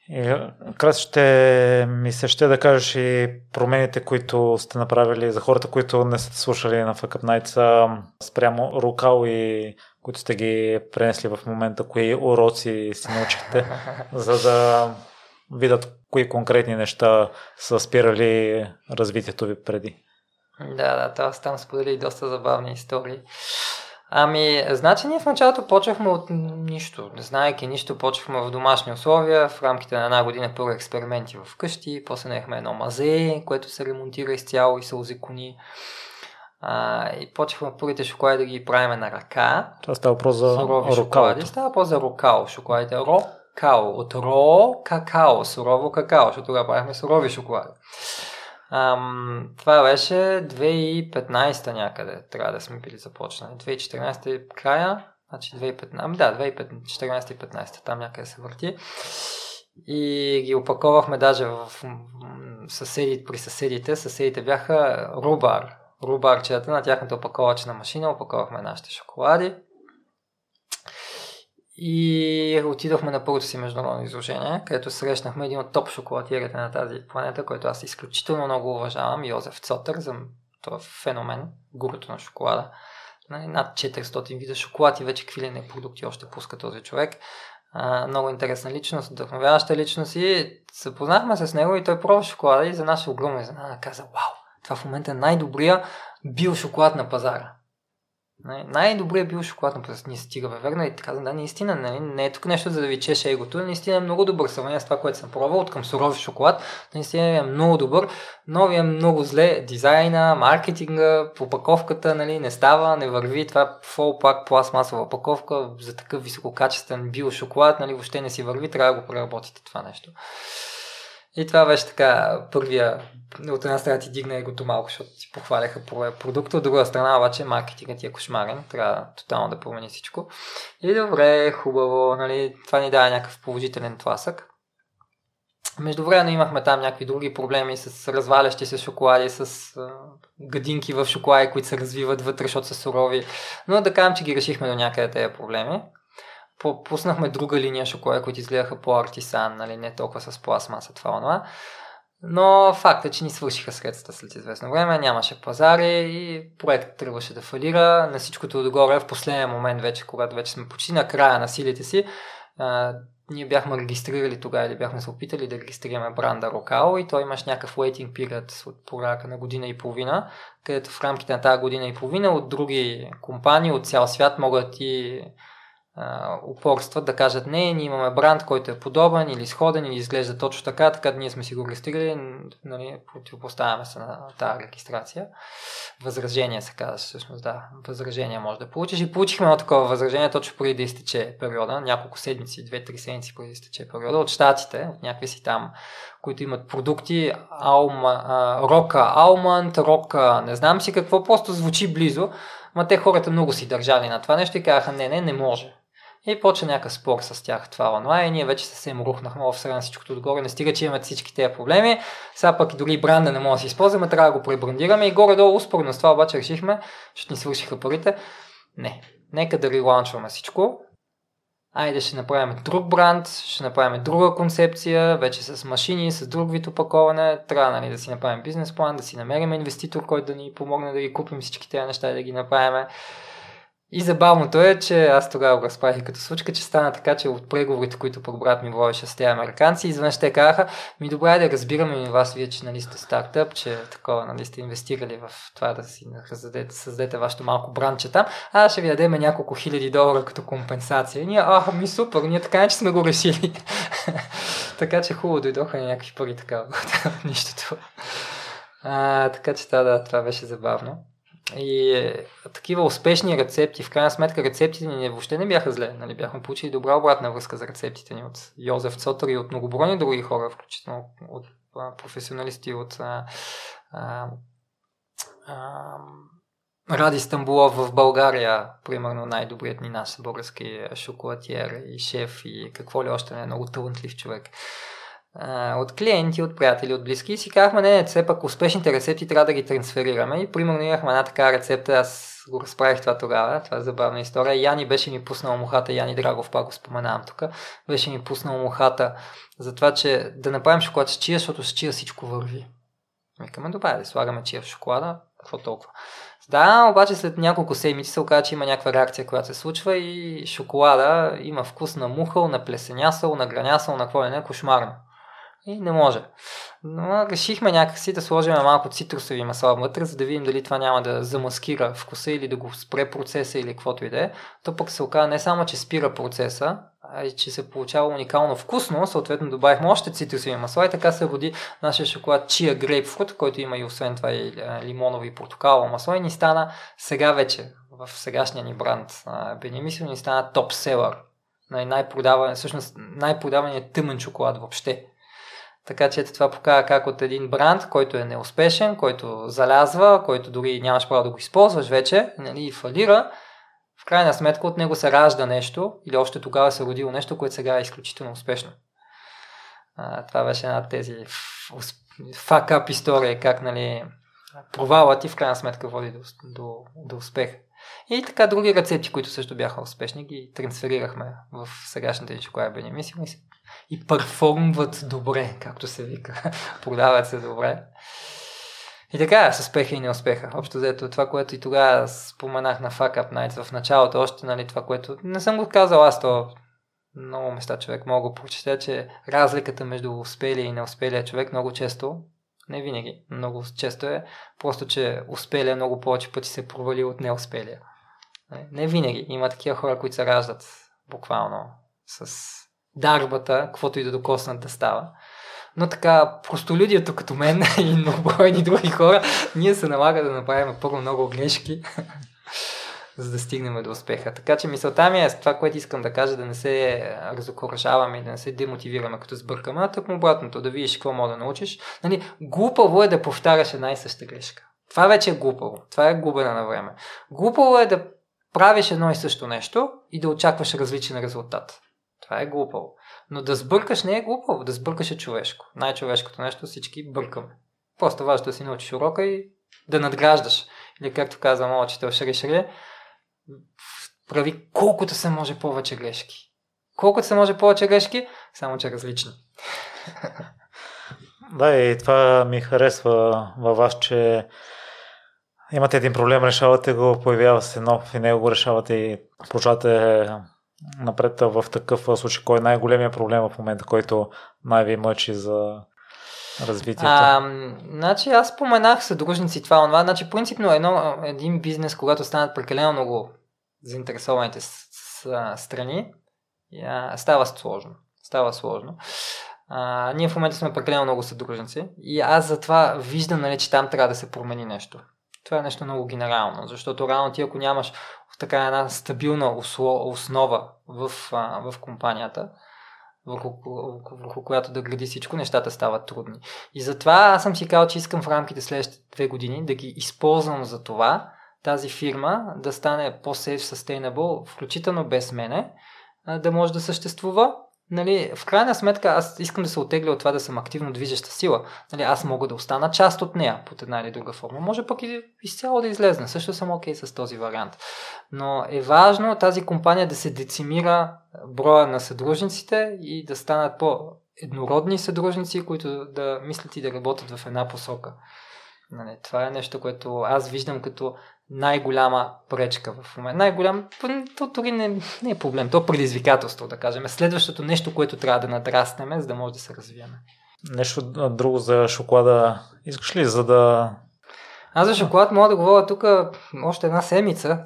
И, крас ще ми се ще да кажеш и промените, които сте направили за хората, които не сте слушали на Fuck Up Nights, спрямо Рукал и които сте ги пренесли в момента, кои уроци си научихте, за да видят кои конкретни неща са спирали развитието ви преди. Да, да, аз там сподели доста забавни истории. Ами, значи ние в началото почнахме от нищо, не знаеки нищо, почнахме в домашни условия, в рамките на една година първо експерименти в къщи, после наехме едно мазе, което се ремонтира изцяло и се озикони. А, и почнахме първите шоколади да ги правиме на ръка. Това става въпрос за шоколади. Става въпрос за рокао шоколадите. Ро-као. От ро какао, сурово какао, защото тогава правихме сурови шоколади. Ам, това беше 2015 някъде, трябва да сме били започнали. 2014 края, значи 2015, ами да, 2014 и 15 там някъде се върти. И ги опаковахме даже в съседи, при съседите. Съседите бяха рубар. Рубарчета на тяхната опаковачна машина. Опаковахме нашите шоколади. И отидохме на първото си международно изложение, където срещнахме един от топ шоколадиерите на тази планета, който аз изключително много уважавам, Йозеф Цотър, за този феномен, гурото на шоколада. Нали, над 400 вида шоколад и вече какви ли не продукти още пуска този човек. Много интересна личност, вдъхновяваща личност и се познахме с него и той пробва шоколада и за наша огромна изненада каза, вау, това в момента е най-добрия бил шоколад на пазара. Най- най-добрият бил шоколад на ни стига, бе, верно? И така, да, наистина, не, не е тук нещо за да ви чеше егото, наистина е много добър сравнение с това, което съм пробвал от към сурови шоколад, наистина е много добър, но е много зле дизайна, маркетинга, упаковката, нали, не става, не върви, това фол пак пластмасова опаковка за такъв висококачествен бил шоколад, нали, въобще не си върви, трябва да го преработите това нещо. И това беше така първия, от една страна ти дигна егото малко, защото ти похваляха продукта, от друга страна обаче маркетингът ти е кошмарен, трябва тотално да промени всичко. И добре, хубаво, нали, това ни дава някакъв положителен тласък. Междувременно имахме там някакви други проблеми с развалящи се шоколади, с а, гадинки в шоколади, които се развиват вътре, защото са сурови. Но да кажем, че ги решихме до някъде тези проблеми пуснахме друга линия шоколади, които изгледаха по-артисан, нали, не толкова с пластмаса, това онова. Но факт е, че ни свършиха средства след известно време, нямаше пазари и проектът трябваше да фалира. На всичкото отгоре в последния момент вече, когато вече сме почти на края на силите си, ние бяхме регистрирали тогава или бяхме се опитали да регистрираме бранда Рокал и той имаш някакъв waiting period от порядка на година и половина, където в рамките на тази година и половина от други компании от цял свят могат и упорстват да кажат не, ние имаме бранд, който е подобен или сходен или изглежда точно така, така ние сме си го регистрирали, нали, противопоставяме се на тази регистрация. Възражение се казва всъщност, да. Възражение може да получиш и получихме едно такова възражение точно преди да изтече периода, няколко седмици, две-три седмици преди да изтече периода от щатите, от някакви си там, които имат продукти, алма, рока алманд, рока не знам си какво, просто звучи близо, Ма те хората много си държали на това нещо и казаха, не, не, не може. И почна някакъв спор с тях това онлайн ние вече съвсем рухнахме в среда на всичкото отгоре. Не стига, че имаме всички тези проблеми. Сега пък и дори бранда не може да се използваме, трябва да го пребрандираме и горе-долу успорно с това обаче решихме, защото ни свършиха парите. Не, нека да реланчваме всичко. Айде ще направим друг бранд, ще направим друга концепция, вече с машини, с друг вид опаковане. Трябва нали, да си направим бизнес план, да си намерим инвеститор, който да ни помогне да ги купим всички тези неща и да ги направим. И забавното е, че аз тогава го разправих като случка, че стана така, че от преговорите, които пък брат ми водеше с тези американци, изведнъж те казаха, ми добре да разбираме и вас, вие, че нали сте стартъп, че такова нали сте инвестирали в това да си създадете, създадете вашето малко бранче там, а ще ви дадем няколко хиляди долара като компенсация. Ние, а, ми супер, ние така че сме го решили. така че хубаво дойдоха някакви пари така от нищото. А, така че да, да, това беше забавно. И е, такива успешни рецепти, в крайна сметка рецептите ни въобще не бяха зле. Нали? Бяхме получили добра обратна връзка за рецептите ни от Йозеф Цотър и от многобройни други хора, включително от професионалисти от а, а, а, Ради Стамбулов в България, примерно най-добрият ни наш български шоколатиер и шеф и какво ли още не е много талантлив човек от клиенти, от приятели, от близки и си казахме, не, все пак успешните рецепти трябва да ги трансферираме и примерно имахме една така рецепта, аз го разправих това тогава, това е забавна история. Яни беше ми пуснал мухата, Яни Драгов, пак го споменавам тук, беше ми пуснал мухата за това, че да направим шоколад с чия, защото с чия всичко върви. Викаме, добре, да слагаме чия в шоколада, какво толкова. Да, обаче след няколко седмици се оказа, че има някаква реакция, която се случва и шоколада има вкус на мухъл, на плесенясъл, на гранясъл, на какво е не, кошмарно. И не може. Но решихме някакси да сложим малко цитрусови масла вътре, за да видим дали това няма да замаскира вкуса или да го спре процеса или каквото и да е. То пък се оказа не само, че спира процеса, а и че се получава уникално вкусно, съответно добавихме още цитрусови масла и така се роди нашия шоколад Chia Grapefruit, който има и освен това и лимоново и портокалово масло и ни стана сега вече в сегашния ни бранд Бенемисио ни стана топ селър. Най-продаван, всъщност най-продаваният тъмен шоколад въобще така че това показва как от един бранд, който е неуспешен, който залязва, който дори нямаш право да го използваш вече, нали, и фалира, в крайна сметка от него се ражда нещо, или още тогава се родило нещо, което сега е изключително успешно. А, това беше една от тези факап история, как нали, провалът ти в крайна сметка води до, до, до успех. И така други рецепти, които също бяха успешни, ги трансферирахме в сегашната ни шоколада Бенемисимо и и перформват добре, както се вика. Продават се добре. И така, с успеха и неуспеха. Общо взето това, което и тогава споменах на Fuck Up Nights в началото, още нали, това, което не съм го казал аз, то много места човек мога да прочета, че разликата между успелия и неуспелия човек много често, не винаги, много често е просто, че успелия много повече пъти се провали от неуспелия. Не, не винаги. Има такива хора, които се раждат буквално с дарбата, каквото и да докоснат да става. Но така, простолюдието като мен и многобройни други хора, ние се налага да направим първо много грешки, за да стигнем до успеха. Така че мисълта ми е с това, което искам да кажа, да не се разокоръжаваме и да не се демотивираме като сбъркаме, а тъкмо обратното, да видиш какво мога да научиш. Нали, глупаво е да повтаряш една и съща грешка. Това вече е глупаво. Това е губене на време. Глупаво е да правиш едно и също нещо и да очакваш различен резултат. Това е глупаво. Но да сбъркаш не е глупаво, да сбъркаш е човешко. Най-човешкото нещо всички бъркаме. Просто важно да си научиш урока и да надграждаш. Или както казва моят учител Шри Шри, прави колкото се може повече грешки. Колкото се може повече грешки, само че различни. Да, и това ми харесва във вас, че имате един проблем, решавате го, появява се нов и него го решавате и продължавате напред в такъв случай. Кой е най-големия проблем в момента, който най-ви мъчи за развитието? А, значи аз споменах съдружници това, това. Значи принципно едно, един бизнес, когато станат прекалено много заинтересованите с, с, страни, става сложно. Става сложно. А, ние в момента сме прекалено много съдружници и аз затова виждам, нали, че там трябва да се промени нещо. Това е нещо много генерално, защото рано ти ако нямаш така една стабилна основа в, в компанията, върху, върху която да гради всичко, нещата стават трудни. И затова аз съм си казал, че искам в рамките следващите две години да ги използвам за това, тази фирма да стане по-safe sustainable, включително без мене, да може да съществува нали, в крайна сметка аз искам да се отегля от това да съм активно движеща сила. Нали, аз мога да остана част от нея под една или друга форма. Може пък и изцяло да излезна. Също съм окей okay с този вариант. Но е важно тази компания да се децимира броя на съдружниците и да станат по еднородни съдружници, които да мислят и да работят в една посока. Нали, това е нещо, което аз виждам като най-голяма пречка в момента. Най-голям, то дори не, не е проблем, то е предизвикателство, да кажем. Следващото нещо, което трябва да надраснем, за да може да се развиеме. Нещо друго за шоколада. Искаш ли за да аз за шоколад мога да говоря тук още една седмица.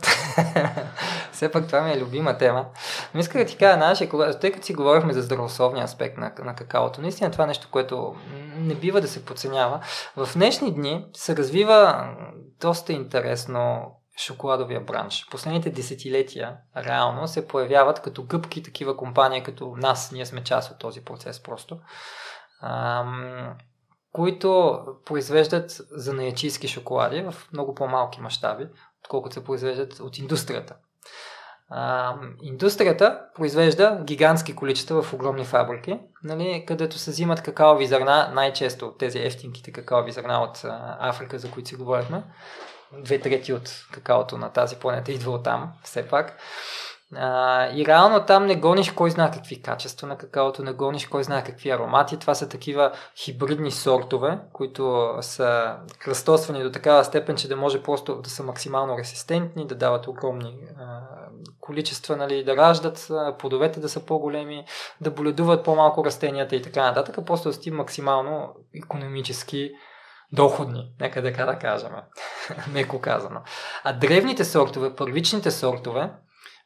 Все пак това ми е любима тема. Но исках да ти кажа, нашия, тъй като си говорихме за здравословния аспект на, на какаото, наистина това е нещо, което не бива да се подценява. В днешни дни се развива доста интересно шоколадовия бранш. Последните десетилетия реално се появяват като гъбки такива компании, като нас. Ние сме част от този процес просто. Ам, които произвеждат занаячийски шоколади в много по-малки мащаби, отколкото се произвеждат от индустрията. А, индустрията произвежда гигантски количества в огромни фабрики, нали, където се взимат какаови зърна, най-често тези ефтинките какаови зърна от а, Африка, за които си говорихме. Две трети от какаото на тази планета идва от там, все пак. А, и реално там не гониш кой знае какви качества на какаото, не гониш кой знае какви аромати. Това са такива хибридни сортове, които са кръстосвани до такава степен, че да може просто да са максимално резистентни, да дават огромни а, количества, нали, да раждат, плодовете да са по-големи, да боледуват по-малко растенията и така нататък. Просто да сти максимално економически доходни, нека така да кажем, меко казано. А древните сортове, първичните сортове,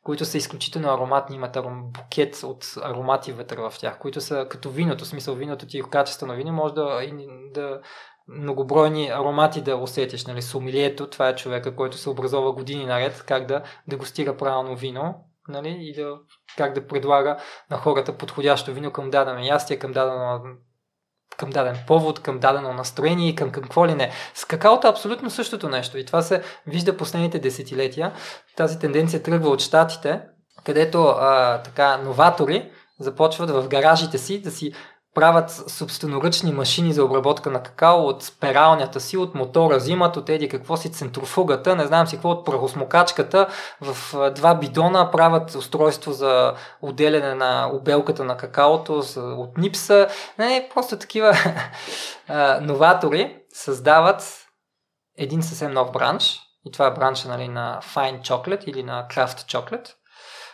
които са изключително ароматни, имат аром, букет от аромати вътре в тях, които са като виното, в смисъл виното ти е качествено вино, може да, да многобройни аромати да усетиш. Нали? Сомилието, това е човека, който се образова години наред, как да дегустира правилно вино нали? и да, как да предлага на хората подходящо вино към дадено ястие, към дадено към даден повод, към дадено настроение и към какво ли не. С какаото е абсолютно същото нещо и това се вижда последните десетилетия. Тази тенденция тръгва от щатите, където а, така новатори започват в гаражите си да си правят собственоръчни машини за обработка на какао от спиралнята си, от мотора взимат, от еди какво си центрофугата, не знам си какво, от прахосмокачката, в два бидона правят устройство за отделяне на обелката на какаото от нипса. Не, просто такива новатори създават един съвсем нов бранш, и това е бранша нали, на Fine Chocolate или на Craft Chocolate,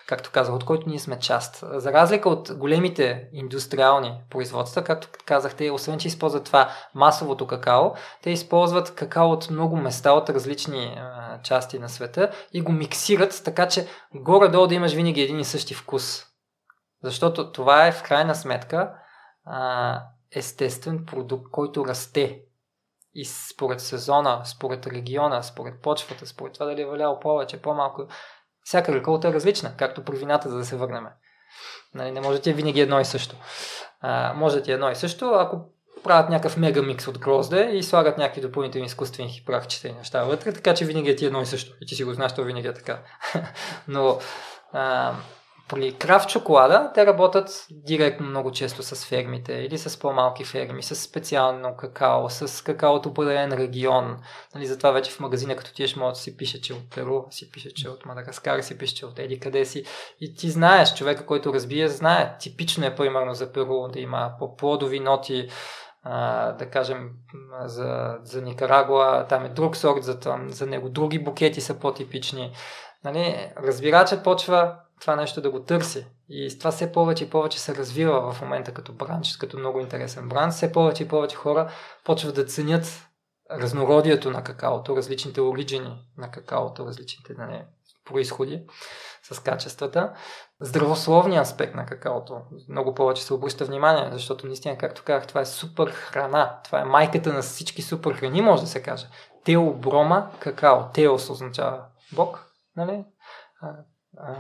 както казах, от който ние сме част. За разлика от големите индустриални производства, както казахте, освен че използват това масовото какао, те използват какао от много места, от различни части на света и го миксират, така че горе-долу да имаш винаги един и същи вкус. Защото това е в крайна сметка естествен продукт, който расте. И според сезона, според региона, според почвата, според това дали е валяло повече, по-малко, всяка реколта е различна, както при вината, за да се върнем. Нали, не може да ти е винаги едно и също. А, може да ти е едно и също, ако правят някакъв мега микс от грозде и слагат някакви допълнителни изкуствени прахчета и неща вътре, така че винаги е ти едно и също. И ти си го знаеш, то винаги е така. Но а, при крафт шоколада те работят директно много често с фермите или с по-малки ферми, с специално какао, с какао от определен регион. Нали, затова вече в магазина, като тиеш, може да си пише, че от Перу, си пише, че от Мадагаскар, си пише, че от Еди къде си. И ти знаеш, човека, който разбие, знае. Типично е, примерно, за Перу да има по-плодови ноти, а, да кажем за, за Никарагуа, там е друг сорт, за, там, за него други букети са по-типични. Нали, разбирачът почва това нещо да го търси. И това все повече и повече се развива в момента като бранч, като много интересен бранч. Все повече и повече хора почват да ценят разнородието на какаото, различните оригини на какаото, различните нали, происходи с качествата. Здравословният аспект на какаото много повече се обръща внимание, защото наистина, както казах, това е супер храна. Това е майката на всички супер храни, може да се каже. Теоброма какао. Теос означава Бог, нали?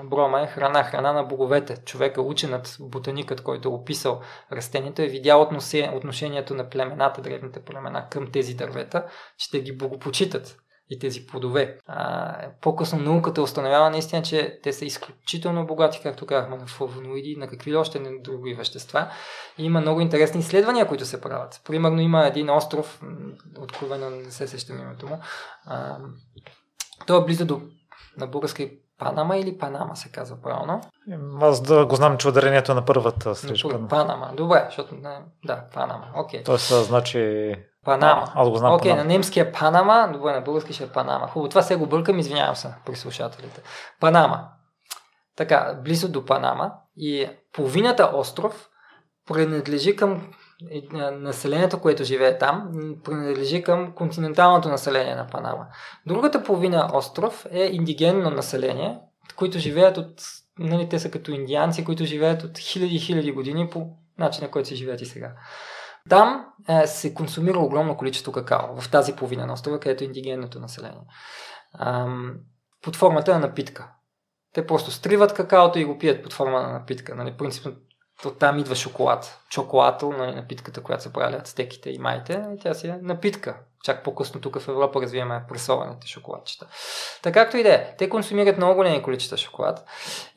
Брома е храна, храна на боговете. Човека ученът, ботаникът, който е описал растението, е видял отношението на племената, древните племена към тези дървета, че те ги богопочитат и тези плодове. А, по-късно науката установява наистина, че те са изключително богати, както казахме, на флавоноиди, на какви ли още други вещества. И има много интересни изследвания, които се правят. Примерно има един остров, откровено не се сещам името му, а, той е близо до на български Панама или Панама се казва правилно. Аз да го знам, че ударението е на първата среща. Панама. Добре, защото да, Панама. Окей. Okay. Тоест, значи... Панама. Аз го знам. Окей, okay, на немски е Панама, добре, на български ще е Панама. Хубаво, това се го бъркам, извинявам се при слушателите. Панама. Така, близо до Панама и половината остров принадлежи към населението, което живее там, принадлежи към континенталното население на Панама. Другата половина остров е индигенно население, които живеят от, нали, те са като индианци, които живеят от хиляди хиляди години по начина, който се живеят и сега. Там е, се консумира огромно количество какао, в тази половина на острова, където е индигенното население. Ам, под формата на напитка. Те просто стриват какаото и го пият под форма на напитка. Нали, принципно там идва шоколад. Чоколато, нали, напитката, която се прави стеките и майте, и тя си е напитка. Чак по-късно тук в Европа развиваме пресованите шоколадчета. Така както и да е, те консумират много големи количества шоколад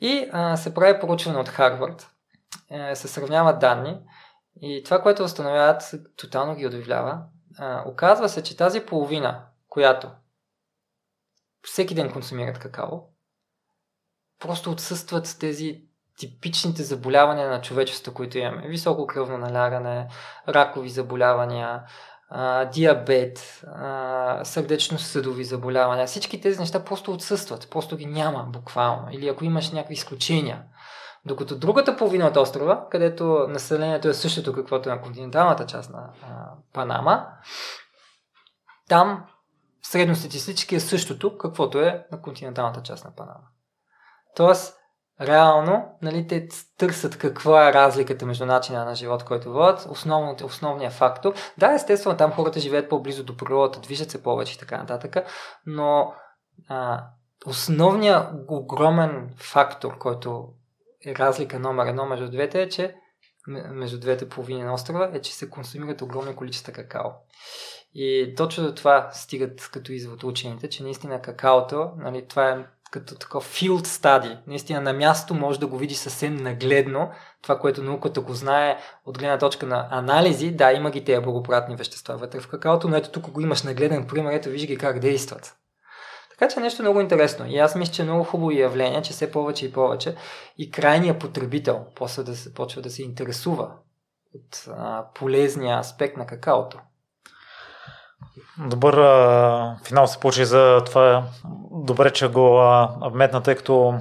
и а, се прави поручване от Харвард, е, се сравняват данни и това, което установяват, тотално ги удивлява. А, оказва се, че тази половина, която всеки ден консумират какао, просто отсъстват тези типичните заболявания на човечеството, които имаме. Високо кръвно налягане, ракови заболявания, диабет, сърдечно-съдови заболявания. Всички тези неща просто отсъстват, просто ги няма буквално. Или ако имаш някакви изключения. Докато другата половина от острова, където населението е същото каквото е на континенталната част на а, Панама, там средностатистически е същото, каквото е на континенталната част на Панама. Тоест, реално нали, те търсят каква е разликата между начина на живот, който водят, основният, основният фактор. Да, естествено, там хората живеят по-близо до природата, движат се повече и така нататък, но а, основният огромен фактор, който е разлика номер едно между двете е, че между двете половини на острова е, че се консумират огромни количества какао. И точно до това стигат като извод учените, че наистина какаото, нали, това е като такъв field study. Наистина на място може да го видиш съвсем нагледно. Това, което науката го знае от гледна точка на анализи, да, има ги тези благоприятни вещества вътре в какаото, но ето тук го имаш нагледен пример, ето виж ги как действат. Така че нещо много интересно. И аз мисля, че е много хубаво явление, че все повече и повече и крайният потребител после да се, почва да се интересува от а, полезния аспект на какаото. Добър а, финал се получи за това. Добре, че го а, вметна, тъй като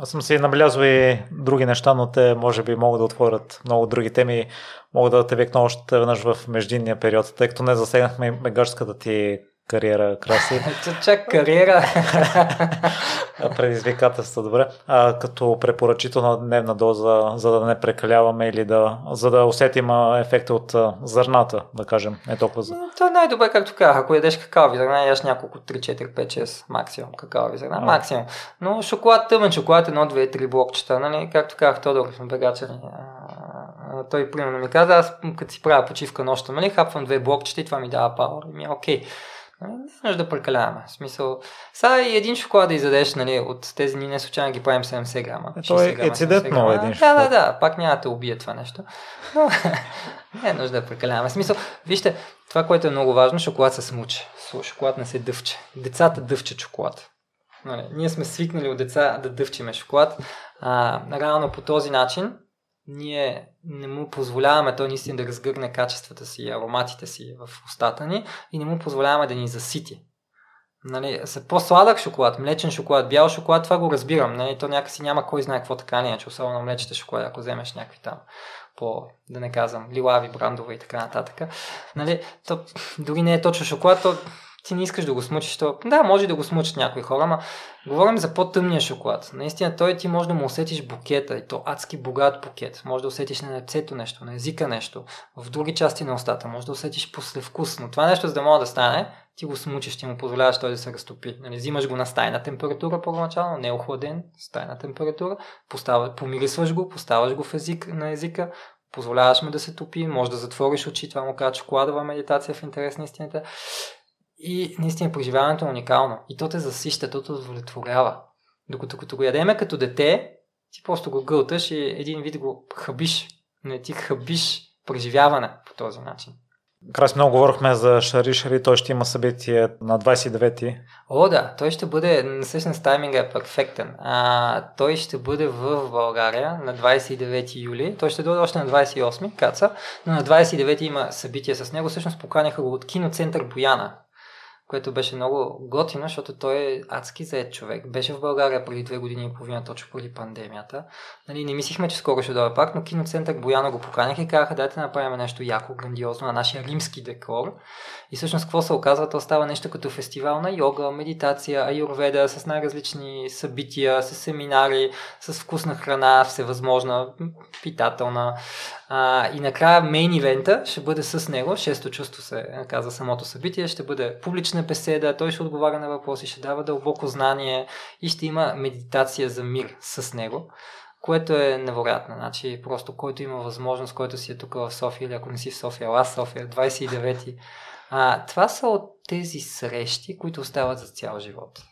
аз съм си набелязал и други неща, но те може би могат да отворят много други теми. Могат да те векна още веднъж в междинния период, тъй като не засегнахме мегашската ти кариера, Краси. Чак кариера. Предизвикателство, добре. А, като препоръчителна дневна доза, за да не прекаляваме или да, за да усетим ефекта от зърната, да кажем, не толкова за... Това е най-добре, както казах. Ако ядеш какаови зърна, яш няколко 3, 4, 5, 6 максимум какаови зърна, а. максимум. Но шоколад, тъмен шоколад, едно, две, три блокчета, нали? Както казах, Тодор, бегача той примерно ми каза, аз като си правя почивка нощта, нали, хапвам две блокчета и това ми дава пауър. Ми окей. Okay. Не нужда да прекаляваме. В смисъл, сега и един шоколад да изядеш, нали, от тези ни не случайно ги правим 70 грама. Е, той е цидетно един шоколад. Да, да, да, пак няма да те убие това нещо. Но не е нужда да прекаляваме. В смисъл, вижте, това, което е много важно, шоколад се смуче. Шоколад не се дъвче. Децата дъвчат шоколад. Нали, ние сме свикнали от деца да дъвчиме шоколад. А, реално по този начин ние не му позволяваме той наистина да разгърне качествата си, ароматите си в устата ни и не му позволяваме да ни засити. Нали, са по-сладък шоколад, млечен шоколад, бял шоколад, това го разбирам. Нали, то някакси няма кой знае какво така не че особено млечните шоколад, ако вземеш някакви там по, да не казвам, лилави брандове и така нататък. Нали, то дори не е точно шоколад, то ти не искаш да го смучиш. То... Да, може да го смучат някои хора, но говорим за по-тъмния шоколад. Наистина той ти може да му усетиш букета и то адски богат букет. Може да усетиш на лицето нещо, на езика нещо, в други части на устата. Може да усетиш послевкус. Но това нещо, за да може да стане, ти го смучиш, ти му позволяваш той да се разтопи. Нали, взимаш го на стайна температура първоначално, не е охладен, стайна температура, поставя, помирисваш го, поставяш го в език, на езика, позволяваш му да се топи, може да затвориш очи, това му казва шоколадова медитация в интерес на истината. И наистина преживяването е уникално. И то те засища, то те удовлетворява. Докато като го ядеме като дете, ти просто го гълташ и един вид го хабиш. Не ти хабиш преживяване по този начин. Краси много говорихме за Шари Шари, той ще има събитие на 29-ти. О, да, той ще бъде, всъщност тайминга е перфектен. А, той ще бъде в България на 29 юли, той ще дойде още на 28 каца, но на 29 има събитие с него, всъщност поканяха го от киноцентър Бояна, което беше много готино, защото той е адски заед човек. Беше в България преди две години и половина, точно преди пандемията. Нали, не мислихме, че скоро ще дойде пак, но киноцентър Бояна го поканяха и казаха, дайте да направим нещо яко, грандиозно на нашия римски декор. И всъщност какво се оказва? То става нещо като фестивал на йога, медитация, аюрведа, с най-различни събития, с семинари, с вкусна храна, всевъзможна, питателна. А, и накрая мейн ивента ще бъде с него, шесто чувство се казва самото събитие, ще бъде публична беседа, той ще отговаря на въпроси, ще дава дълбоко знание и ще има медитация за мир с него което е невероятно. Значи, просто който има възможност, който си е тук в София или ако не си в София, аз София, 29-ти. А, това са от тези срещи, които остават за цял живот.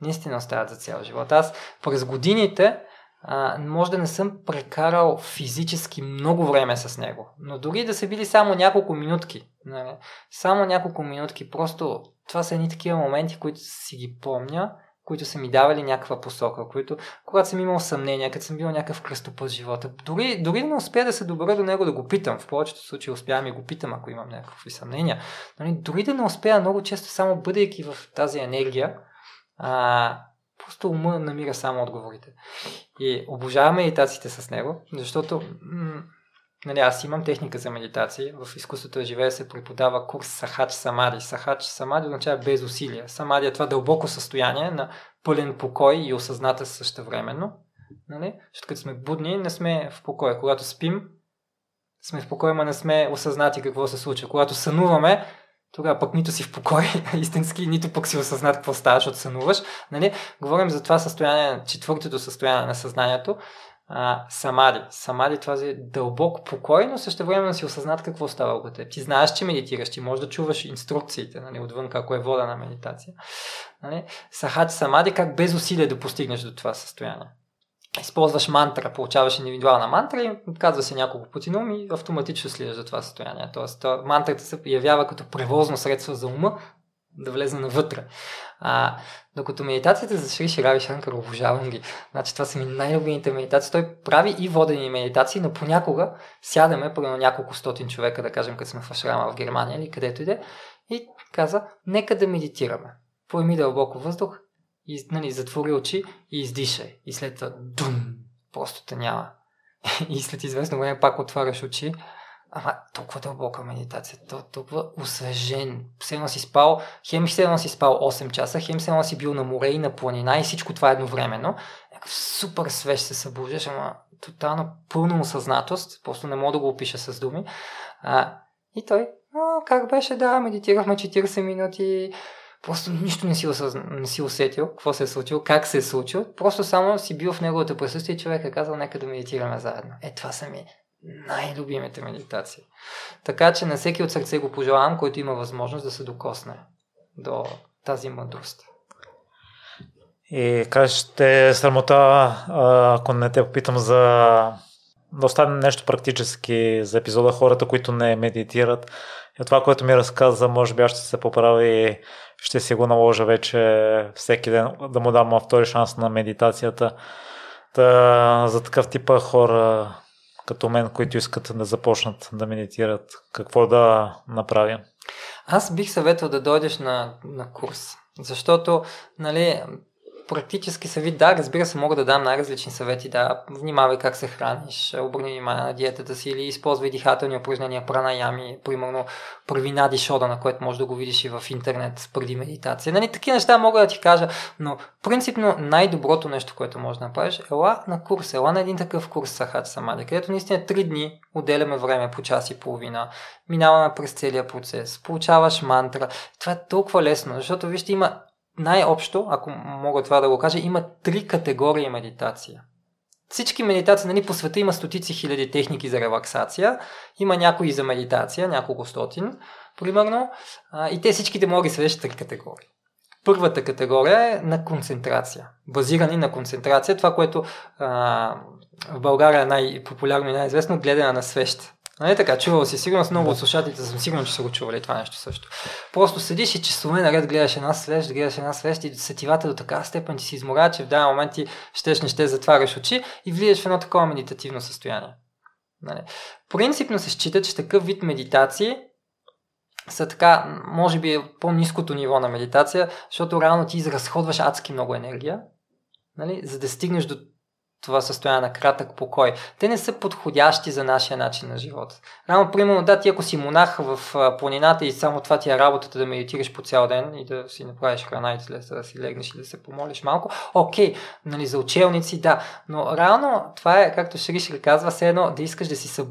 Наистина остават за цял живот. Аз през годините а, може да не съм прекарал физически много време с него, но дори да са били само няколко минутки, нали, само няколко минутки, просто това са едни такива моменти, които си ги помня, които са ми давали някаква посока, които, когато съм имал съмнение, като съм бил някакъв кръстопът в живота, дори, дори не успея да се добра до него да го питам, в повечето случаи успявам и го питам, ако имам някакви съмнения, нали, дори да не успея много често, само бъдейки в тази енергия, а, Просто ума намира само отговорите. И обожавам медитациите с него, защото м- нали, аз имам техника за медитация. В изкуството да живее се преподава курс Сахач Самади. Сахач Самади означава без усилие. Самади е това дълбоко състояние на пълен покой и осъзната същевременно. Нали? Защото като сме будни, не сме в покой. Когато спим, сме в покой, но не сме осъзнати какво се случва. Когато сънуваме, тогава пък нито си в покой истински, нито пък си осъзнат какво става, защото сънуваш. Нали? Говорим за това състояние, четвъртото състояние на съзнанието, а, самади. Самади това е дълбок покой, но също време си осъзнат какво става около теб. Ти знаеш, че медитираш, ти можеш да чуваш инструкциите нали, отвън, како е вода на медитация. Нали? Сахат самади, как без усилие да постигнеш до това състояние използваш мантра, получаваш индивидуална мантра и казва се няколко пъти на ум и автоматично слизаш за това състояние. Тоест, мантрата се явява като превозно средство за ума да влезе навътре. А, докато медитацията за Шри Ширави Шанкар, обожавам ги. Значи това са ми най-любимите медитации. Той прави и водени медитации, но понякога сядаме, примерно няколко стотин човека, да кажем, като сме в Ашрама в Германия или където иде, и каза, нека да медитираме. Поеми дълбоко въздух, и, нали, затвори очи и издишай. И след това дум, просто те няма. и след известно време пак отваряш очи. Ама толкова дълбока медитация, толкова освежен. Все си спал, хем все си спал 8 часа, хем все си бил на море и на планина и всичко това едновременно. Някакъв супер свеж се събуждаш, ама тотално пълна осъзнатост, просто не мога да го опиша с думи. А, и той, а, как беше, да, медитирахме 40 минути, Просто нищо не си, осъз... не си усетил какво се е случило, как се е случило. Просто само си бил в неговото присъствие и човек е казал, нека да медитираме заедно. Е, това са ми най-любимите медитации. Така че на всеки от сърце го пожелавам, който има възможност да се докосне до тази мъдрост. И как ще срамота, ако не те попитам за да остане нещо практически за епизода хората, които не медитират. И това, което ми разказа, може би аз ще се поправя и ще си го наложа вече всеки ден да му дам втори шанс на медитацията. Та, за такъв типа хора, като мен, които искат да започнат да медитират, какво да направя? Аз бих съветвал да дойдеш на, на курс, защото нали, практически съвет, да, разбира се, мога да дам най-различни съвети, да, внимавай как се храниш, обърни внимание на диетата си или използвай дихателни упражнения, пранаями, примерно прави нади шода, на което може да го видиш и в интернет преди медитация. Нали, такива неща мога да ти кажа, но принципно най-доброто нещо, което може да направиш, ела на курс, ела на един такъв курс Сахат Самади, където наистина три дни отделяме време по час и половина, минаваме през целия процес, получаваш мантра. Това е толкова лесно, защото вижте, има най-общо, ако мога това да го кажа, има три категории медитация. Всички медитации, нали, по света има стотици хиляди техники за релаксация, има някои за медитация, няколко стотин, примерно, и те всичките могат да свежат три категории. Първата категория е на концентрация, базирани на концентрация, това, което а, в България е най-популярно и най-известно, гледане на свещ. Нали така, чувал си сигурно с много от слушателите съм сигурен, че са го чували това нещо също. Просто седиш и часове наред гледаш една свещ, гледаш една свещ и сетивата до така степен ти си изморя, че в даден момент ти щеш не ще затваряш очи и влизаш в едно такова медитативно състояние. Нали. Принципно се счита, че такъв вид медитации са така, може би по-низкото ниво на медитация, защото реално ти изразходваш адски много енергия, нали, за да стигнеш до това състояние на кратък покой. Те не са подходящи за нашия начин на живота. Рано, примерно, да, ти ако си монах в планината и само това ти е работата да медитираш по цял ден и да си направиш храна и след да си легнеш и да се помолиш малко, окей, нали, за учелници, да, но реално това е, както Шришри казва, все едно да искаш да, си,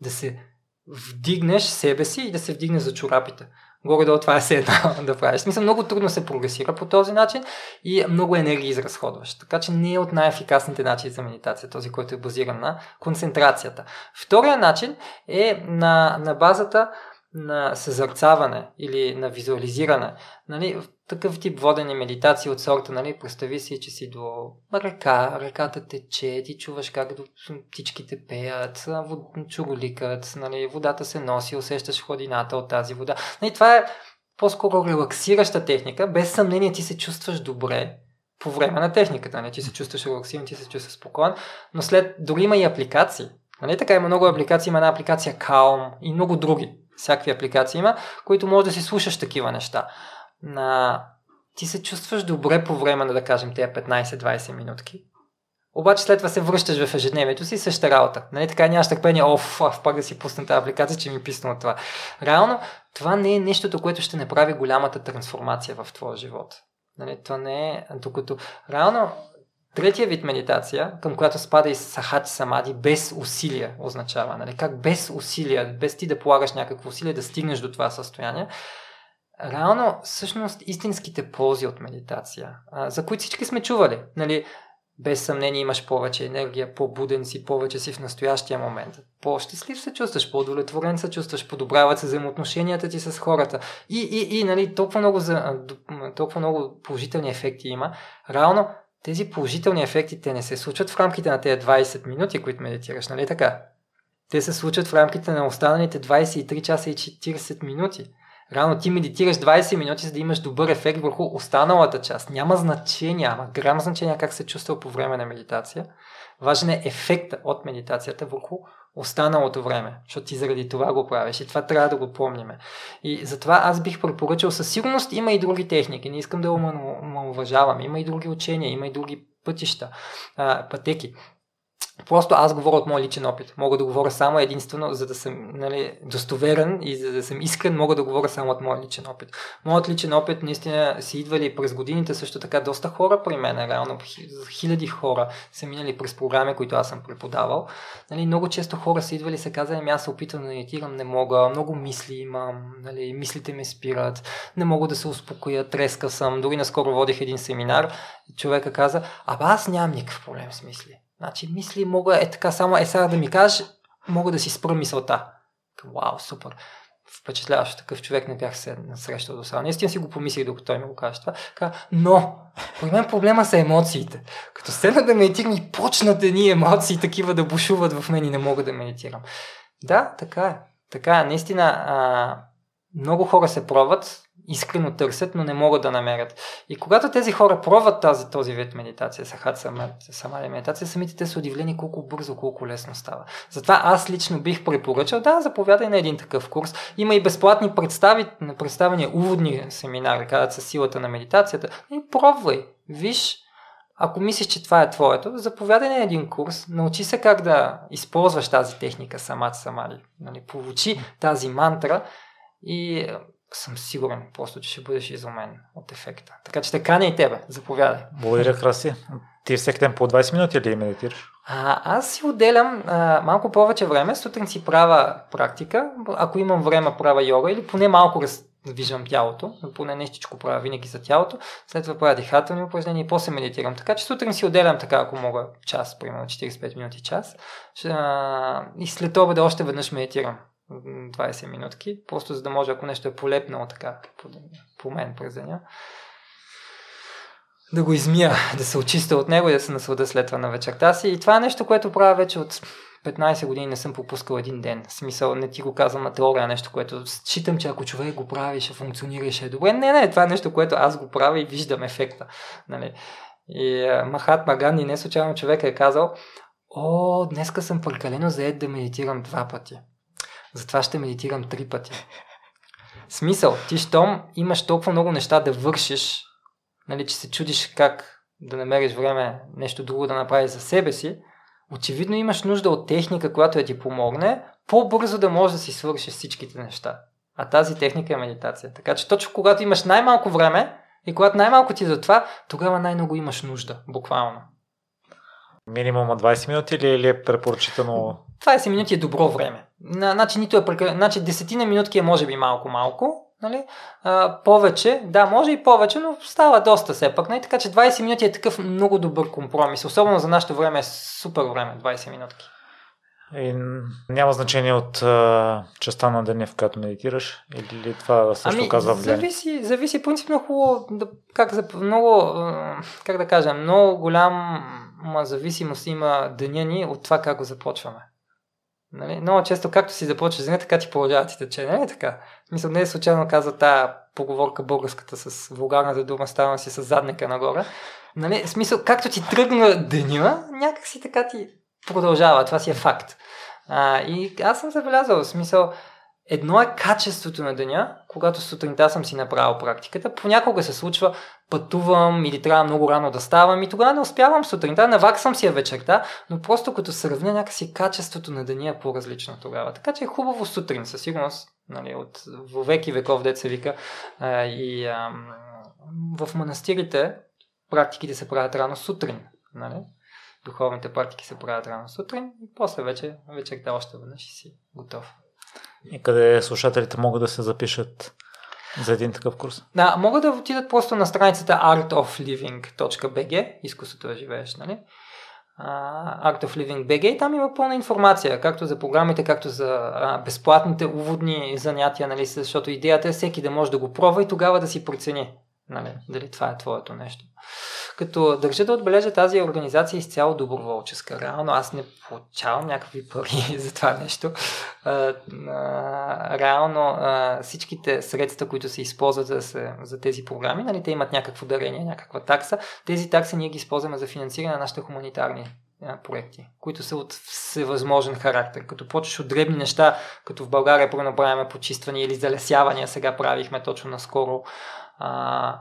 да се вдигнеш себе си и да се вдигнеш за чорапите. Горе-долу това е все едно да правиш. Смисъл, много трудно се прогресира по този начин и много енергия изразходваш. Така че не е от най-ефикасните начини за медитация, този, който е базиран на концентрацията. Втория начин е на, на базата на съзърцаване или на визуализиране. Нали, такъв тип водени медитации от сорта, нали, представи си, че си до река, реката тече, ти чуваш как птичките пеят, чуроликат, нали, водата се носи, усещаш хладината от тази вода. Нали, това е по-скоро релаксираща техника, без съмнение ти се чувстваш добре по време на техниката, нали, ти се чувстваш релаксиран, ти се чувстваш спокоен, но след, дори има и апликации, Нали така има много апликации, има една апликация Calm и много други всякакви апликации има, които може да си слушаш такива неща. На... Ти се чувстваш добре по време на, да кажем, тези 15-20 минутки. Обаче след това се връщаш в ежедневието си същата работа. Нали, така нямаш търпение, оф, оф, пак да си пусна тази апликация, че ми е писна от това. Реално, това не е нещото, което ще направи голямата трансформация в твоя живот. Нали, това не е, докато реално Третия вид медитация, към която спада и сахати самади, без усилия означава. Нали? Как без усилия, без ти да полагаш някакво усилие да стигнеш до това състояние. Реално, всъщност, истинските ползи от медитация, за които всички сме чували. Нали? Без съмнение имаш повече енергия, по-буден си, повече си в настоящия момент. По-щастлив се чувстваш, по-удовлетворен се чувстваш, подобряват се взаимоотношенията ти с хората. И, и, и нали, толкова, много за, толкова много положителни ефекти има. Реално, тези положителни ефекти те не се случват в рамките на тези 20 минути, които медитираш, нали така? Те се случват в рамките на останалите 23 часа и 40 минути. Рано ти медитираш 20 минути, за да имаш добър ефект върху останалата част. Няма значение, няма грам значение как се чувства по време на медитация. Важен е ефекта от медитацията върху останалото време, защото ти заради това го правиш и това трябва да го помниме. И затова аз бих препоръчал със сигурност има и други техники, не искам да уважавам, има и други учения, има и други пътища, а, пътеки. Просто аз говоря от мой личен опит. Мога да говоря само единствено, за да съм нали, достоверен и за да съм искрен, мога да говоря само от мой личен опит. Моят личен опит наистина си идвали през годините също така доста хора при мен, реално хиляди хора са минали през програми, които аз съм преподавал. Нали, много често хора са идвали и са казали, ами аз се опитвам да медитирам, не мога, много мисли имам, нали, мислите ме спират, не мога да се успокоя, треска съм. Дори наскоро водих един семинар човека каза, абе аз нямам никакъв проблем с мисли. Значи мисли мога е така само е сега да ми кажеш, мога да си спра мисълта. Вау, супер. Впечатляващо такъв човек не бях се срещал до сега. Наистина си го помислих, докато той ми го каже това. Ка, но, при мен проблема са емоциите. Като седна да медитирам и почнат едни емоции такива да бушуват в мен и не мога да медитирам. Да, така е. Така е. Наистина, а, много хора се пробват, искрено търсят, но не могат да намерят. И когато тези хора пробват тази, този вид медитация, сахат самали медитация, самите те са удивлени колко бързо, колко лесно става. Затова аз лично бих препоръчал, да, заповядай на един такъв курс. Има и безплатни представи, представения, уводни семинари, казват с силата на медитацията. И пробвай, виж, ако мислиш, че това е твоето, заповядай на един курс, научи се как да използваш тази техника самат самали, нали, получи тази мантра и съм сигурен просто, че ще бъдеш изумен от ефекта. Така че така не и тебе. Заповядай. Благодаря, Краси. Ти всеки ден по 20 минути ли медитираш? А, аз си отделям а, малко повече време. Сутрин си правя практика. Ако имам време, правя йога или поне малко раздвижвам тялото. Поне нещичко правя винаги за тялото. След това правя дихателни упражнения и после медитирам. Така че сутрин си отделям така, ако мога, час, примерно 45 минути, час. А, и след обеда още веднъж медитирам. 20 минутки, просто за да може, ако нещо е полепнало така по, по мен през деня, да го измия, да се очистя от него и да се наслада след това на вечерта си. И това е нещо, което правя вече от 15 години, не съм пропускал един ден. В смисъл, не ти го казвам на теория, нещо, което считам, че ако човек го прави, ще функционира и ще е добре. Не, не, това е нещо, което аз го правя и виждам ефекта. Нали? И Махат Маганди не случайно човек е казал, о, днеска съм прекалено заед да медитирам два пъти. Затова ще медитирам три пъти. Смисъл, ти щом имаш толкова много неща да вършиш, нали, че се чудиш как да намериш време нещо друго да направиш за себе си, очевидно имаш нужда от техника, която да ти помогне по-бързо да можеш да си свършиш всичките неща. А тази техника е медитация. Така че точно когато имаш най-малко време и когато най-малко ти е за това, тогава най-много имаш нужда, буквално. Минимум 20 минути или е препоръчително 20 минути е добро време. Значи, нито е прекалено. Значи, десетина минутки е може би малко-малко. Нали? А, повече, да, може и повече, но става доста все пак. Нали? Така че 20 минути е такъв много добър компромис. Особено за нашето време е супер време, 20 минутки. И няма значение от а, частта на деня, в която медитираш, или това също ами, казва влияние? Зависи, зависи принципно хубаво, да, как, за, много, как да кажа, много голям зависимост има деня ни от това как го започваме. Нали? Много често, както си започваш деня, така ти продължава ти тече. Не е така? Мисля, не е случайно каза тая поговорка българската с вулгарната дума, ставам си с задника нагоре. Нали? Смисъл, както ти тръгна деня, някак си така ти продължава. Това си е факт. А, и аз съм забелязал, в смисъл, Едно е качеството на деня, когато сутринта съм си направил практиката. Понякога се случва, пътувам или трябва много рано да ставам и тогава не успявам сутринта, наваксам си я вечерта, но просто като сравня някакси качеството на деня е по-различно тогава. Така че е хубаво сутрин, със сигурност, нали, от веки веков деца вика. А, и а, в манастирите практиките се правят рано сутрин. Нали? Духовните практики се правят рано сутрин и после вече вечерта още веднъж и си готов и къде слушателите могат да се запишат за един такъв курс? Да, могат да отидат просто на страницата artofliving.bg, изкуството да живееш, нали? Art of Living BG и там има пълна информация, както за програмите, както за uh, безплатните уводни занятия, нали, защото идеята е всеки да може да го пробва и тогава да си прецени нали, дали това е твоето нещо. Като държа да отбележа тази организация е изцяло доброволческа. Реално аз не получавам някакви пари за това нещо. Реално всичките средства, които се използват за, за тези програми, нали, те имат някакво дарение, някаква такса. Тези такси ние ги използваме за финансиране на нашите хуманитарни проекти, които са от всевъзможен характер. Като почваш от дребни неща, като в България направяме почиствания или залесявания, сега правихме точно наскоро а,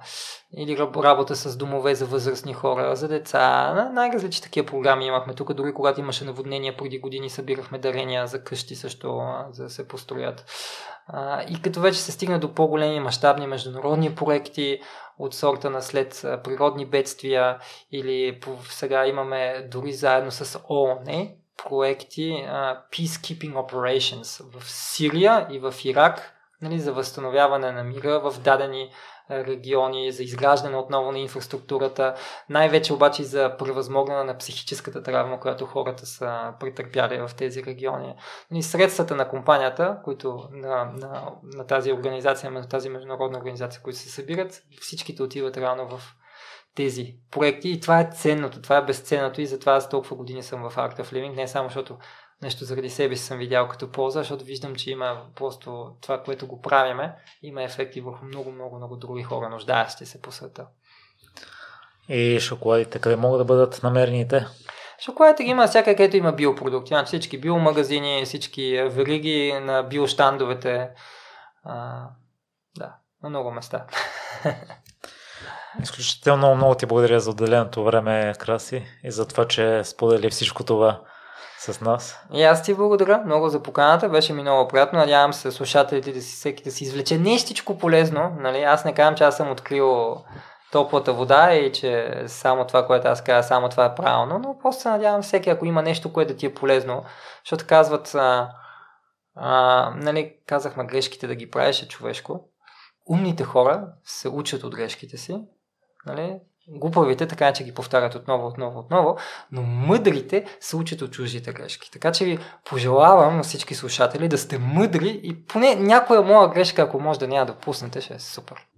или работа с домове за възрастни хора, за деца. Най-различни такива програми имахме тук. Дори когато имаше наводнения преди години, събирахме дарения за къщи също, за да се построят. А, и като вече се стигна до по-големи мащабни международни проекти от сорта на след природни бедствия или сега имаме дори заедно с ООН проекти uh, Peacekeeping Operations в Сирия и в Ирак нали, за възстановяване на мира в дадени региони, за изграждане отново на инфраструктурата, най-вече обаче за превъзмогнане на психическата травма, която хората са претърпяли в тези региони. И средствата на компанията, които на, на, на тази организация, на тази международна организация, които се събират, всичките отиват реално в тези проекти и това е ценното, това е безценното и затова аз толкова години съм в Art of Living, не само защото нещо заради себе си съм видял като полза, защото виждам, че има просто това, което го правиме, има ефекти върху много, много, много други хора, нуждаещи се по света. И шоколадите, къде могат да бъдат намерени те? Шоколадите ги има всяка, където има биопродукти. Значи всички биомагазини, всички вериги на биоштандовете. А, да, на много места. Изключително много ти благодаря за отделеното време, Краси, и за това, че сподели всичко това с нас. И аз ти благодаря много за поканата, беше ми много приятно. Надявам се слушателите да си всеки да си извлече нещичко полезно. Нали? Аз не казвам, че аз съм открил топлата вода и че само това, което аз казвам, само това е правилно, но просто се надявам всеки, ако има нещо, което ти е полезно, защото казват, а, а, нали, казахме грешките да ги правиш е човешко. Умните хора се учат от грешките си, нали, глупавите така, че ги повтарят отново, отново, отново, но мъдрите се учат от чуждите грешки. Така че ви пожелавам на всички слушатели да сте мъдри и поне някоя моя грешка, ако може да няма да пуснете, ще е супер.